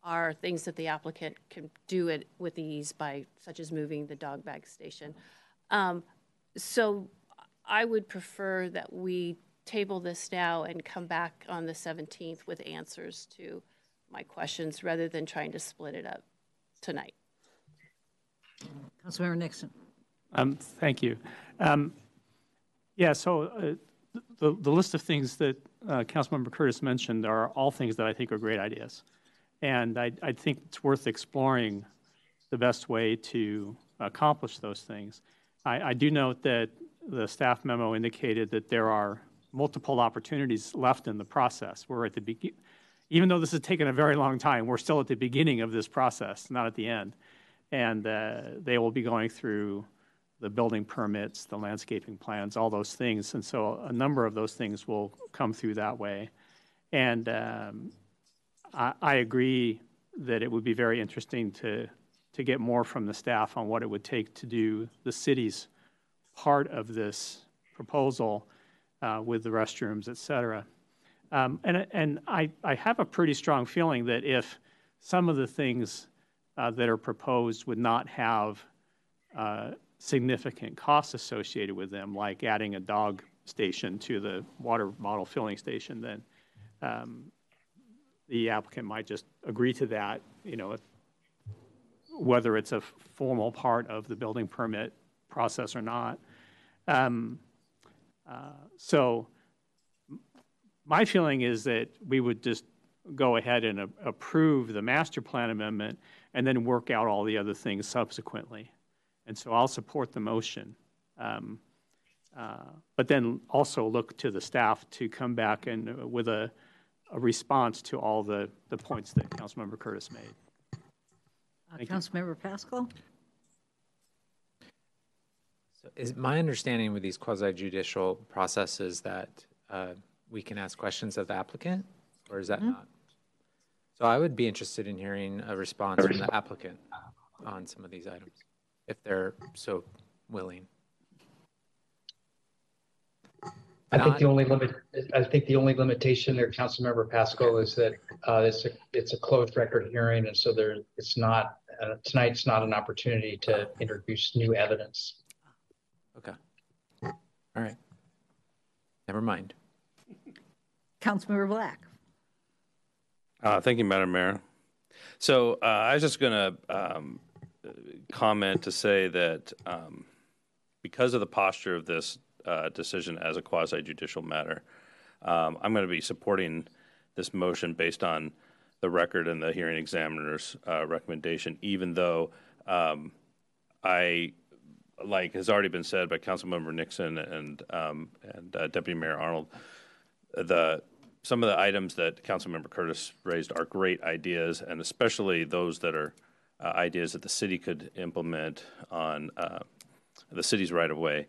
are things that the applicant can do it with ease by, such as moving the dog bag station. Um, so I would prefer that we table this now and come back on the 17th with answers to my questions rather than trying to split it up tonight. Councilmember Nixon. Um, thank you. Um, yeah, so uh, the, the list of things that uh, Councilmember Curtis mentioned are all things that I think are great ideas. And I, I think it's worth exploring the best way to accomplish those things. I, I do note that the staff memo indicated that there are multiple opportunities left in the process. We're at the beginning, even though this has taken a very long time, we're still at the beginning of this process, not at the end. And uh, they will be going through the building permits, the landscaping plans, all those things. And so a number of those things will come through that way. And um, I, I agree that it would be very interesting to, to get more from the staff on what it would take to do the city's part of this proposal uh, with the restrooms, et cetera. Um, and and I, I have a pretty strong feeling that if some of the things uh, that are proposed would not have uh, significant costs associated with them, like adding a dog station to the water bottle filling station, then um, the applicant might just agree to that, you know, whether it's a formal part of the building permit process or not. Um, uh, so my feeling is that we would just go ahead and a- approve the master plan amendment and then work out all the other things subsequently. And so I'll support the motion. Um, uh, but then also look to the staff to come back and uh, with a, a response to all the, the points that Councilmember Curtis made. Uh, Councilmember Pascal? So is my understanding with these quasi judicial processes that uh, we can ask questions of the applicant, or is that Mhm. not? So I would be interested in hearing a response from the applicant on some of these items, if they're so willing. I think the only limit, I think the only limitation there, Councilmember Pascal, is that uh, it's a, it's a closed record hearing, and so there, it's not, uh, tonight's not an opportunity to introduce new evidence. Okay. All right. Never mind. Councilmember Black. Uh, thank you, Madam Mayor. So uh, I was just going to um, comment to say that um, because of the posture of this uh, decision as a quasi judicial matter, um, I'm going to be supporting this motion based on the record and the hearing examiner's uh, recommendation, even though um, I, like has already been said by Councilmember Nixon and um, and uh, Deputy Mayor Arnold, the some of the items that Councilmember Curtis raised are great ideas, and especially those that are uh, ideas that the city could implement on uh, the city's right of way.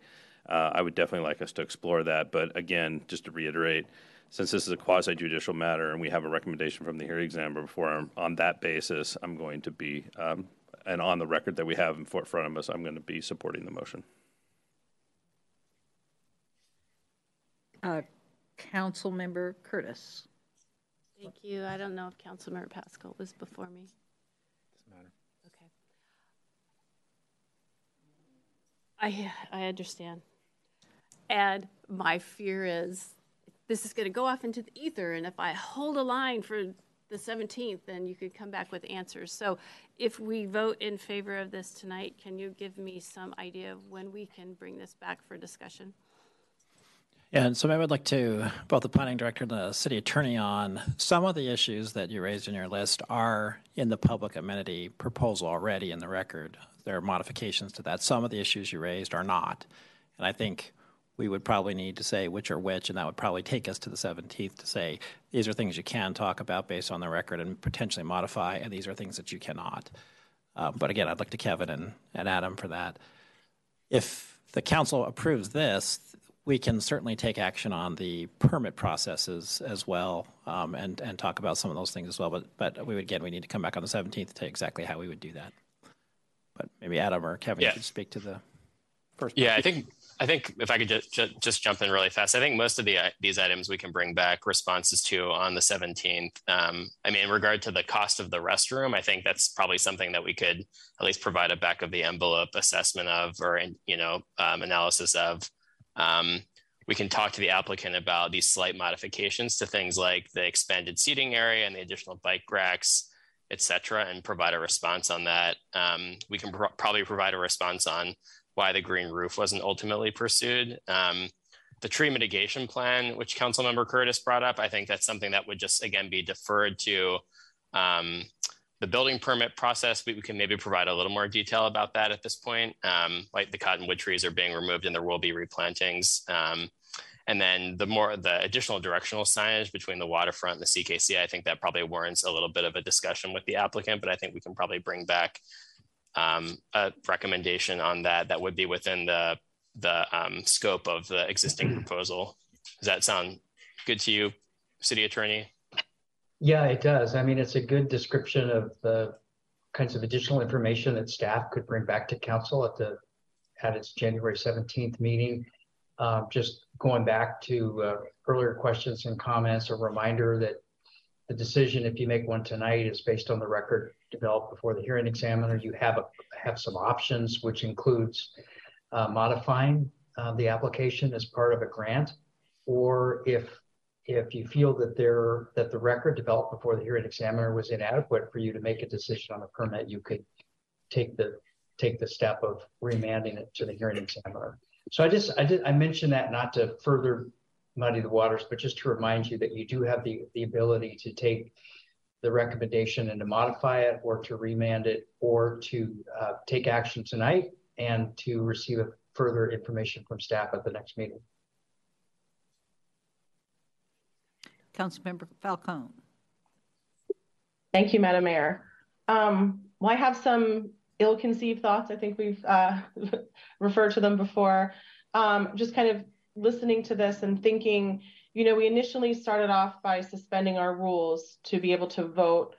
Uh, I would definitely like us to explore that. But again, just to reiterate, since this is a quasi judicial matter and we have a recommendation from the hearing examiner before, on that basis, I'm going to be, um, and on the record that we have in front of us, I'm going to be supporting the motion. Uh, Councilmember Curtis. Thank you. I don't know if Councilmember Pascal was before me. Doesn't matter. Okay. I, I understand. And my fear is this is going to go off into the ether, and if I hold a line for the 17th, then you could come back with answers. So if we vote in favor of this tonight, can you give me some idea of when we can bring this back for discussion? Yeah, and so I would like to, both the planning director and the city attorney on some of the issues that you raised in your list are in the public amenity proposal already in the record. There are modifications to that. Some of the issues you raised are not. And I think we would probably need to say which are which, and that would probably take us to the 17th to say these are things you can talk about based on the record and potentially modify, and these are things that you cannot. Um, but again, I'd look to Kevin and, and Adam for that. If the council approves this, we can certainly take action on the permit processes as well um, and, and talk about some of those things as well. But, but we would, again, we need to come back on the 17th to tell you exactly how we would do that. But maybe Adam or Kevin yeah. should speak to the first. Yeah, I think I think if I could just, just, jump in really fast, I think most of the these items we can bring back responses to on the 17th. Um, I mean, in regard to the cost of the restroom, I think that's probably something that we could at least provide a back of the envelope assessment of, or you know, um, analysis of. Um, we can talk to the applicant about these slight modifications to things like the expanded seating area and the additional bike racks, et cetera, and provide a response on that. Um, we can pro- probably provide a response on why the green roof wasn't ultimately pursued. Um, the tree mitigation plan, which Councilmember Curtis brought up, I think that's something that would just again be deferred to um, the building permit process. We, we, can maybe provide a little more detail about that at this point. Um, like the cottonwood trees are being removed and there will be replantings. Um, and then the more the additional directional signage between the waterfront and the CKC, I think that probably warrants a little bit of a discussion with the applicant, but I think we can probably bring back um, a recommendation on that that would be within the the um, scope of the existing proposal. Does that sound good to you, City Attorney? Yeah, it does. I mean, it's a good description of the kinds of additional information that staff could bring back to council at the at its January 17th meeting. Um, just going back to uh, earlier questions and comments, a reminder that the decision, if you make one tonight, is based on the record developed before the hearing examiner. You have a, have some options, which includes uh, modifying uh, the application as part of a grant, or if if you feel that there that the record developed before the hearing examiner was inadequate for you to make a decision on the permit, you could take the take the step of remanding it to the hearing examiner. So I just I did I mentioned that not to further muddy the waters, but just to remind you that you do have the, the ability to take the recommendation and to modify it or to remand it or to uh, take action tonight and to receive further information from staff at the next meeting. Councilmember Falcone. Thank you, Madam Mayor. Um, well, I have some ill-conceived thoughts. I think we've uh, referred to them before. Um, just kind of listening to this and thinking, you know, we initially started off by suspending our rules to be able to vote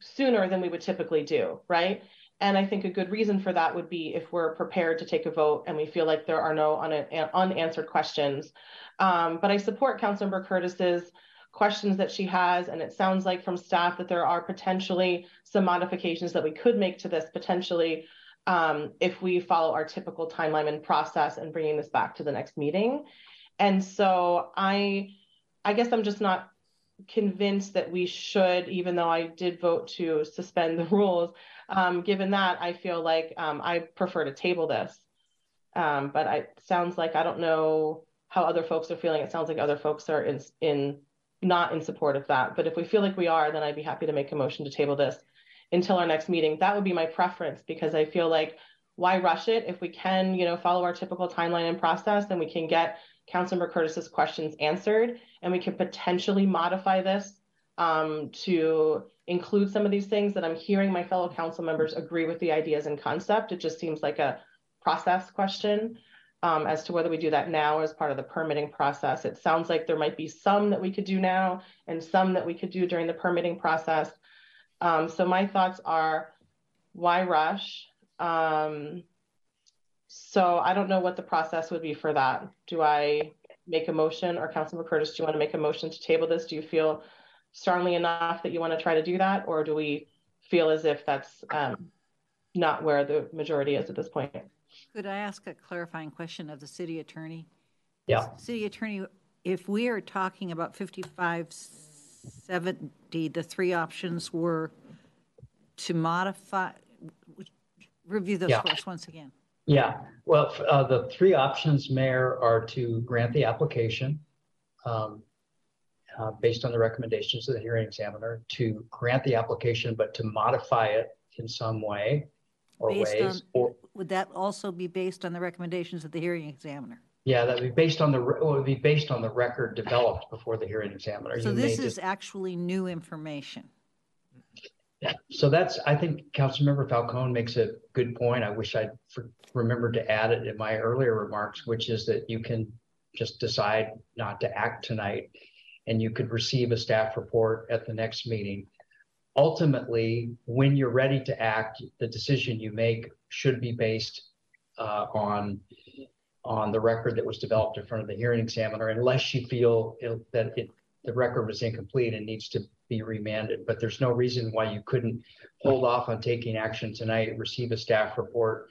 sooner than we would typically do, right? And I think a good reason for that would be if we're prepared to take a vote and we feel like there are no un- unanswered questions. Um, but I support Councilmember Curtis's questions that she has, and it sounds like from staff that there are potentially some modifications that we could make to this potentially um, if we follow our typical timeline and process and bringing this back to the next meeting. And so I, I guess I'm just not convinced that we should, even though I did vote to suspend the rules. Um, given that, I feel like um, I prefer to table this. Um, but it sounds like I don't know how other folks are feeling. It sounds like other folks are in, in not in support of that. But if we feel like we are, then I'd be happy to make a motion to table this until our next meeting. That would be my preference because I feel like why rush it if we can, you know, follow our typical timeline and process, then we can get Councilmember Curtis's questions answered, and we can potentially modify this um, to include some of these things that I'm hearing my fellow council members agree with the ideas and concept. It just seems like a process question um, as to whether we do that now as part of the permitting process. It sounds like there might be some that we could do now and some that we could do during the permitting process. Um, so my thoughts are why rush? Um, so I don't know what the process would be for that. Do I make a motion or Councilmember Curtis, do you want to make a motion to table this? Do you feel strongly enough that you want to try to do that? Or do we feel as if that's um, not where the majority is at this point? Could I ask a clarifying question of the city attorney? Yeah. City attorney, if we are talking about 5570, the three options were to modify, review those Yeah. for us once again. Yeah, well, uh, the three options, Mayor, are to grant the application um, uh, based on the recommendations of the hearing examiner, to grant the application, but to modify it in some way or Based ways. on, Or, would that also be based on the recommendations of the hearing examiner? Yeah, that would be based on the, re- it would be based on the record developed before the hearing examiner. So You may this just- is actually new information. Yeah, so that's, I think Councilmember Falcone makes a good point. I wish I'd for- remembered to add it in my earlier remarks, which is that you can just decide not to act tonight and you could receive a staff report at the next meeting. Ultimately, when you're ready to act, the decision you make should be based uh, on on the record that was developed in front of the hearing examiner, unless you feel it- that it, the record was incomplete and needs to be remanded. But there's no reason why you couldn't hold off on taking action tonight, receive a staff report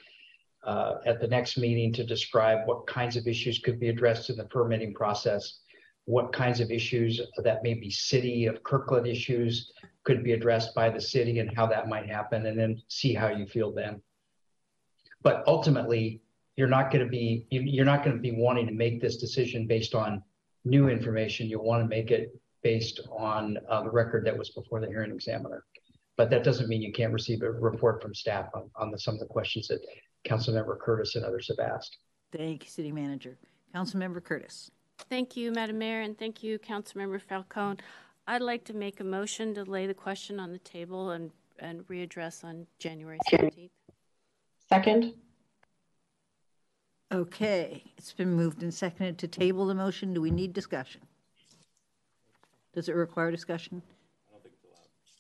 uh, at the next meeting to describe what kinds of issues could be addressed in the permitting process, what kinds of issues that may be city of Kirkland issues could be addressed by the city and how that might happen, and then see how you feel then. But ultimately, you're not going to be you- you're not going to be wanting to make this decision based on new information. You'll want to make it based on uh, the record that was before the hearing examiner. But that doesn't mean you can't receive a report from staff on, on the, some of the questions that Councilmember Curtis and others have asked. Thank you, City Manager. Councilmember Curtis. Thank you, Madam Mayor, and thank you, Councilmember Falcone. I'd like to make a motion to lay the question on the table and, and readdress on January 17th. Second? Okay, it's been moved and seconded to table the motion. Do we need discussion? Does it require discussion? I don't think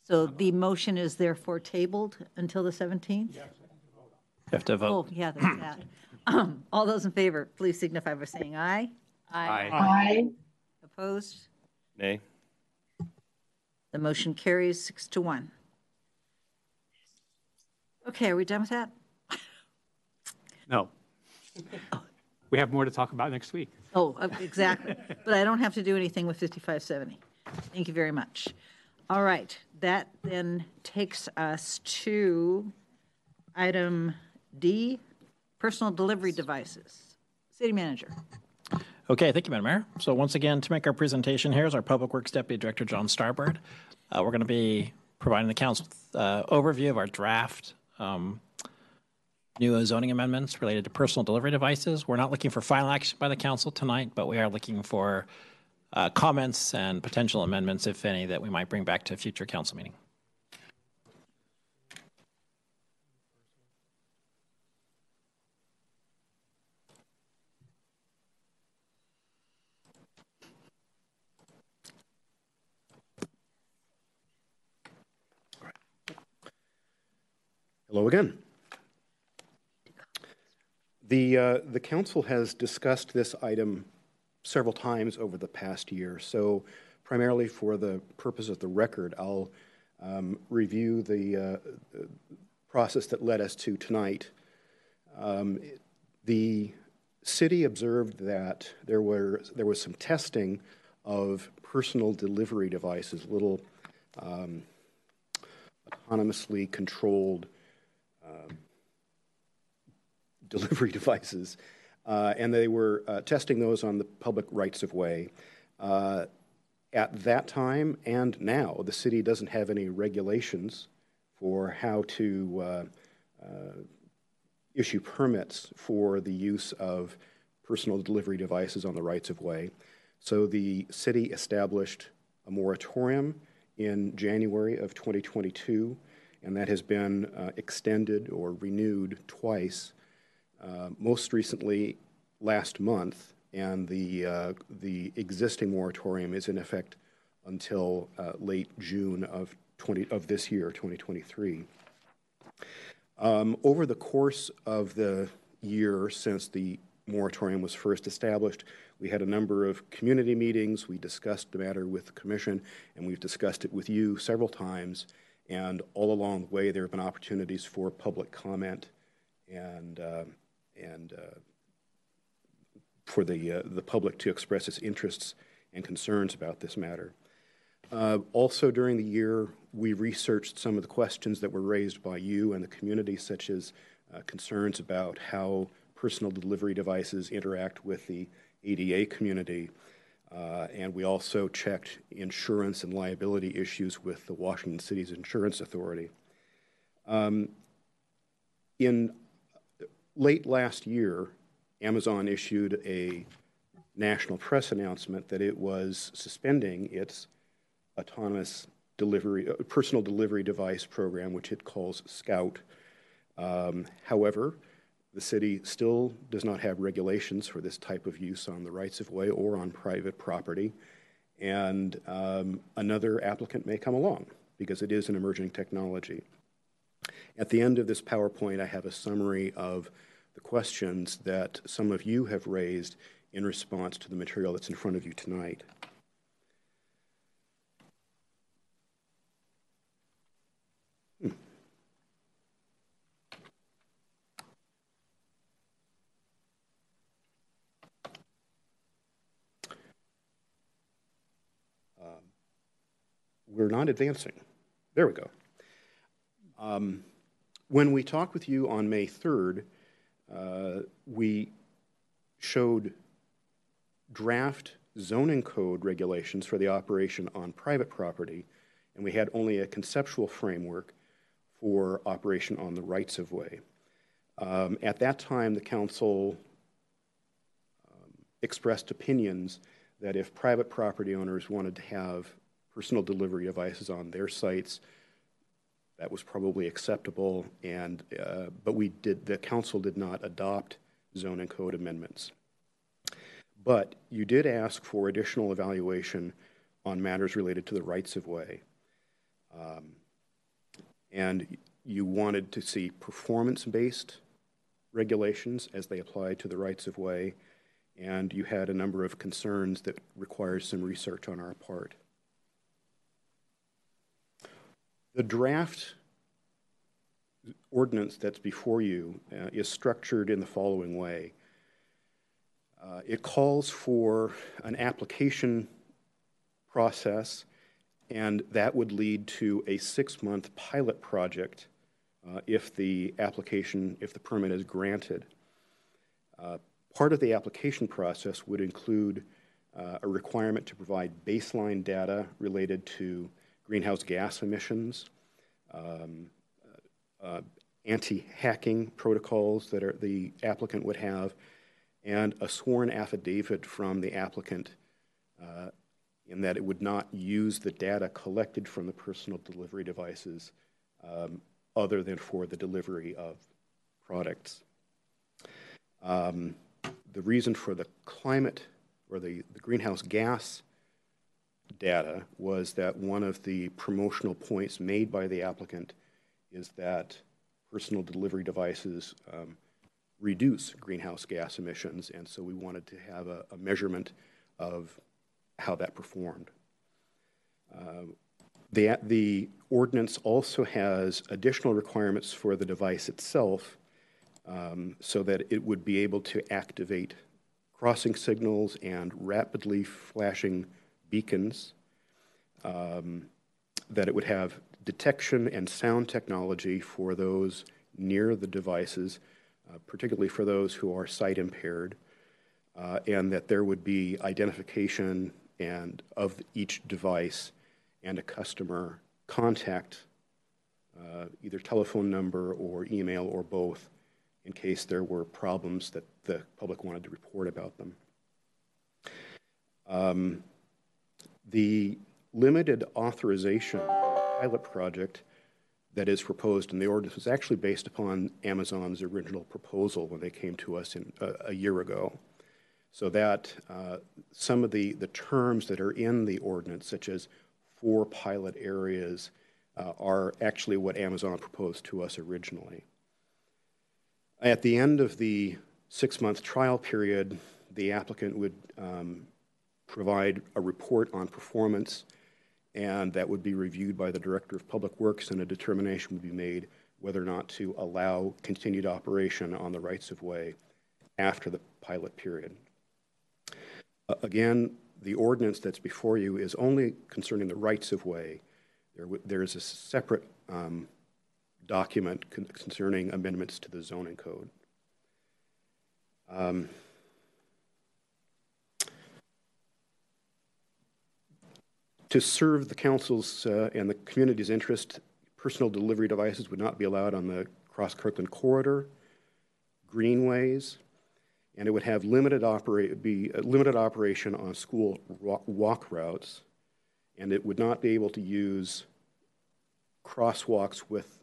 So the motion is therefore tabled until the 17th? You have to vote. Oh, yeah, that's that. Um, All those in favor, please signify by saying aye. Aye. Aye. Opposed? Nay. The motion carries six to one. Okay, are we done with that? No. We have more to talk about next week. Oh, uh, exactly. But I don't have to do anything with 5570. Thank you very much. All right, that then takes us to item D, personal delivery devices. City Manager. Okay, thank you, Madam Mayor. So once again, to make our presentation here is our Public Works Deputy Director, John Starbird. Uh, we're going to be providing the council with uh, overview of our draft um, new zoning amendments related to personal delivery devices. We're not looking for final action by the council tonight, but we are looking for uh, comments and potential amendments, if any, that we might bring back to a future council meeting. Hello again. The, uh, the council has discussed this item several times over the past year, so primarily for the purpose of the record, I'll um, review the uh, process that led us to tonight. Um, the city observed that there were there was some testing of personal delivery devices, little um, autonomously controlled um, delivery devices, uh, and they were uh, testing those on the public rights of way. Uh, at that time and now, the city doesn't have any regulations for how to issue permits for the use of personal delivery devices on the rights of way. So the city established a moratorium in January of 2022, and that has been uh, extended or renewed twice. Uh, most recently, last month, and the uh, the existing moratorium is in effect until uh, late June of 20 of this year, 2023. Um, over the course of the year since the moratorium was first established, we had a number of community meetings. We discussed the matter with the commission, and we've discussed it with you several times. And all along the way, there have been opportunities for public comment and uh, and uh, for the, uh, the public to express its interests and concerns about this matter. Uh, also, during the year, we researched some of the questions that were raised by you and the community, such as uh, concerns about how personal delivery devices interact with the ADA community. Uh, and we also checked insurance and liability issues with the Washington Cities Insurance Authority. Um, in late last year, Amazon issued a national press announcement that it was suspending its autonomous delivery, uh, personal delivery device program, which it calls Scout. Um, however, the city still does not have regulations for this type of use on the rights of way or on private property. And um, another applicant may come along because it is an emerging technology. At the end of this PowerPoint, I have a summary of the questions that some of you have raised in response to the material that's in front of you tonight. we're not advancing. There we go. Um, when we talked with you on May 3rd, uh, we showed draft zoning code regulations for the operation on private property, and we had only a conceptual framework for operation on the rights of way. Um, at that time, the council um, expressed opinions that if private property owners wanted to have personal delivery devices on their sites. That was probably acceptable, and uh, but we did. The council did not adopt zoning code amendments. But you did ask for additional evaluation on matters related to the rights of way, um, and you wanted to see performance-based regulations as they apply to the rights of way, and you had a number of concerns that requires some research on our part. The draft ordinance that's before you uh, is structured in the following way. Uh, it calls for an application process, and that would lead to a six month pilot project uh, if the application, if the permit is granted. Uh, part of the application process would include uh, a requirement to provide baseline data related to greenhouse gas emissions, um, uh, anti-hacking protocols that are, the applicant would have, and a sworn affidavit from the applicant uh, in that it would not use the data collected from the personal delivery devices um, other than for the delivery of products. Um, the reason for the climate or the, the greenhouse gas data was that one of the promotional points made by the applicant is that personal delivery devices um, reduce greenhouse gas emissions, and so we wanted to have a, a measurement of how that performed. Uh, the, the ordinance also has additional requirements for the device itself um, so that it would be able to activate crossing signals and rapidly flashing beacons, um, that it would have detection and sound technology for those near the devices, uh, particularly for those who are sight impaired, uh, and that there would be identification and of each device and a customer contact, uh, either telephone number or email or both, in case there were problems that the public wanted to report about them. Um, the limited authorization pilot project that is proposed in the ordinance was actually based upon Amazon's original proposal when they came to us in, uh, a year ago. So that uh, some of the, the terms that are in the ordinance, such as four pilot areas, uh, are actually what Amazon proposed to us originally. At the end of the six month trial period, the applicant would um, provide a report on performance, and that would be reviewed by the Director of Public Works, and a determination would be made whether or not to allow continued operation on the rights of way after the pilot period. Uh, again, the ordinance that's before you is only concerning the rights of way. There, there is a separate um, document con concerning amendments to the zoning code. Um, to serve the council's uh, and the community's interest, personal delivery devices would not be allowed on the Cross Kirkland corridor, greenways, and it would have limited be limited operation on school walk routes, and it would not be able to use crosswalks with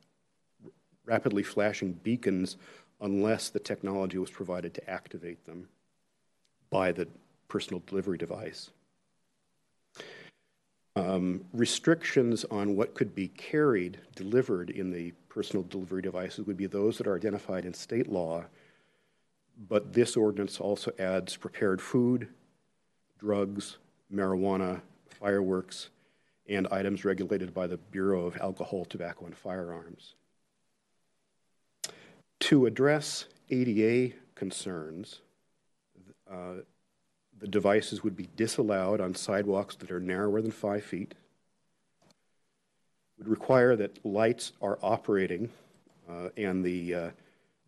rapidly flashing beacons unless the technology was provided to activate them by the personal delivery device. Um, restrictions on what could be carried, delivered in the personal delivery devices would be those that are identified in state law, but this ordinance also adds prepared food, drugs, marijuana, fireworks, and items regulated by the Bureau of Alcohol, Tobacco, and Firearms. To address ADA concerns, uh, the devices would be disallowed on sidewalks that are narrower than five feet, would require that lights are operating uh, and the, uh,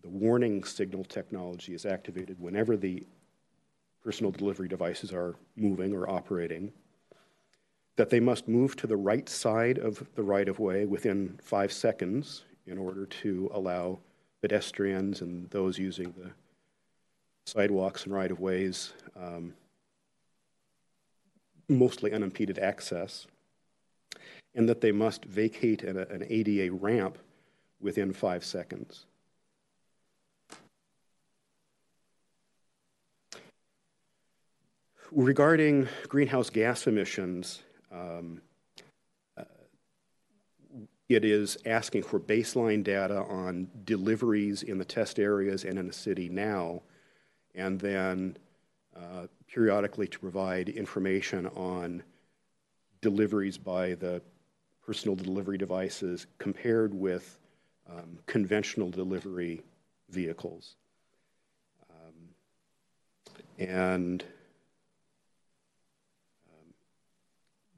the warning signal technology is activated whenever the personal delivery devices are moving or operating, that they must move to the right side of the right of way within five seconds in order to allow pedestrians and those using the sidewalks and right of ways, um, mostly unimpeded access, and that they must vacate an, an ADA ramp within five seconds. Regarding greenhouse gas emissions, um, uh, it is asking for baseline data on deliveries in the test areas and in the city now and then uh, periodically to provide information on deliveries by the personal delivery devices compared with um, conventional delivery vehicles. Um, and um,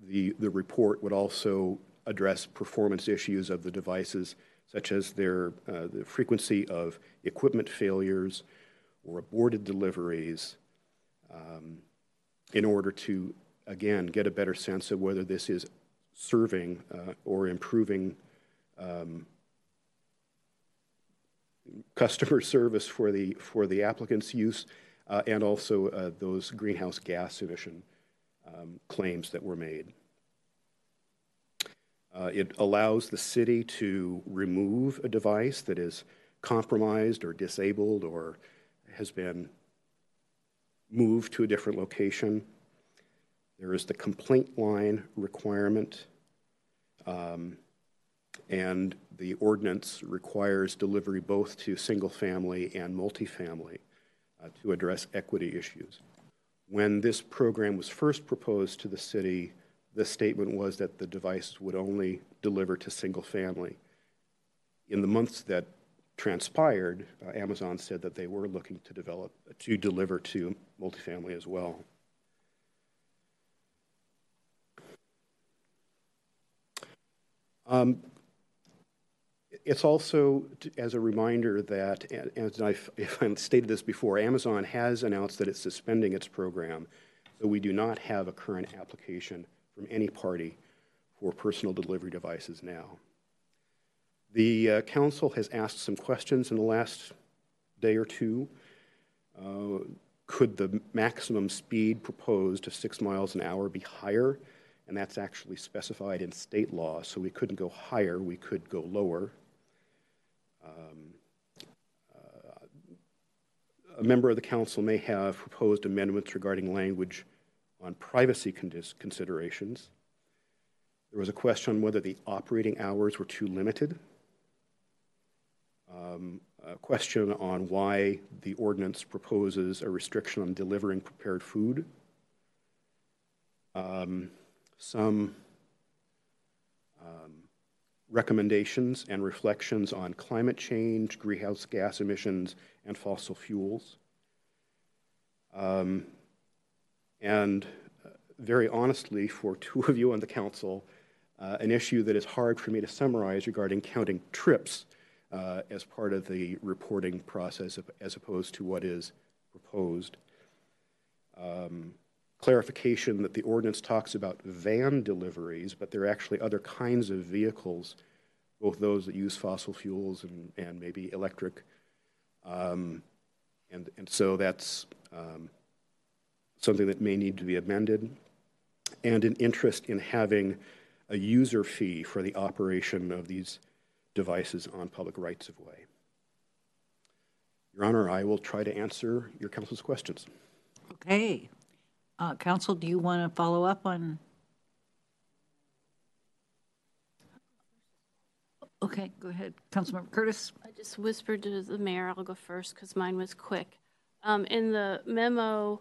the, the report would also address performance issues of the devices, such as their, uh, the frequency of equipment failures, or aborted deliveries um, in order to, again, get a better sense of whether this is serving uh, or improving um, customer service for the, for the applicant's use uh, and also uh, those greenhouse gas emission um, claims that were made. Uh, it allows the city to remove a device that is compromised or disabled or has been moved to a different location. There is the complaint line requirement, um, and the ordinance requires delivery both to single family and multifamily uh, to address equity issues. When this program was first proposed to the city, the statement was that the devices would only deliver to single family. In the months that transpired, uh, Amazon said that they were looking to develop to deliver to multifamily as well. Um, it's also as a reminder that, as I've, I've stated this before, Amazon has announced that it's suspending its program, so we do not have a current application from any party for personal delivery devices now. The uh, council has asked some questions in the last day or two. Uh, could the maximum speed proposed of six miles an hour be higher? And that's actually specified in state law, so we couldn't go higher, we could go lower. Um, uh, a member of the council may have proposed amendments regarding language on privacy considerations. There was a question on whether the operating hours were too limited um, a question on why the ordinance proposes a restriction on delivering prepared food. Um, some um, recommendations and reflections on climate change, greenhouse gas emissions, and fossil fuels. Um, and uh, very honestly, for two of you on the council, uh, an issue that is hard for me to summarize regarding counting trips uh, as part of the reporting process as opposed to what is proposed. Um, clarification that the ordinance talks about van deliveries, but there are actually other kinds of vehicles, both those that use fossil fuels and, and maybe electric. Um, and, and so that's um, something that may need to be amended. And an interest in having a user fee for the operation of these devices on public rights of way. Your Honor, I will try to answer your council's questions. Okay. Uh, Council, do you want to follow up on? Okay, go ahead. Councilmember Curtis? I just whispered to the mayor, I'll go first because mine was quick. Um, in the memo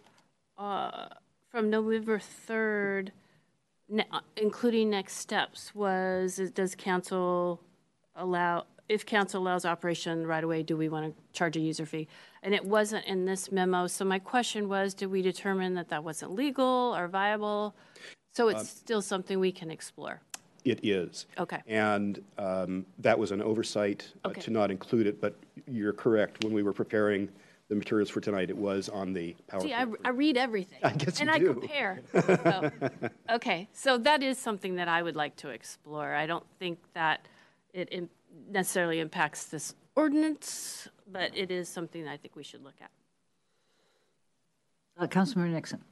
uh, from November 3rd, ne- uh, including next steps, was does council allow, if council allows operation right away, do we want to charge a user fee? And it wasn't in this memo. So my question was, did we determine that that wasn't legal or viable? So it's Um, still something we can explore. It is. Okay. And um, that was an oversight uh, Okay. to not include it, but you're correct. When we were preparing the materials for tonight, it was on the PowerPoint. See, I, I read everything. I guess and you I do. compare. So, okay, so that is something that I would like to explore. I don't think that it im- necessarily impacts this ordinance, but it is something that I think we should look at. Uh, Councilmember Nixon?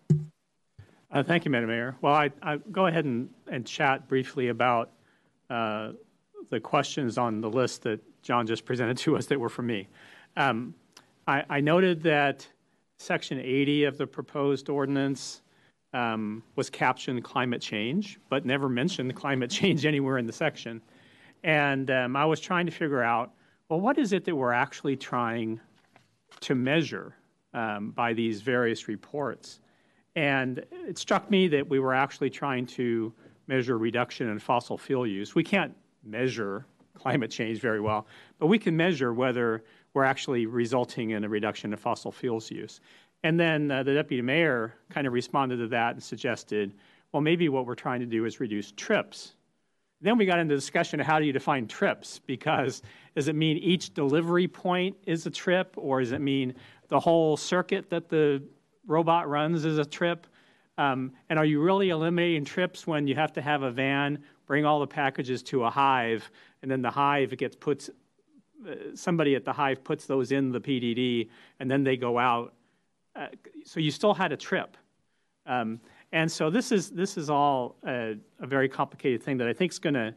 Uh, Thank you, Madam Mayor. Well, I, I go ahead and, and chat briefly about uh, the questions on the list that John just presented to us that were from me. Um, I, I noted that Section 80 of the proposed ordinance um, was captioned climate change, but never mentioned climate change anywhere in the section. And um, I was trying to figure out, well, what is it that we're actually trying to measure um, by these various reports? And it struck me that we were actually trying to measure reduction in fossil fuel use. We can't measure climate change very well, but we can measure whether we're actually resulting in a reduction in fossil fuels use. And then uh, the deputy mayor kind of responded to that and suggested, well, maybe what we're trying to do is reduce trips. Then we got into discussion of how do you define trips? Because does it mean each delivery point is a trip, or does it mean the whole circuit that the robot runs is a trip? Um, and are you really eliminating trips when you have to have a van bring all the packages to a hive, and then the hive gets puts uh, somebody at the hive puts those in the PDD, and then they go out. Uh, so you still had a trip. Um, and so this is this is all a, a very complicated thing that I think is going to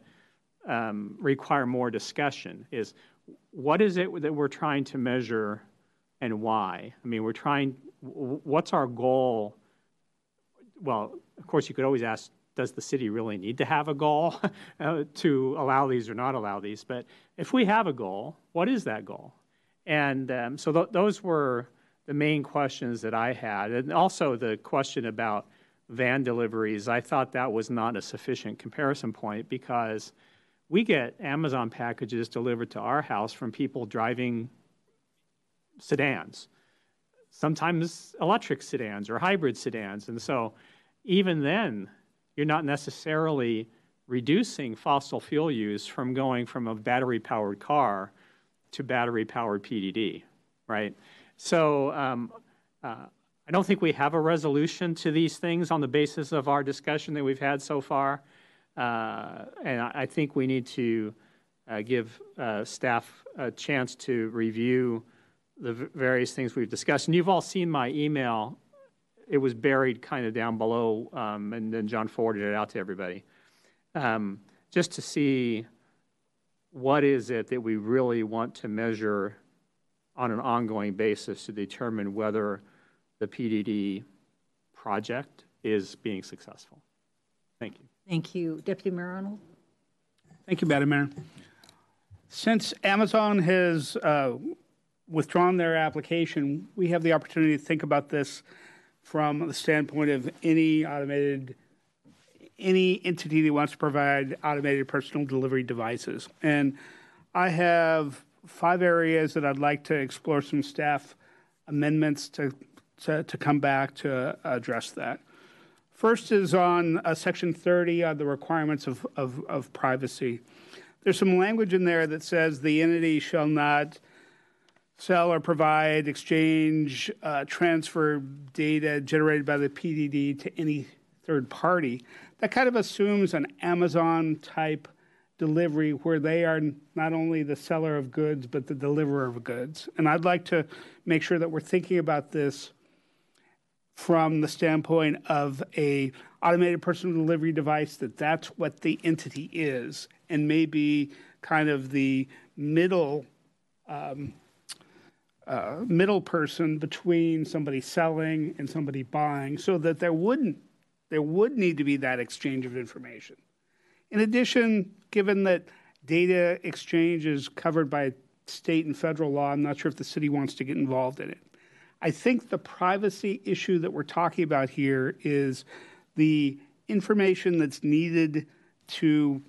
um, require more discussion. Is what is it that we're trying to measure, and why? I mean, we're trying. What's our goal? Well, of course, you could always ask, does the city really need to have a goal uh, to allow these or not allow these? But if we have a goal, what is that goal? And um, so th- those were the main questions that I had, and also the question about van deliveries, I thought that was not a sufficient comparison point because we get Amazon packages delivered to our house from people driving sedans, sometimes electric sedans or hybrid sedans. And so even then, you're not necessarily reducing fossil fuel use from going from a battery powered car to battery powered PDD, right? So, um, uh, I don't think we have a resolution to these things on the basis of our discussion that we've had so far. Uh, and I, think we need to uh, give uh, staff a chance to review the various things we've discussed. And you've all seen my email. It was buried kind of down below, um, and then John forwarded it out to everybody. Um, just to see what is it that we really want to measure on an ongoing basis to determine whether the PDD project is being successful. Thank you. Thank you. Deputy Mayor Arnold? Thank you, Madam Mayor. Since Amazon has uh, withdrawn their application, we have the opportunity to think about this from the standpoint of any automated, any entity that wants to provide automated personal delivery devices. And I have five areas that I'd like to explore some staff amendments to to, to come back to address that. First is on uh, Section 30 on the requirements of, of, of privacy. There's some language in there that says the entity shall not sell or provide, exchange, uh, transfer data generated by the PDD to any third party. That kind of assumes an Amazon type delivery where they are not only the seller of goods but the deliverer of goods. And I'd like to make sure that we're thinking about this from the standpoint of a automated personal delivery device that that's what the entity is. And maybe kind of the middle um, uh, middle person between somebody selling and somebody buying so that there wouldn't there would need to be that exchange of information. In addition given that data exchange is covered by state and federal law i'm not sure if the city wants to get involved in it I think the privacy issue that we're talking about here is the information that's needed to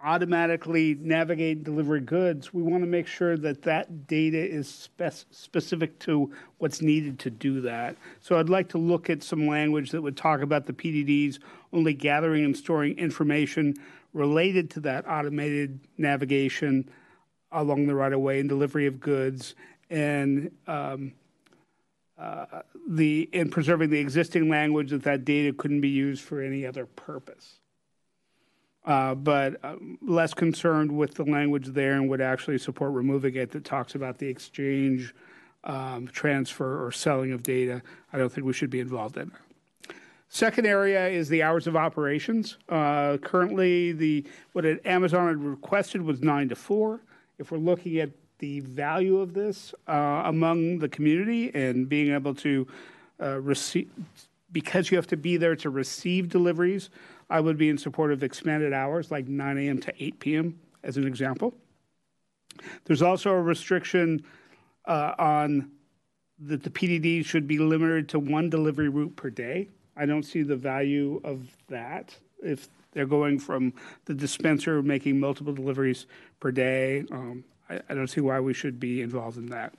automatically navigate and deliver goods. We want to make sure that that data is spec- specific to what's needed to do that. So I'd like to look at some language that would talk about the PDDs only gathering and storing information related to that automated navigation along the right of way and delivery of goods and um, the in preserving the existing language that that data couldn't be used for any other purpose. Uh, but um, less concerned with the language there and would actually support removing it that talks about the exchange, um, transfer, or selling of data. I don't think we should be involved in. Second area is the hours of operations. Uh, currently, the what Amazon had requested was nine to four. If we're looking at the value of this uh, among the community and being able to uh, receive, because you have to be there to receive deliveries, I would be in support of expanded hours like 9 a.m. to 8 p.m. as an example. There's also a restriction uh, on that the PDD should be limited to one delivery route per day. I don't see the value of that if they're going from the dispenser making multiple deliveries per day. Um, I, I don't see why we should be involved in that.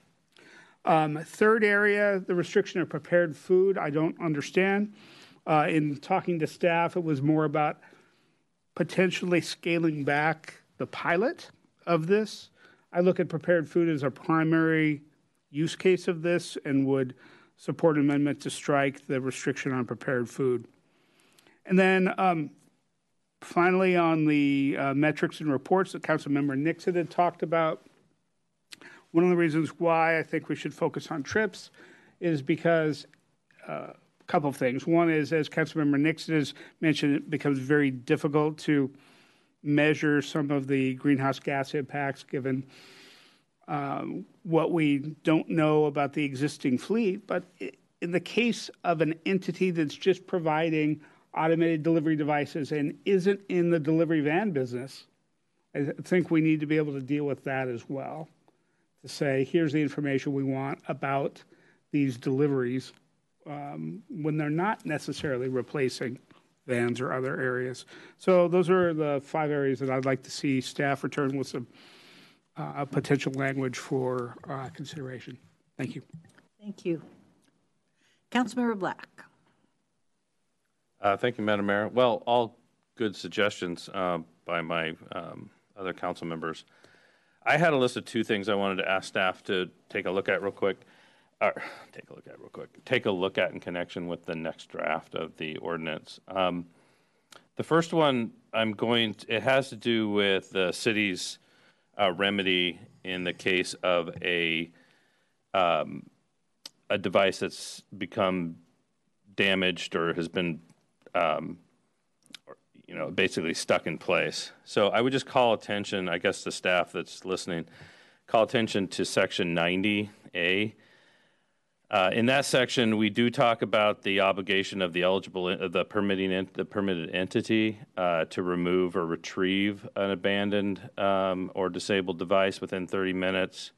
Um, third area, the restriction of prepared food, I don't understand. Uh, in talking to staff, it was more about potentially scaling back the pilot of this. I look at prepared food as a primary use case of this and would support an amendment to strike the restriction on prepared food. And then um, finally, on the uh, metrics and reports that Councilmember Nixon had talked about, one of the reasons why I think we should focus on trips is because uh, a couple of things. One is, as Councilmember Nixon has mentioned, it becomes very difficult to measure some of the greenhouse gas impacts given um, what we don't know about the existing fleet. But in the case of an entity that's just providing automated delivery devices and isn't in the delivery van business, I think we need to be able to deal with that as well. To say, here's the information we want about these deliveries um, when they're not necessarily replacing vans or other areas. So those are the five areas that I'd like to see staff return with some uh, potential language for uh, consideration. Thank you. Thank you. Councilmember Black. Uh, thank you, Madam Mayor. Well, all good suggestions uh, by my um, other council members. I had a list of two things I wanted to ask staff to take a look at real quick. Uh, take a look at real quick. Take a look at in connection with the next draft of the ordinance. Um, the first one, I'm going. To, it has to do with the city's uh, remedy in the case of a um, a device that's become damaged or has been um, you know, basically stuck in place. So I would just call attention, I guess, the staff that's listening, call attention to section 90A. Uh, in that section, we do talk about the obligation of the eligible, uh, the permitting, the permitted entity uh, to remove or retrieve an abandoned um, or disabled device within 30 minutes.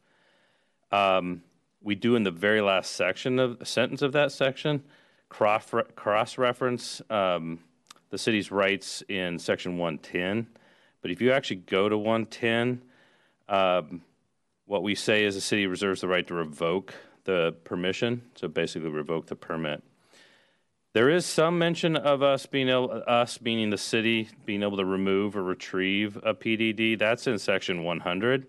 Um, we do in the very last section of sentence of that section cross reference um, the city's rights in section 110. But if you actually go to 110, um, what we say is the city reserves the right to revoke the the permission, so basically revoke the permit. There is some mention of us being able, us meaning the city, being able to remove or retrieve a PDD. That's in section 100.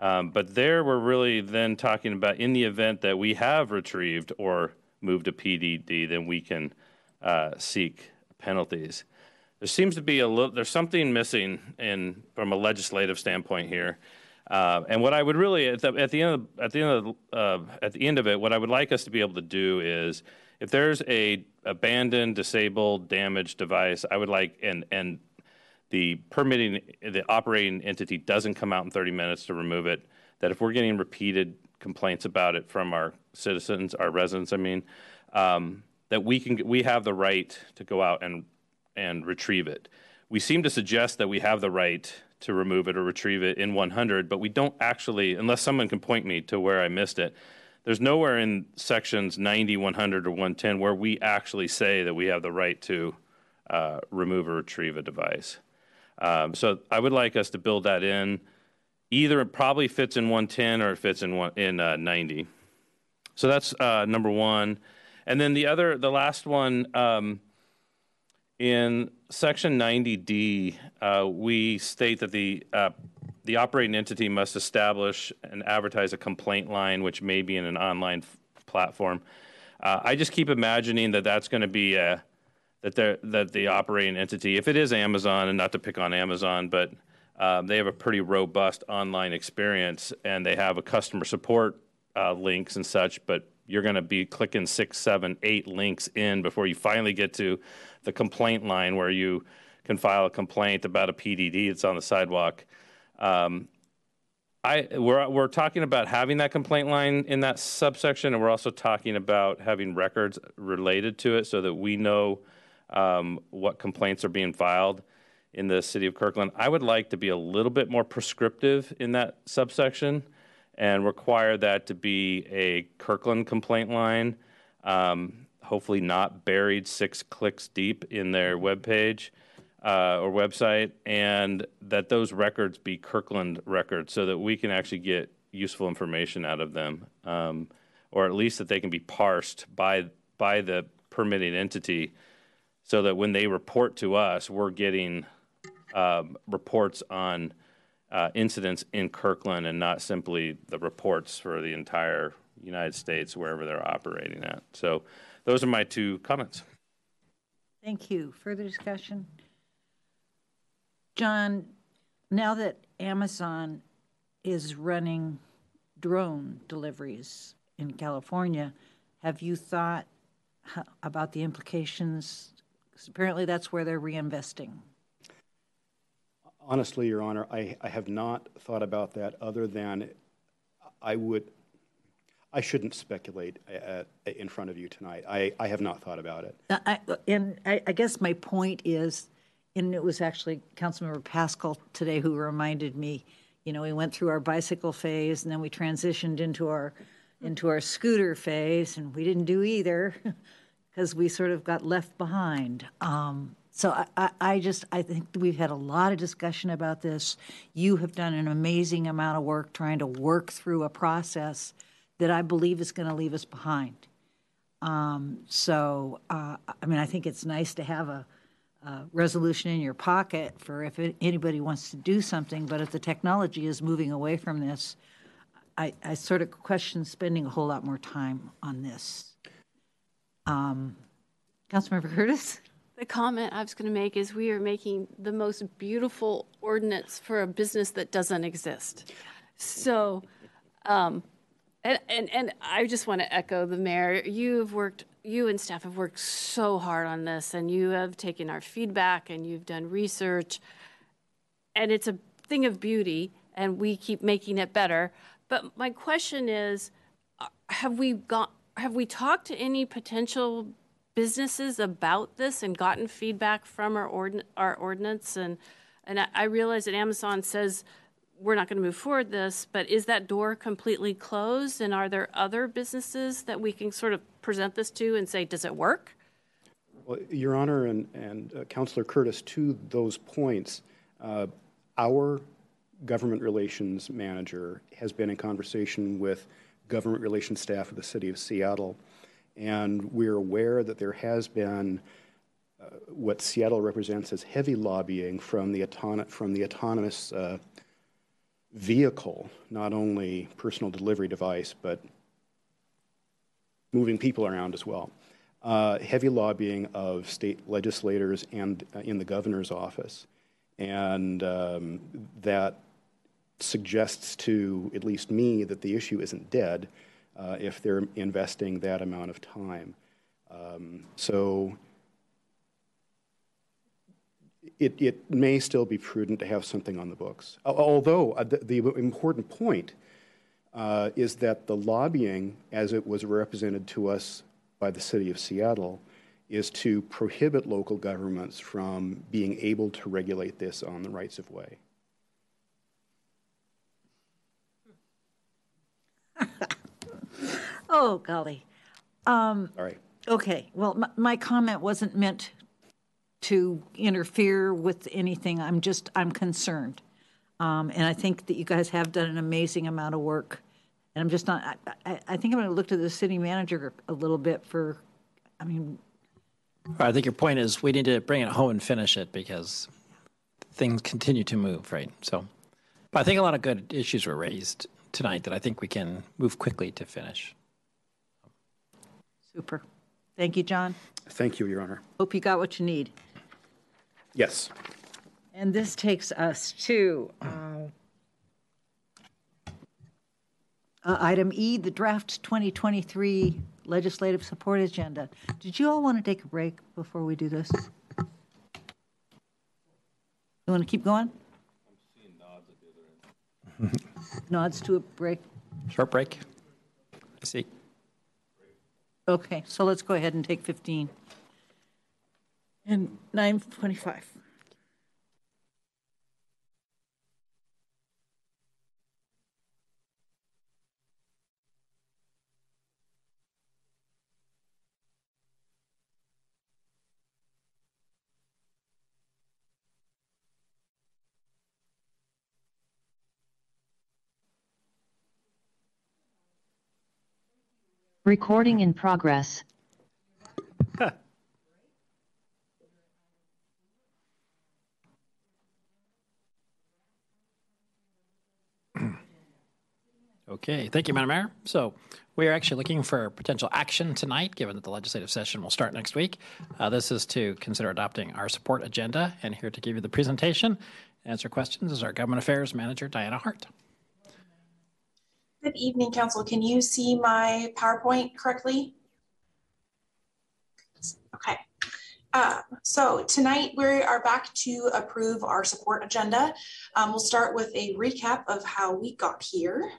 Um, but there we're really then talking about in the event that we have retrieved or moved to PDD, then we can uh, seek penalties. There seems to be a little, there's something missing in from a legislative standpoint here. Uh, and what I would really at the, at the end of, at the end of uh, at the end of it, what I would like us to be able to do is, if there's a abandoned, disabled, damaged device, I would like and and the permitting the operating entity doesn't come out in 30 minutes to remove it. That if we're getting repeated complaints about it from our citizens, our residents, I mean, um, that we can we have the right to go out and and retrieve it. We seem to suggest that we have the right to remove it or retrieve it in 100, but we don't actually, unless someone can point me to where I missed it. There's nowhere in sections 90, 100, or 110 where we actually say that we have the right to uh, remove or retrieve a device. Um, so I would like us to build that in. Either it probably fits in 110 or it fits in one, in uh, 90. So that's uh, number one. And then the other, the last one, um, in section 90D, uh, we state that the uh, the operating entity must establish and advertise a complaint line, which may be in an online f- platform. Uh, I just keep imagining that that's going to be a that the that the operating entity, if it is Amazon, and not to pick on Amazon, but um, they have a pretty robust online experience, and they have a customer support uh, links and such. But you're going to be clicking six, seven, eight links in before you finally get to the complaint line where you can file a complaint about a PDD that's on the sidewalk. Um, I, we're, we're talking about having that complaint line in that subsection, and we're also talking about having records related to it so that we know um, what complaints are being filed in the city of Kirkland. I would like to be a little bit more prescriptive in that subsection and require that to be a Kirkland complaint line, um, hopefully not buried six clicks deep in their webpage uh, or website, and that those records be Kirkland records so that we can actually get useful information out of them, um, or at least that they can be parsed by by the permitting entity, so that when they report to us, we're getting um, reports on uh, incidents in Kirkland and not simply the reports for the entire United States wherever they're operating at. So those are my two comments. Thank you. Further discussion? John, now that Amazon is running drone deliveries in California, have you thought about the implications? Because apparently that's where they're reinvesting. Honestly, Your Honor, I, I have not thought about that other than I would, I shouldn't speculate at, in front of you tonight. I, I have not thought about it. I, and I, I guess my point is, and it was actually Councilmember Pascal today who reminded me, you know, we went through our bicycle phase and then we transitioned into our into our scooter phase, and we didn't do either because we sort of got left behind. Um, so I, I, I, just I think we've had a lot of discussion about this. You have done an amazing amount of work trying to work through a process that I believe is going to leave us behind. Um, so uh, I mean I think it's nice to have a, a, resolution in your pocket for if it, anybody wants to do something. But if the technology is moving away from this, I, I sort of question spending a whole lot more time on this. Um, Councilmember Curtis. The comment I was going to make is we are making the most beautiful ordinance for a business that doesn't exist. So, um, and, and, and I just want to echo the mayor. You have worked, you and staff have worked so hard on this, and you have taken our feedback and you've done research. And it's a thing of beauty, and we keep making it better. But my question is uh, have we got, have we talked to any potential businesses about this and gotten feedback from our, ordin- our ordinance. And, and I, I realize that Amazon says we're not going to move forward this, but is that door completely closed? And are there other businesses that we can sort of present this to and say, does it work? Well, Your Honor and, and uh, Councilor Curtis, to those points, uh, our government relations manager has been in conversation with government relations staff of the city of Seattle. And we're aware that there has been uh, what Seattle represents as heavy lobbying from the, from the autonomous uh, vehicle, not only personal delivery device, but moving people around as well. Uh, heavy lobbying of state legislators and uh, in the governor's office. And um, that suggests to at least me that the issue isn't dead uh, if they're investing that amount of time. Um, so it, it may still be prudent to have something on the books. Although uh, the, the, important point uh, is that the lobbying, as it was represented to us by the city of Seattle, is to prohibit local governments from being able to regulate this on the rights of way. oh, golly. Um, All right. Okay. Well, my, my comment wasn't meant to interfere with anything. I'm just, I'm concerned. Um, and I think that you guys have done an amazing amount of work. And I'm just not, I, I, I think I'm going to look to the city manager a little bit for, I mean. I think your point is we need to bring it home and finish it because things continue to move, right? So, but I think a lot of good issues were raised tonight that I think we can move quickly to finish. Super. Thank you, John. Thank you, Your Honor. Hope you got what you need. Yes. And this takes us to uh, uh, item E, the draft 2023 legislative support agenda. Did you all want to take a break before we do this? You want to keep going? I'm seeing nods together. Nods to a break. Short break. I see. Okay, so let's go ahead and take 15. And 925. Recording in progress. Okay, thank you, Madam Mayor. So we are actually looking for potential action tonight, given that the legislative session will start next week. Uh, this is to consider adopting our support agenda, and here to give you the presentation, answer questions is our Government Affairs Manager, Diana Hart. Good evening, Council. Can you see my PowerPoint correctly? Okay. Uh, so tonight we are back to approve our support agenda. Um, we'll start with a recap of how we got here.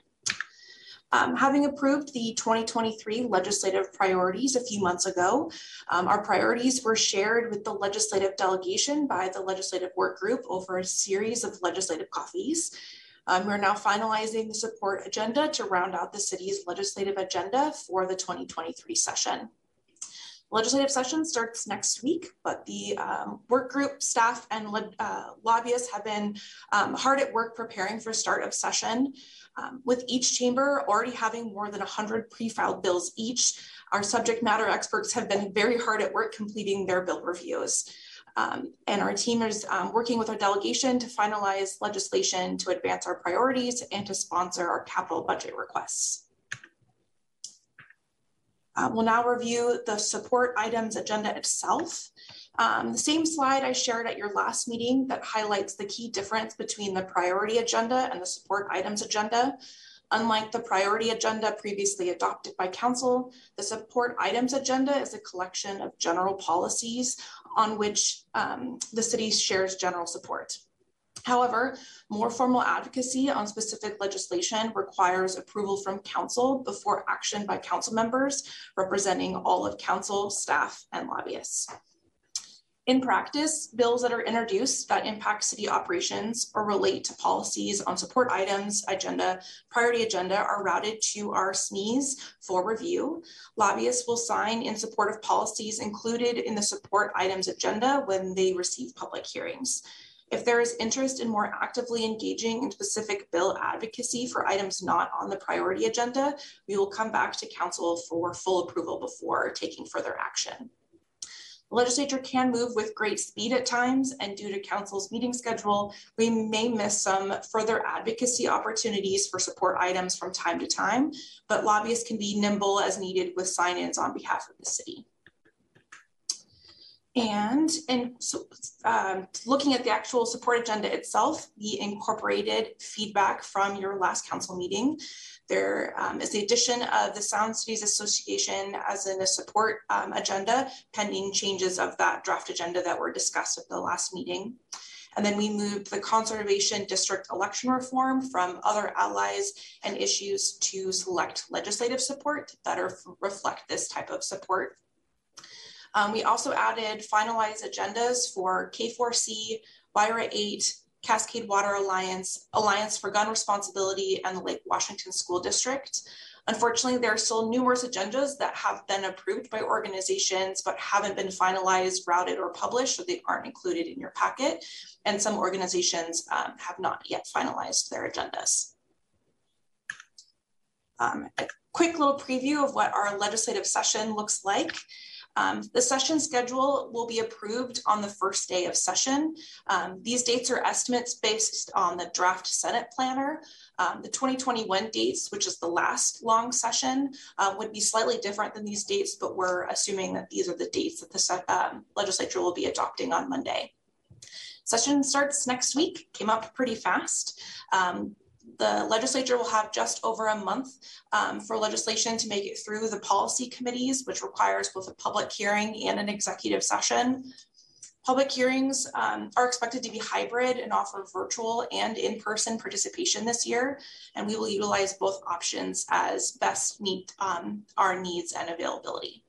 Um, having approved the 2023 legislative priorities a few months ago, um, our priorities were shared with the legislative delegation by the legislative work group over a series of legislative coffees. Um, we're now finalizing the support agenda to round out the city's legislative agenda for the 2023 session. Legislative session starts next week, but the um, work group staff and uh, lobbyists have been um, hard at work preparing for start of session. Um, with each chamber already having more than 100 pre-filed bills each, our subject matter experts have been very hard at work completing their bill reviews. Um, and our team is um, working with our delegation to finalize legislation to advance our priorities and to sponsor our capital budget requests. Uh, we'll now review the support items agenda itself. Um, the same slide I shared at your last meeting that highlights the key difference between the priority agenda and the support items agenda. Unlike the priority agenda previously adopted by council, the support items agenda is a collection of general policies on which um, the city shares general support. However, more formal advocacy on specific legislation requires approval from council before action by council members representing all of council, staff, and lobbyists. In practice, bills that are introduced that impact city operations or relate to policies on support items, agenda, priority agenda are routed to our SMEs for review. Lobbyists will sign in support of policies included in the support items agenda when they receive public hearings. If there is interest in more actively engaging in specific bill advocacy for items not on the priority agenda, we will come back to council for full approval before taking further action. The legislature can move with great speed at times, and due to council's meeting schedule, we may miss some further advocacy opportunities for support items from time to time, but lobbyists can be nimble as needed with sign-ins on behalf of the city. And, and so um, looking at the actual support agenda itself, we incorporated feedback from your last council meeting. There um, is the addition of the Sound Cities Association as in a support um, agenda, pending changes of that draft agenda that were discussed at the last meeting. And then we moved the conservation district election reform from other allies and issues to select legislative support that better reflect this type of support. Um, we also added finalized agendas for K4C, WRIA 8, Cascade Water Alliance, Alliance for Gun Responsibility, and the Lake Washington School District. Unfortunately, there are still numerous agendas that have been approved by organizations but haven't been finalized, routed, or published, so they aren't included in your packet. And some organizations um, have not yet finalized their agendas. Um, a quick little preview of what our legislative session looks like. Um, the session schedule will be approved on the first day of session. Um, these dates are estimates based on the draft Senate planner. Um, the 2021 dates, which is the last long session, uh, would be slightly different than these dates, but we're assuming that these are the dates that the um, legislature will be adopting on Monday. Session starts next week, came up pretty fast. Um, the legislature will have just over a month um, for legislation to make it through the policy committees, which requires both a public hearing and an executive session. Public hearings um, are expected to be hybrid and offer virtual and in-person participation this year, and we will utilize both options as best meet um, our needs and availability.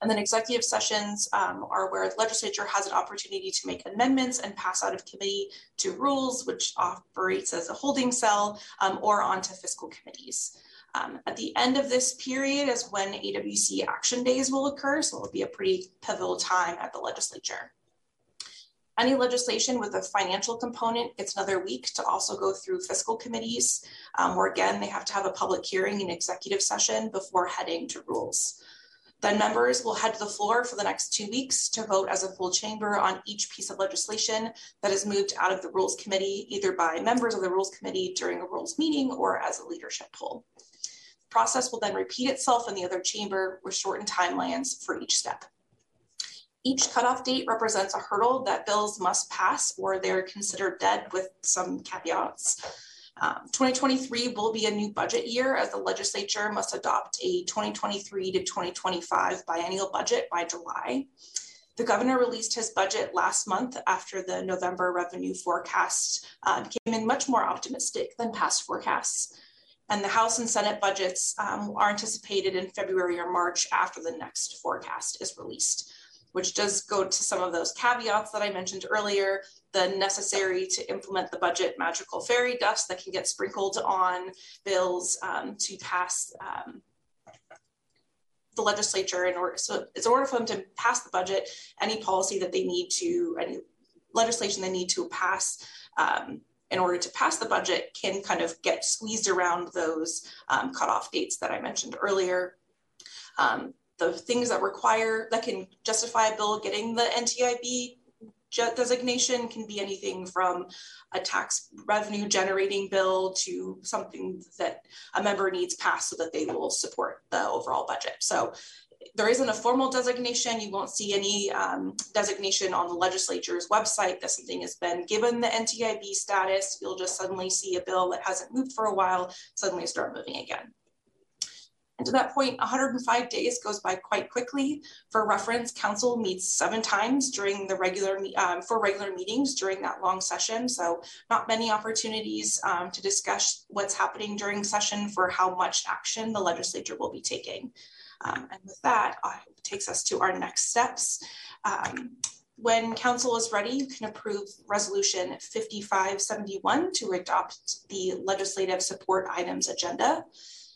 And then executive sessions um, are where the legislature has an opportunity to make amendments and pass out of committee to rules, which operates as a holding cell um, or onto fiscal committees. Um, at the end of this period is when AWC action days will occur, so it'll be a pretty pivotal time at the legislature. Any legislation with a financial component gets another week to also go through fiscal committees, um, where again, they have to have a public hearing and executive session before heading to rules. Then members will head to the floor for the next two weeks to vote as a full chamber on each piece of legislation that is moved out of the Rules Committee, either by members of the Rules Committee during a Rules meeting or as a leadership poll. The process will then repeat itself in the other chamber with shortened timelines for each step. Each cutoff date represents a hurdle that bills must pass or they're considered dead with some caveats. Um, 2023 will be a new budget year as the legislature must adopt a 2023 to 2025 biennial budget by July. The governor released his budget last month after the November revenue forecast um, came in much more optimistic than past forecasts. And the House and Senate budgets um, are anticipated in February or March after the next forecast is released which does go to some of those caveats that I mentioned earlier, the necessary to implement the budget magical fairy dust that can get sprinkled on bills um, to pass um, the legislature in order, so it's in order for them to pass the budget, any policy that they need to, any legislation they need to pass um, in order to pass the budget can kind of get squeezed around those um, cutoff dates that I mentioned earlier. Um, the things that require that can justify a bill getting the NTIB designation can be anything from a tax revenue generating bill to something that a member needs passed so that they will support the overall budget. So there isn't a formal designation. You won't see any um, designation on the legislature's website that something has been given the NTIB status. You'll just suddenly see a bill that hasn't moved for a while suddenly start moving again. And to that point, 105 days goes by quite quickly. For reference, council meets seven times during the regular um, for regular meetings during that long session. So not many opportunities um, to discuss what's happening during session for how much action the legislature will be taking. Um, and with that, takes us to our next steps. Um, when council is ready, you can approve resolution 5571 to adopt the legislative support items agenda.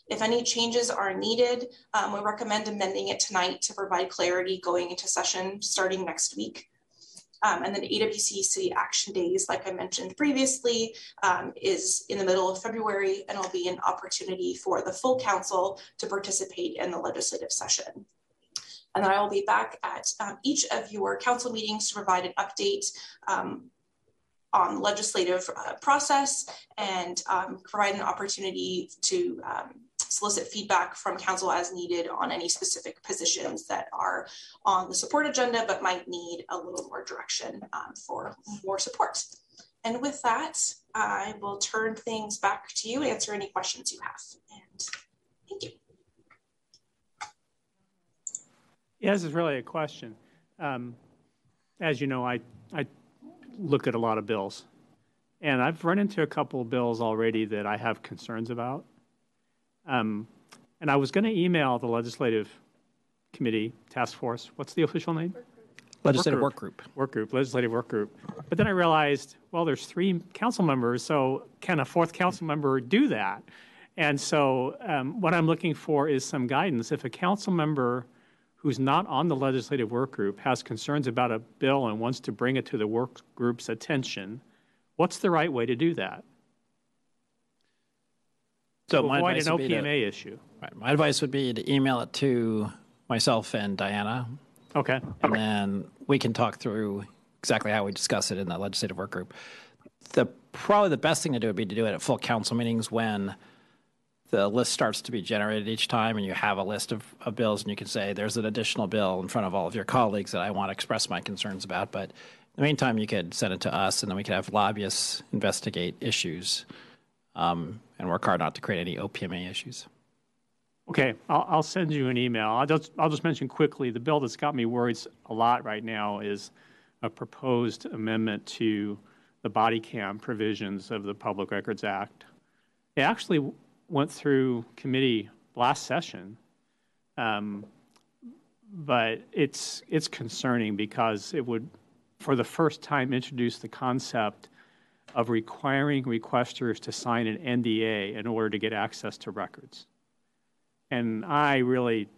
If any changes are needed, um, we recommend amending it tonight to provide clarity going into session starting next week. Um, and then AWC City Action Days, like I mentioned previously, um, is in the middle of February and will be an opportunity for the full council to participate in the legislative session. And then I will be back at um, each of your council meetings to provide an update um, on the legislative uh, process and um, provide an opportunity to um, solicit feedback from council as needed on any specific positions that are on the support agenda but might need a little more direction um, for more support. And with that, I will turn things back to you, answer any questions you have. And thank you. Yeah, this is really a question. Um, as you know, I, I look at a lot of bills. And I've run into a couple of bills already that I have concerns about. Um, and I was going to email the legislative committee task force. What's the official name? Legislative work group. Work group, legislative work group. But then I realized, well, there's three council members, so can a fourth council member do that? And so um, what I'm looking for is some guidance. If a council member who's not on the legislative work group has concerns about a bill and wants to bring it to the work group's attention, what's the right way to do that? So to my avoid advice an would be to- OPMA issue. Right. My advice would be to email it to myself and Diana. Okay. And then we can talk through exactly how we discuss it in the legislative work group. The probably the best thing to do would be to do it at full council meetings when the list starts to be generated each time and you have a list of, of bills and you can say there's an additional bill in front of all of your colleagues that I want to express my concerns about. But in the meantime, you could send it to us and then we could have lobbyists investigate issues um, and work hard not to create any OPMA issues. Okay, I'll, I'll send you an email. I'll just, I'll just mention quickly, the bill that's got me worried a lot right now is a proposed amendment to the body cam provisions of the Public Records Act. It actually went through committee last session, um, but it's, it's concerning because it would, for the first time, introduce the concept of requiring requesters to sign an NDA in order to get access to records. And I really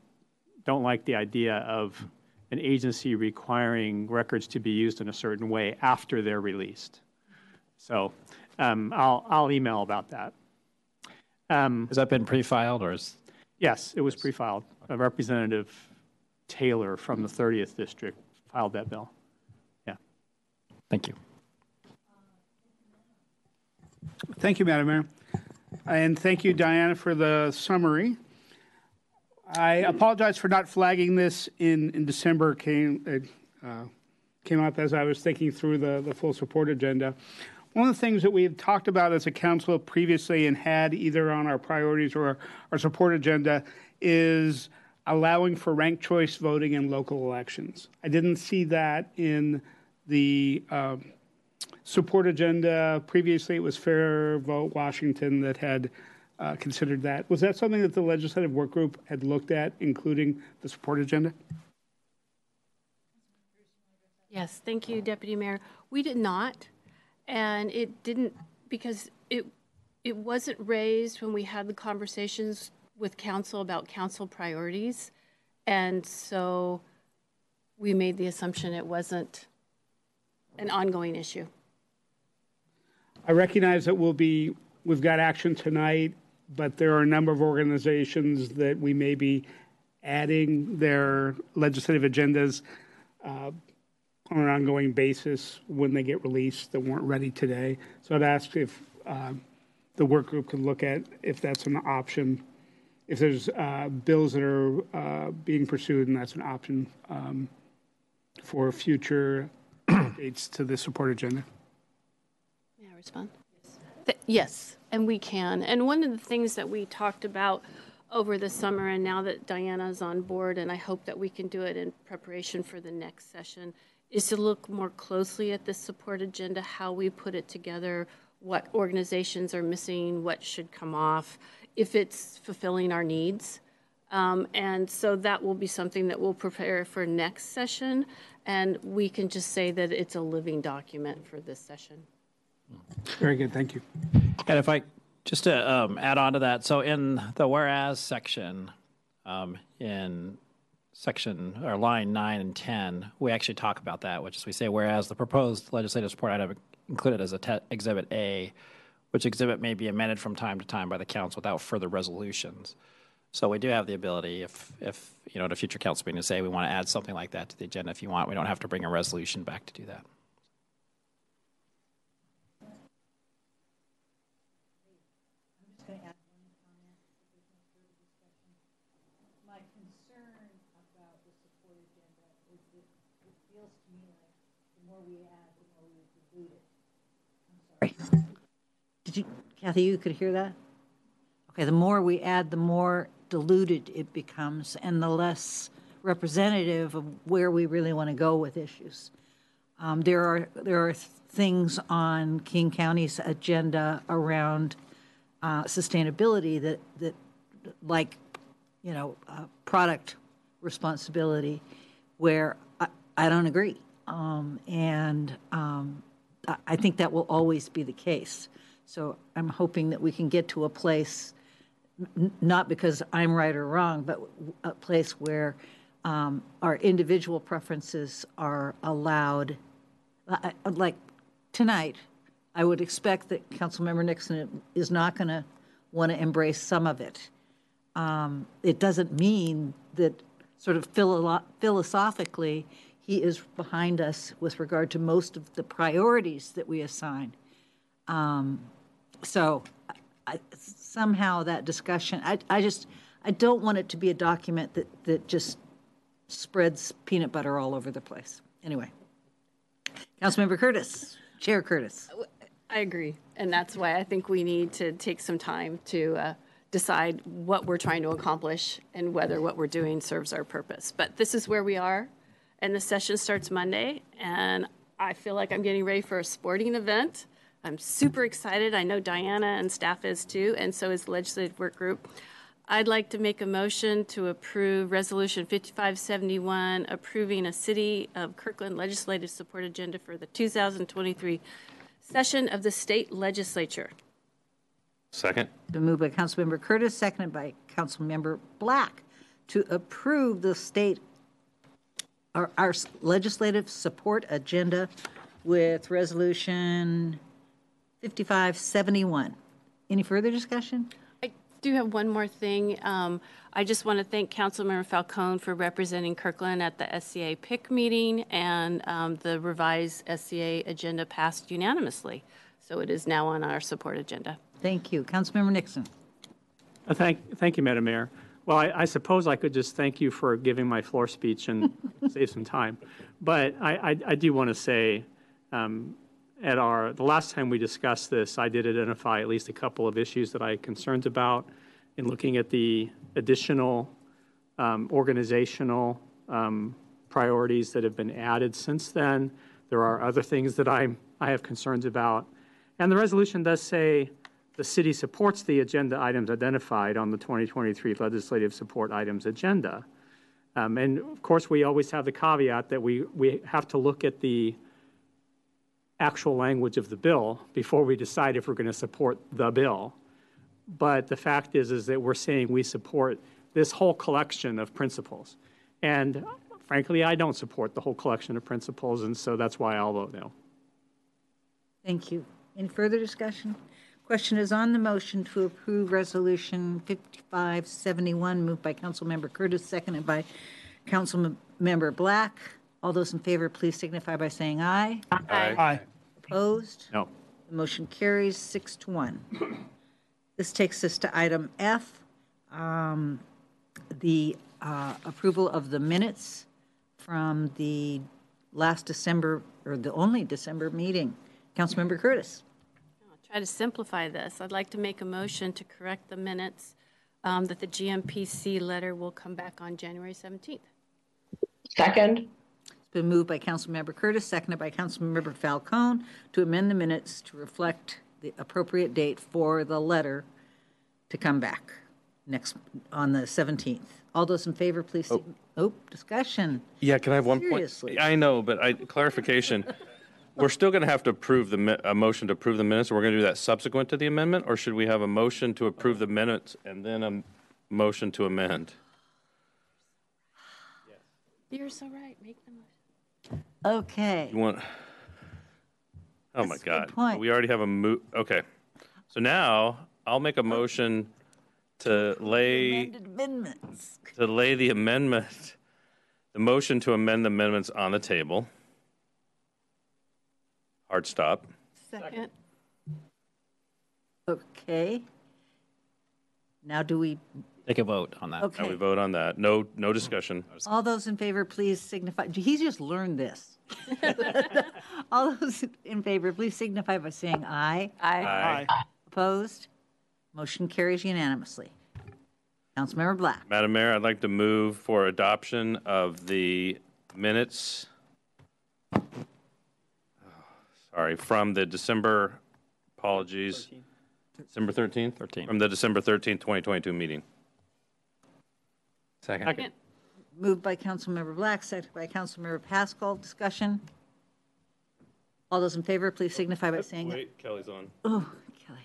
don't like the idea of an agency requiring records to be used in a certain way after they're released. So um, I'll, I'll email about that. Um, Has that been pre-filed or is? Yes, it was pre-filed. Uh, Representative Taylor from the 30th District filed that bill. Yeah. Thank you. Thank you, Madam Mayor. And thank you, Diana, for the summary. I apologize for not flagging this in, in December. Came, it, uh, came up as I was thinking through the, the full support agenda. One of the things that we have talked about as a council previously and had either on our priorities or our, support agenda is allowing for ranked choice voting in local elections. I didn't see that in the um, support agenda. Previously, it was Fair Vote Washington that had uh, considered that. Was that something that the legislative work group had looked at, including the support agenda? Yes, thank you, Deputy Mayor. We did not, and it didn't because it it wasn't raised when we had the conversations with council about council priorities, and so we made the assumption it wasn't an ongoing issue. I recognize that we'll be, we've got action tonight, but there are a number of organizations that we may be adding their legislative agendas uh, on an ongoing basis when they get released that weren't ready today. So I'd ask if uh, the work group could look at if that's an option. If there's uh, bills that are uh, being pursued and that's an option um, for future dates to the support agenda. May I respond? Th- Yes, and we can. And one of the things that we talked about over the summer, and now that Diana's on board, and I hope that we can do it in preparation for the next session, is to look more closely at the support agenda, how we put it together, what organizations are missing, what should come off, if it's fulfilling our needs. Um, and so that will be something that we'll prepare for next session, and we can just say that it's a living document for this session. Very good, thank you. And if I, just to um, add on to that, so in the whereas section, um, in section or line nine and 10, we actually talk about that, which is we say, whereas the proposed legislative support item included as a te- exhibit A, which exhibit may be amended from time to time by the council without further resolutions. So we do have the ability, if, if, you know, at a future council meeting to say we want to add something like that to the agenda if you want. We don't have to bring a resolution back to do that. My concern about the support agenda is that it feels to me like the more we add, the more we dilute it. I'm sorry. Did you, Kathy, you could hear that? Okay, the more we add, the more diluted it becomes and the less representative of where we really want to go with issues. Um, there are there are things on King County's agenda around uh, sustainability that that like you know uh, product responsibility where I, I don't agree um, and um, I, think that will always be the case. So I'm hoping that we can get to a place n- not because I'm right or wrong, but a place where um, our individual preferences are allowed. I- like tonight, I would expect that Councilmember Nixon is not going to want to embrace some of it. Um, it doesn't mean that sort of philo- philosophically he is behind us with regard to most of the priorities that we assign. Um, so I, somehow that discussion, I, I just, I don't want it to be a document that, that just spreads peanut butter all over the place. Anyway, Councilmember Curtis, Chair Curtis. I agree. And that's why I think we need to take some time to uh, decide what we're trying to accomplish and whether what we're doing serves our purpose. But this is where we are, and the session starts Monday, and I feel like I'm getting ready for a sporting event. I'm super excited. I know Diana and staff is too, and so is the legislative work group. I'd like to make a motion to approve Resolution 5571, approving a City of Kirkland legislative support agenda for the 2023 session of the state legislature. Second. Been moved by Councilmember Curtis, seconded by Councilmember Black to approve the state, our, our legislative support agenda with resolution 5571. Any further discussion? I do have one more thing. Um, I just want to thank Councilmember Falcone for representing Kirkland at the SCA PIC meeting, and um, the revised SCA agenda passed unanimously. So it is now on our support agenda. Thank you. Councilmember Nixon. Uh, Thank, thank you, Madam Mayor. Well, I, I suppose I could just thank you for giving my floor speech and save some time. But I, I, I do want to say, um, at our, the last time we discussed this, I did identify at least a couple of issues that I had concerns about in looking at the additional um, organizational um, priorities that have been added since then. There are other things that I'm, I have concerns about. And the resolution does say the city supports the agenda items identified on the 2023 legislative support items agenda. Um, and of course, we always have the caveat that we, we have to look at the actual language of the bill before we decide if we're going to support the bill. But the fact is, is that we're saying we support this whole collection of principles. And frankly, I don't support the whole collection of principles, and so that's why I'll vote no. Thank you. Any further discussion? Question is on the motion to approve Resolution 5571, moved by Councilmember Curtis, seconded by Councilmember Black. All those in favor, please signify by saying aye. Aye. Aye. Opposed? No. The motion carries six to one. This takes us to item F, um, the uh, approval of the minutes from the last December, or the only December meeting. Councilmember Curtis. I'll try to simplify this. I'd like to make a motion to correct the minutes um, that the GMPC letter will come back on January 17th. Second. It's been moved by Councilmember Curtis, seconded by Councilmember Falcone to amend the minutes to reflect the appropriate date for the letter to come back next, on the 17th. All those in favor, please, sig- oh, discussion. Yeah, can I have one Seriously. point? I know, but I, clarification. We're still going to have to approve the, a motion to approve the minutes. We're going to do that subsequent to the amendment? Or should we have a motion to approve the minutes and then a motion to amend? Yes. You're so right. Make the motion. Okay. You want? Oh my That's a good God! point. We already have a mo. Okay, so now I'll make a motion to lay Amended amendments. to lay the amendment, the motion to amend the amendments on the table. Hard stop. Second. Okay. Now do we, Take a vote on that. Now okay. we vote on that. No, no discussion. All those in favor, please signify, he's just learned this. All those in favor, please signify by saying aye. aye. Aye. Opposed? Motion carries unanimously. Councilmember Black. Madam Mayor, I'd like to move for adoption of the minutes. Sorry, from the December, apologies, December 13th? 13th. From the December 13th, 2022 meeting. Second. Second. Moved by Councilmember Black, seconded by Councilmember Pascal. Discussion? All those in favor, please signify by saying. Wait, Kelly's on. Oh, Kelly.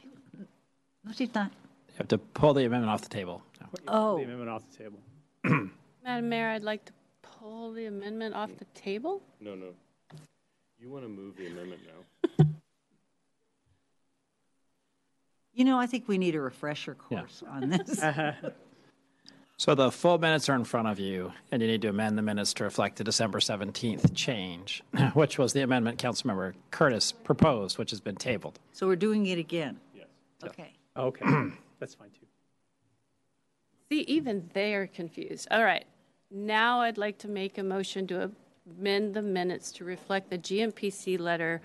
No, she's not. You have to pull the amendment off the table. Oh. The amendment off the table. Madam Mayor, I'd like to pull the amendment off the table. No, no. You want to move the amendment now? You know, I think we need a refresher course on this. Uh-huh. So the full minutes are in front of you, and you need to amend the minutes to reflect the December 17th change, which was the amendment Councilmember Curtis proposed, which has been tabled. So we're doing it again? Yes. Okay. Okay, that's fine too. See, even they're confused. All right. Now I'd like to make a motion to amend the minutes to reflect the GMPC letter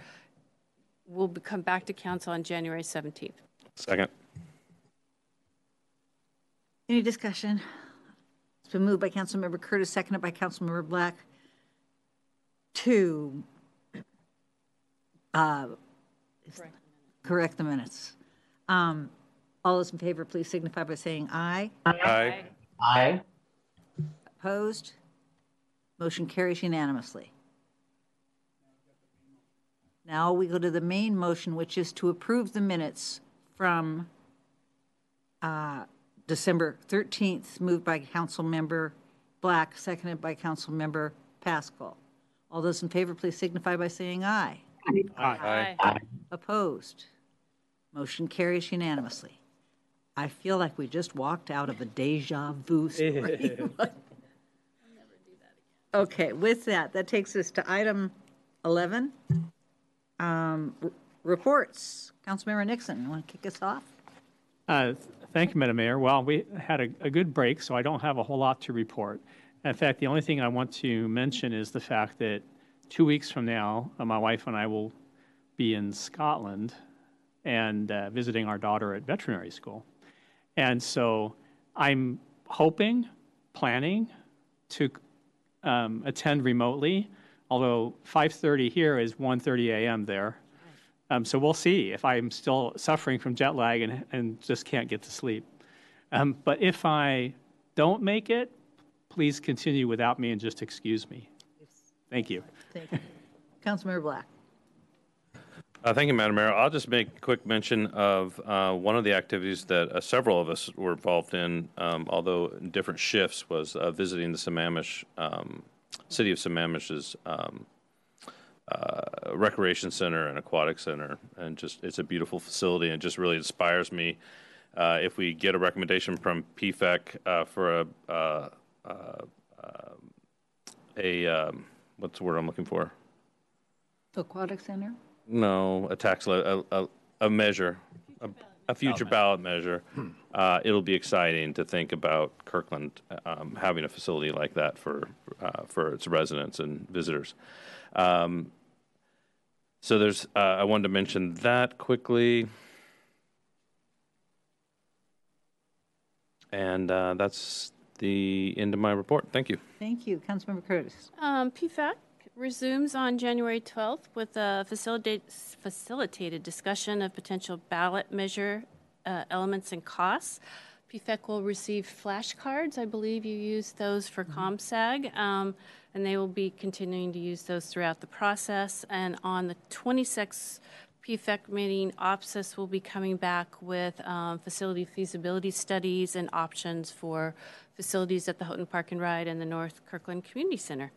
will come back to council on January 17th. Second. Any discussion? It's been moved by Councilmember Curtis, seconded by Councilmember Black to uh, correct the minutes. Um, All those in favor, please signify by saying aye. Aye. Aye. Opposed? Motion carries unanimously. Now we go to the main motion, which is to approve the minutes from uh, December 13th, moved by Council Member Black, seconded by Council Member Pascal. All those in favor, please signify by saying "aye." aye. Aye. Opposed? Motion carries unanimously. I feel like we just walked out of a deja vu story. Okay, with that, that takes us to item 11. Um, Reports. Councilmember Nixon, you want to kick us off? Uh, Thank you, Madam Mayor. Well, we had a, a good break, so I don't have a whole lot to report. In fact, the only thing I want to mention is the fact that two weeks from now, uh, my wife and I will be in Scotland and uh, visiting our daughter at veterinary school. And so I'm hoping, planning to um, attend remotely, although 5:30 here is 1:30 a.m. there. Um, so we'll see if I'm still suffering from jet lag and, and just can't get to sleep. Um, but if I don't make it, please continue without me and just excuse me. Thank you. Thank you. Councilmember Black. Uh, Thank you, Madam Mayor. I'll just make a quick mention of uh, one of the activities that uh, several of us were involved in, um, although in different shifts, was uh, visiting the Sammamish, um, city of Sammamish's um, uh, recreation center and aquatic center. And just, it's a beautiful facility and just really inspires me. Uh, If we get a recommendation from PFEC uh, for a, um, a, um, what's the word I'm looking for? Aquatic Center? No, a tax, le- a, a, a measure, a, a future ballot measure. Uh, it'll be exciting to think about Kirkland um, having a facility like that for uh, for its residents and visitors. Um, so there's, uh, I wanted to mention that quickly. And uh, that's the end of my report. Thank you. Thank you. Councilmember Curtis. Um, PFEC resumes on January 12th with a facilitate, facilitated discussion of potential ballot measure uh, elements and costs. PFEC will receive flashcards. I believe you used those for ComSag, um, and they will be continuing to use those throughout the process. And on the 26th, PFEC meeting, OPSIS will be coming back with um, facility feasibility studies and options for facilities at the Houghton Park and Ride and the North Kirkland Community Center.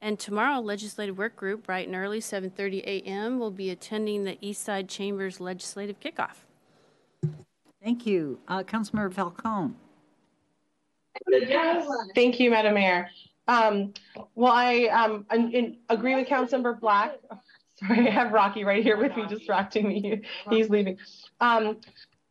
And tomorrow, Legislative Work Group, bright and early, 7:30 a.m., will be attending the East Side Chambers Legislative Kickoff. Thank you. Uh, Councilmember Falcone. Thank you, Madam Mayor. Um, well, I um, in, in, agree with Councilmember Black. Sorry, I have Rocky right here with me distracting me. He's leaving. Um,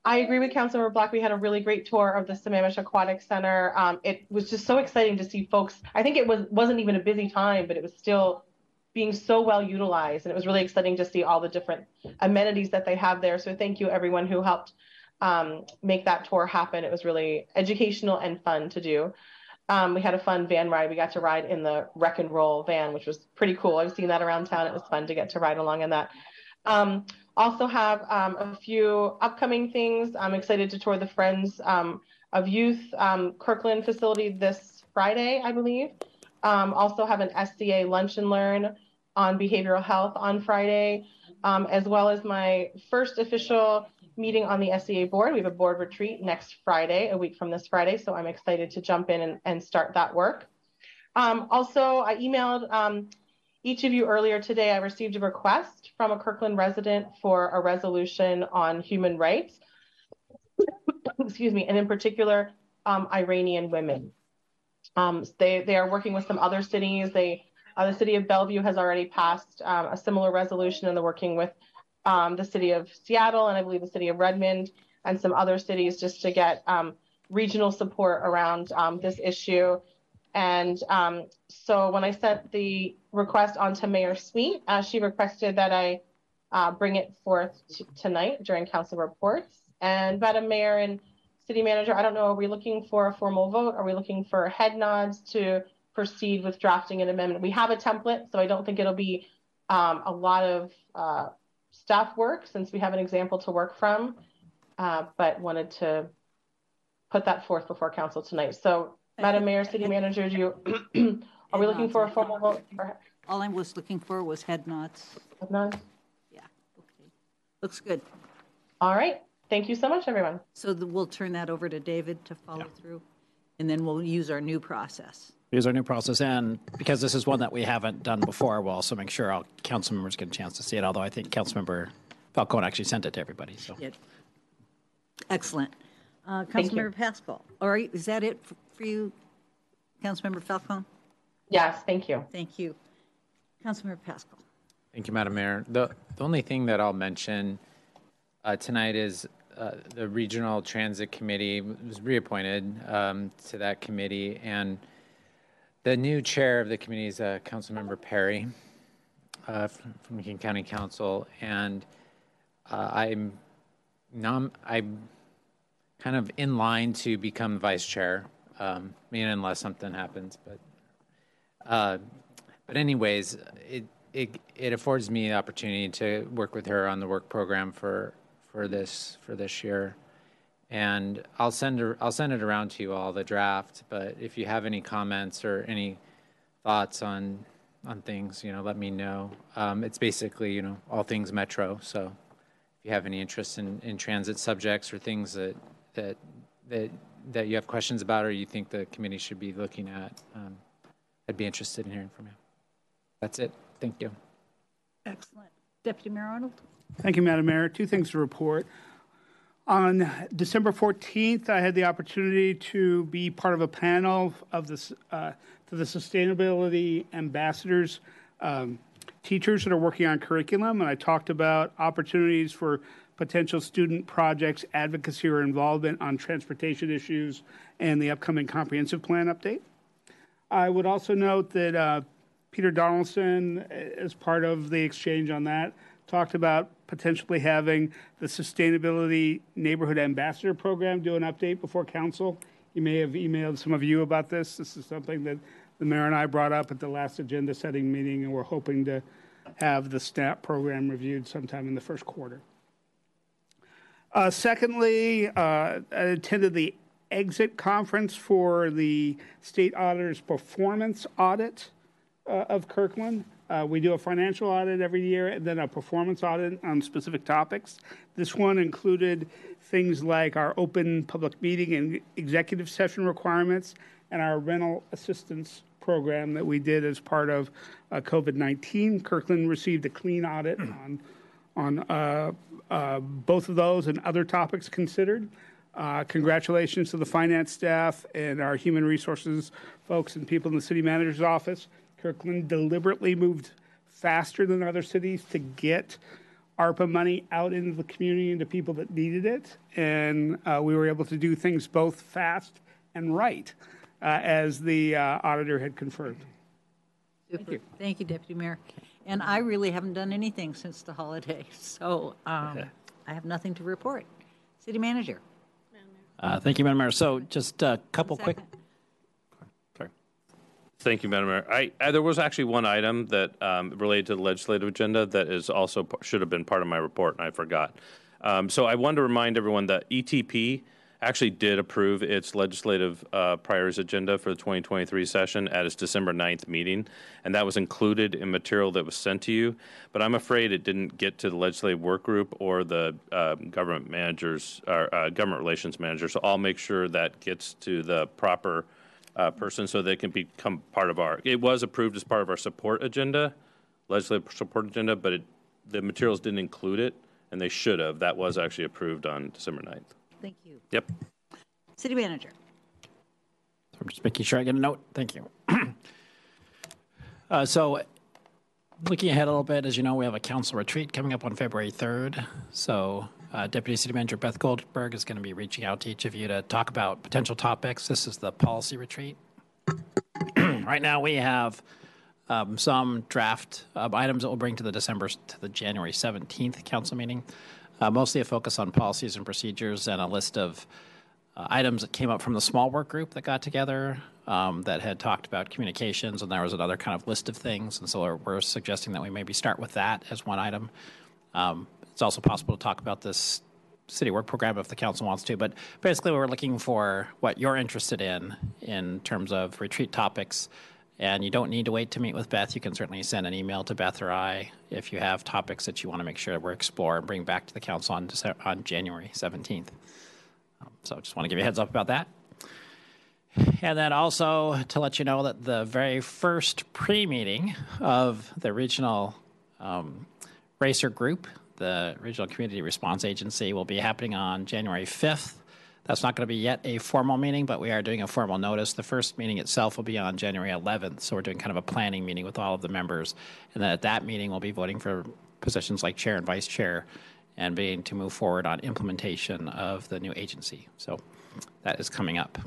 I agree with Councilmember Black. We had a really great tour of the Sammamish Aquatic Center. Um, it was just so exciting to see folks. I think it was wasn't even a busy time, but it was still being so well utilized, and it was really exciting to see all the different amenities that they have there. So thank you everyone who helped um, make that tour happen. It was really educational and fun to do. Um, we had a fun van ride. We got to ride in the Rec and Roll van, which was pretty cool. I've seen that around town. It was fun to get to ride along in that. Um, also have um, a few upcoming things. I'm excited to tour the Friends um, of Youth um, Kirkland facility this Friday, I believe. Um, also have an SCA lunch and learn on behavioral health on Friday, as well as my first official meeting on the SCA board. We have a board retreat next Friday, a week from this Friday. So I'm excited to jump in and, and start that work. Um, also, I emailed um, each of you earlier today. I received a request from a Kirkland resident for a resolution on human rights. Excuse me, and in particular, um, Iranian women. Um, they, they are working with some other cities. They, uh, the city of Bellevue has already passed um, a similar resolution, and they're working with um, the city of Seattle and I believe the city of Redmond and some other cities just to get um, regional support around um, this issue. And um, so when I sent the request on to Mayor Sweet, uh, she requested that I uh, bring it forth tonight during council reports. And Madam Mayor and City Manager, I don't know, are we looking for a formal vote? Are we looking for head nods to proceed with drafting an amendment? We have a template, so I don't think it'll be um, a lot of uh, staff work since we have an example to work from, uh, but wanted to put that forth before council tonight. So, Madam Mayor, City Manager, do you, are we looking for a formal vote? All I was looking for was head nods. Head nods? Yeah, okay. Looks good. All right. Thank you so much, everyone. So the, we'll turn that over to David to follow yeah. through, and then we'll use our new process use our new process. And because this is one that we haven't done before, we'll also make sure all council members get a chance to see it. Although I think Councilmember Falcone actually sent it to everybody. So excellent. Uh, Councilmember Pascal. All right, is that it for you, Councilmember Falcone? Yes, thank you. Thank you. Councilmember Pascal. Thank you, Madam Mayor. The, the only thing that I'll mention uh, tonight is uh, the Regional Transit Committee was reappointed um, to that committee, and the new chair of the committee is uh, Councilmember Perry uh, from, from King County Council, and uh, I'm nom- I'm kind of in line to become vice chair. Um, I mean, unless something happens, but uh, but anyways, it, it it affords me the opportunity to work with her on the work program for for this for this year and I'll send i I'll send it around to you all the draft. But if you have any comments or any thoughts on on things, you know, let me know. Um, it's basically you know all things metro. So if you have any interest in, in transit subjects or things that that that that you have questions about or you think the committee should be looking at, um, I'd be interested in hearing from you. That's it. Thank you. Excellent. Deputy Mayor Arnold. Thank you, Madam Mayor. Two things to report. On December 14th, I had the opportunity to be part of a panel of this uh, to the sustainability ambassadors, um, teachers that are working on curriculum, and I talked about opportunities for potential student projects, advocacy, or involvement on transportation issues, and the upcoming comprehensive plan update. I would also note that uh, Peter Donaldson, as part of the exchange on that, talked about potentially having the Sustainability Neighborhood Ambassador Program do an update before council. He may have emailed some of you about this. This is something that the mayor and I brought up at the last agenda setting meeting, and we're hoping to have the SNAP program reviewed sometime in the first quarter. Uh, secondly, uh, I attended the exit conference for the state auditor's performance audit uh, of Kirkland. Uh, we do a financial audit every year and then a performance audit on specific topics. This one included things like our open public meeting and executive session requirements and our rental assistance program that we did as part of uh, COVID 19. Kirkland received a clean audit on, on uh, uh, both of those and other topics considered. Uh, congratulations to the finance staff and our human resources folks and people in the city manager's office. Kirkland deliberately moved faster than other cities to get ARPA money out into the community and to people that needed it. And uh, we were able to do things both fast and right, uh, as the uh, auditor had confirmed. Super. Thank you, Deputy Mayor. And I really haven't done anything since the holiday, so um, Okay. I have nothing to report. City Manager. Uh, Thank you, Madam Mayor. So just a couple quick, Sorry. Thank you, Madam Mayor. I, I, there was actually one item that um, related to the legislative agenda that is also p- should have been part of my report, and I forgot. Um, so I wanted to remind everyone that ETP actually did approve its legislative uh, priorities agenda for the 2023 session at its December 9th meeting, and that was included in material that was sent to you. But I'm afraid it didn't get to the legislative work group or the uh, government managers or uh, government relations manager. So I'll make sure that gets to the proper uh, person so they can become part of our. It was approved as part of our support agenda, legislative support agenda, but it, the materials didn't include it, and they should have. That was actually approved on December 9th. Thank you. Yep. City Manager. I'm just making sure I get a note. Thank you. Uh, So looking ahead a little bit, as you know, we have a council retreat coming up on February 3rd. So uh, Deputy City Manager Beth Goldberg is going to be reaching out to each of you to talk about potential topics. This is the policy retreat. right now, we have um, some draft uh, items that we'll bring to the December to the January 17th council meeting. Uh, mostly a focus on policies and procedures and a list of uh, items that came up from the small work group that got together um, that had talked about communications, and there was another kind of list of things. And so we're, we're suggesting that we maybe start with that as one item. Um, it's also possible to talk about this city work program if the council wants to, but basically we're looking for what you're interested in in terms of retreat topics. And you don't need to wait to meet with Beth. You can certainly send an email to Beth or I if you have topics that you want to make sure we explore and bring back to the council on, on January 17th. Um, so just want to give you a heads up about that. And then also to let you know that the very first pre meeting of the regional um, racer group, the Regional Community Response Agency, will be happening on January 5th. That's not going to be yet a formal meeting, but we are doing a formal notice. The first meeting itself will be on January 11th, so we're doing kind of a planning meeting with all of the members. And then at that meeting, we'll be voting for positions like chair and vice chair and being to move forward on implementation of the new agency. So that is coming up.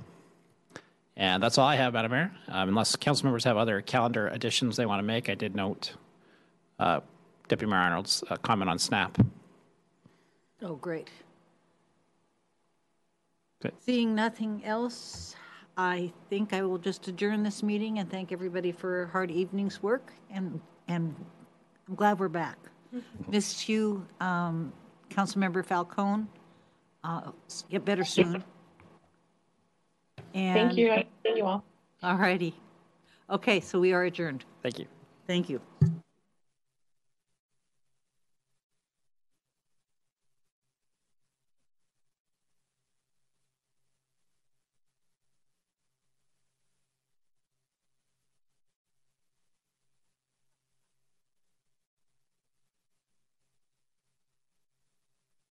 And that's all I have, Madam Mayor. Um, unless council members have other calendar additions they want to make, I did note uh, Deputy Mayor Arnold's uh, comment on SNAP. Oh, great. Good. Seeing nothing else, I think I will just adjourn this meeting and thank everybody for a hard evening's work. And, and I'm glad we're back. Missed you, um, Councilmember Falcone. Uh, Get better soon. Thank you. Thank you all. All righty. Okay, so we are adjourned. Thank you. Thank you.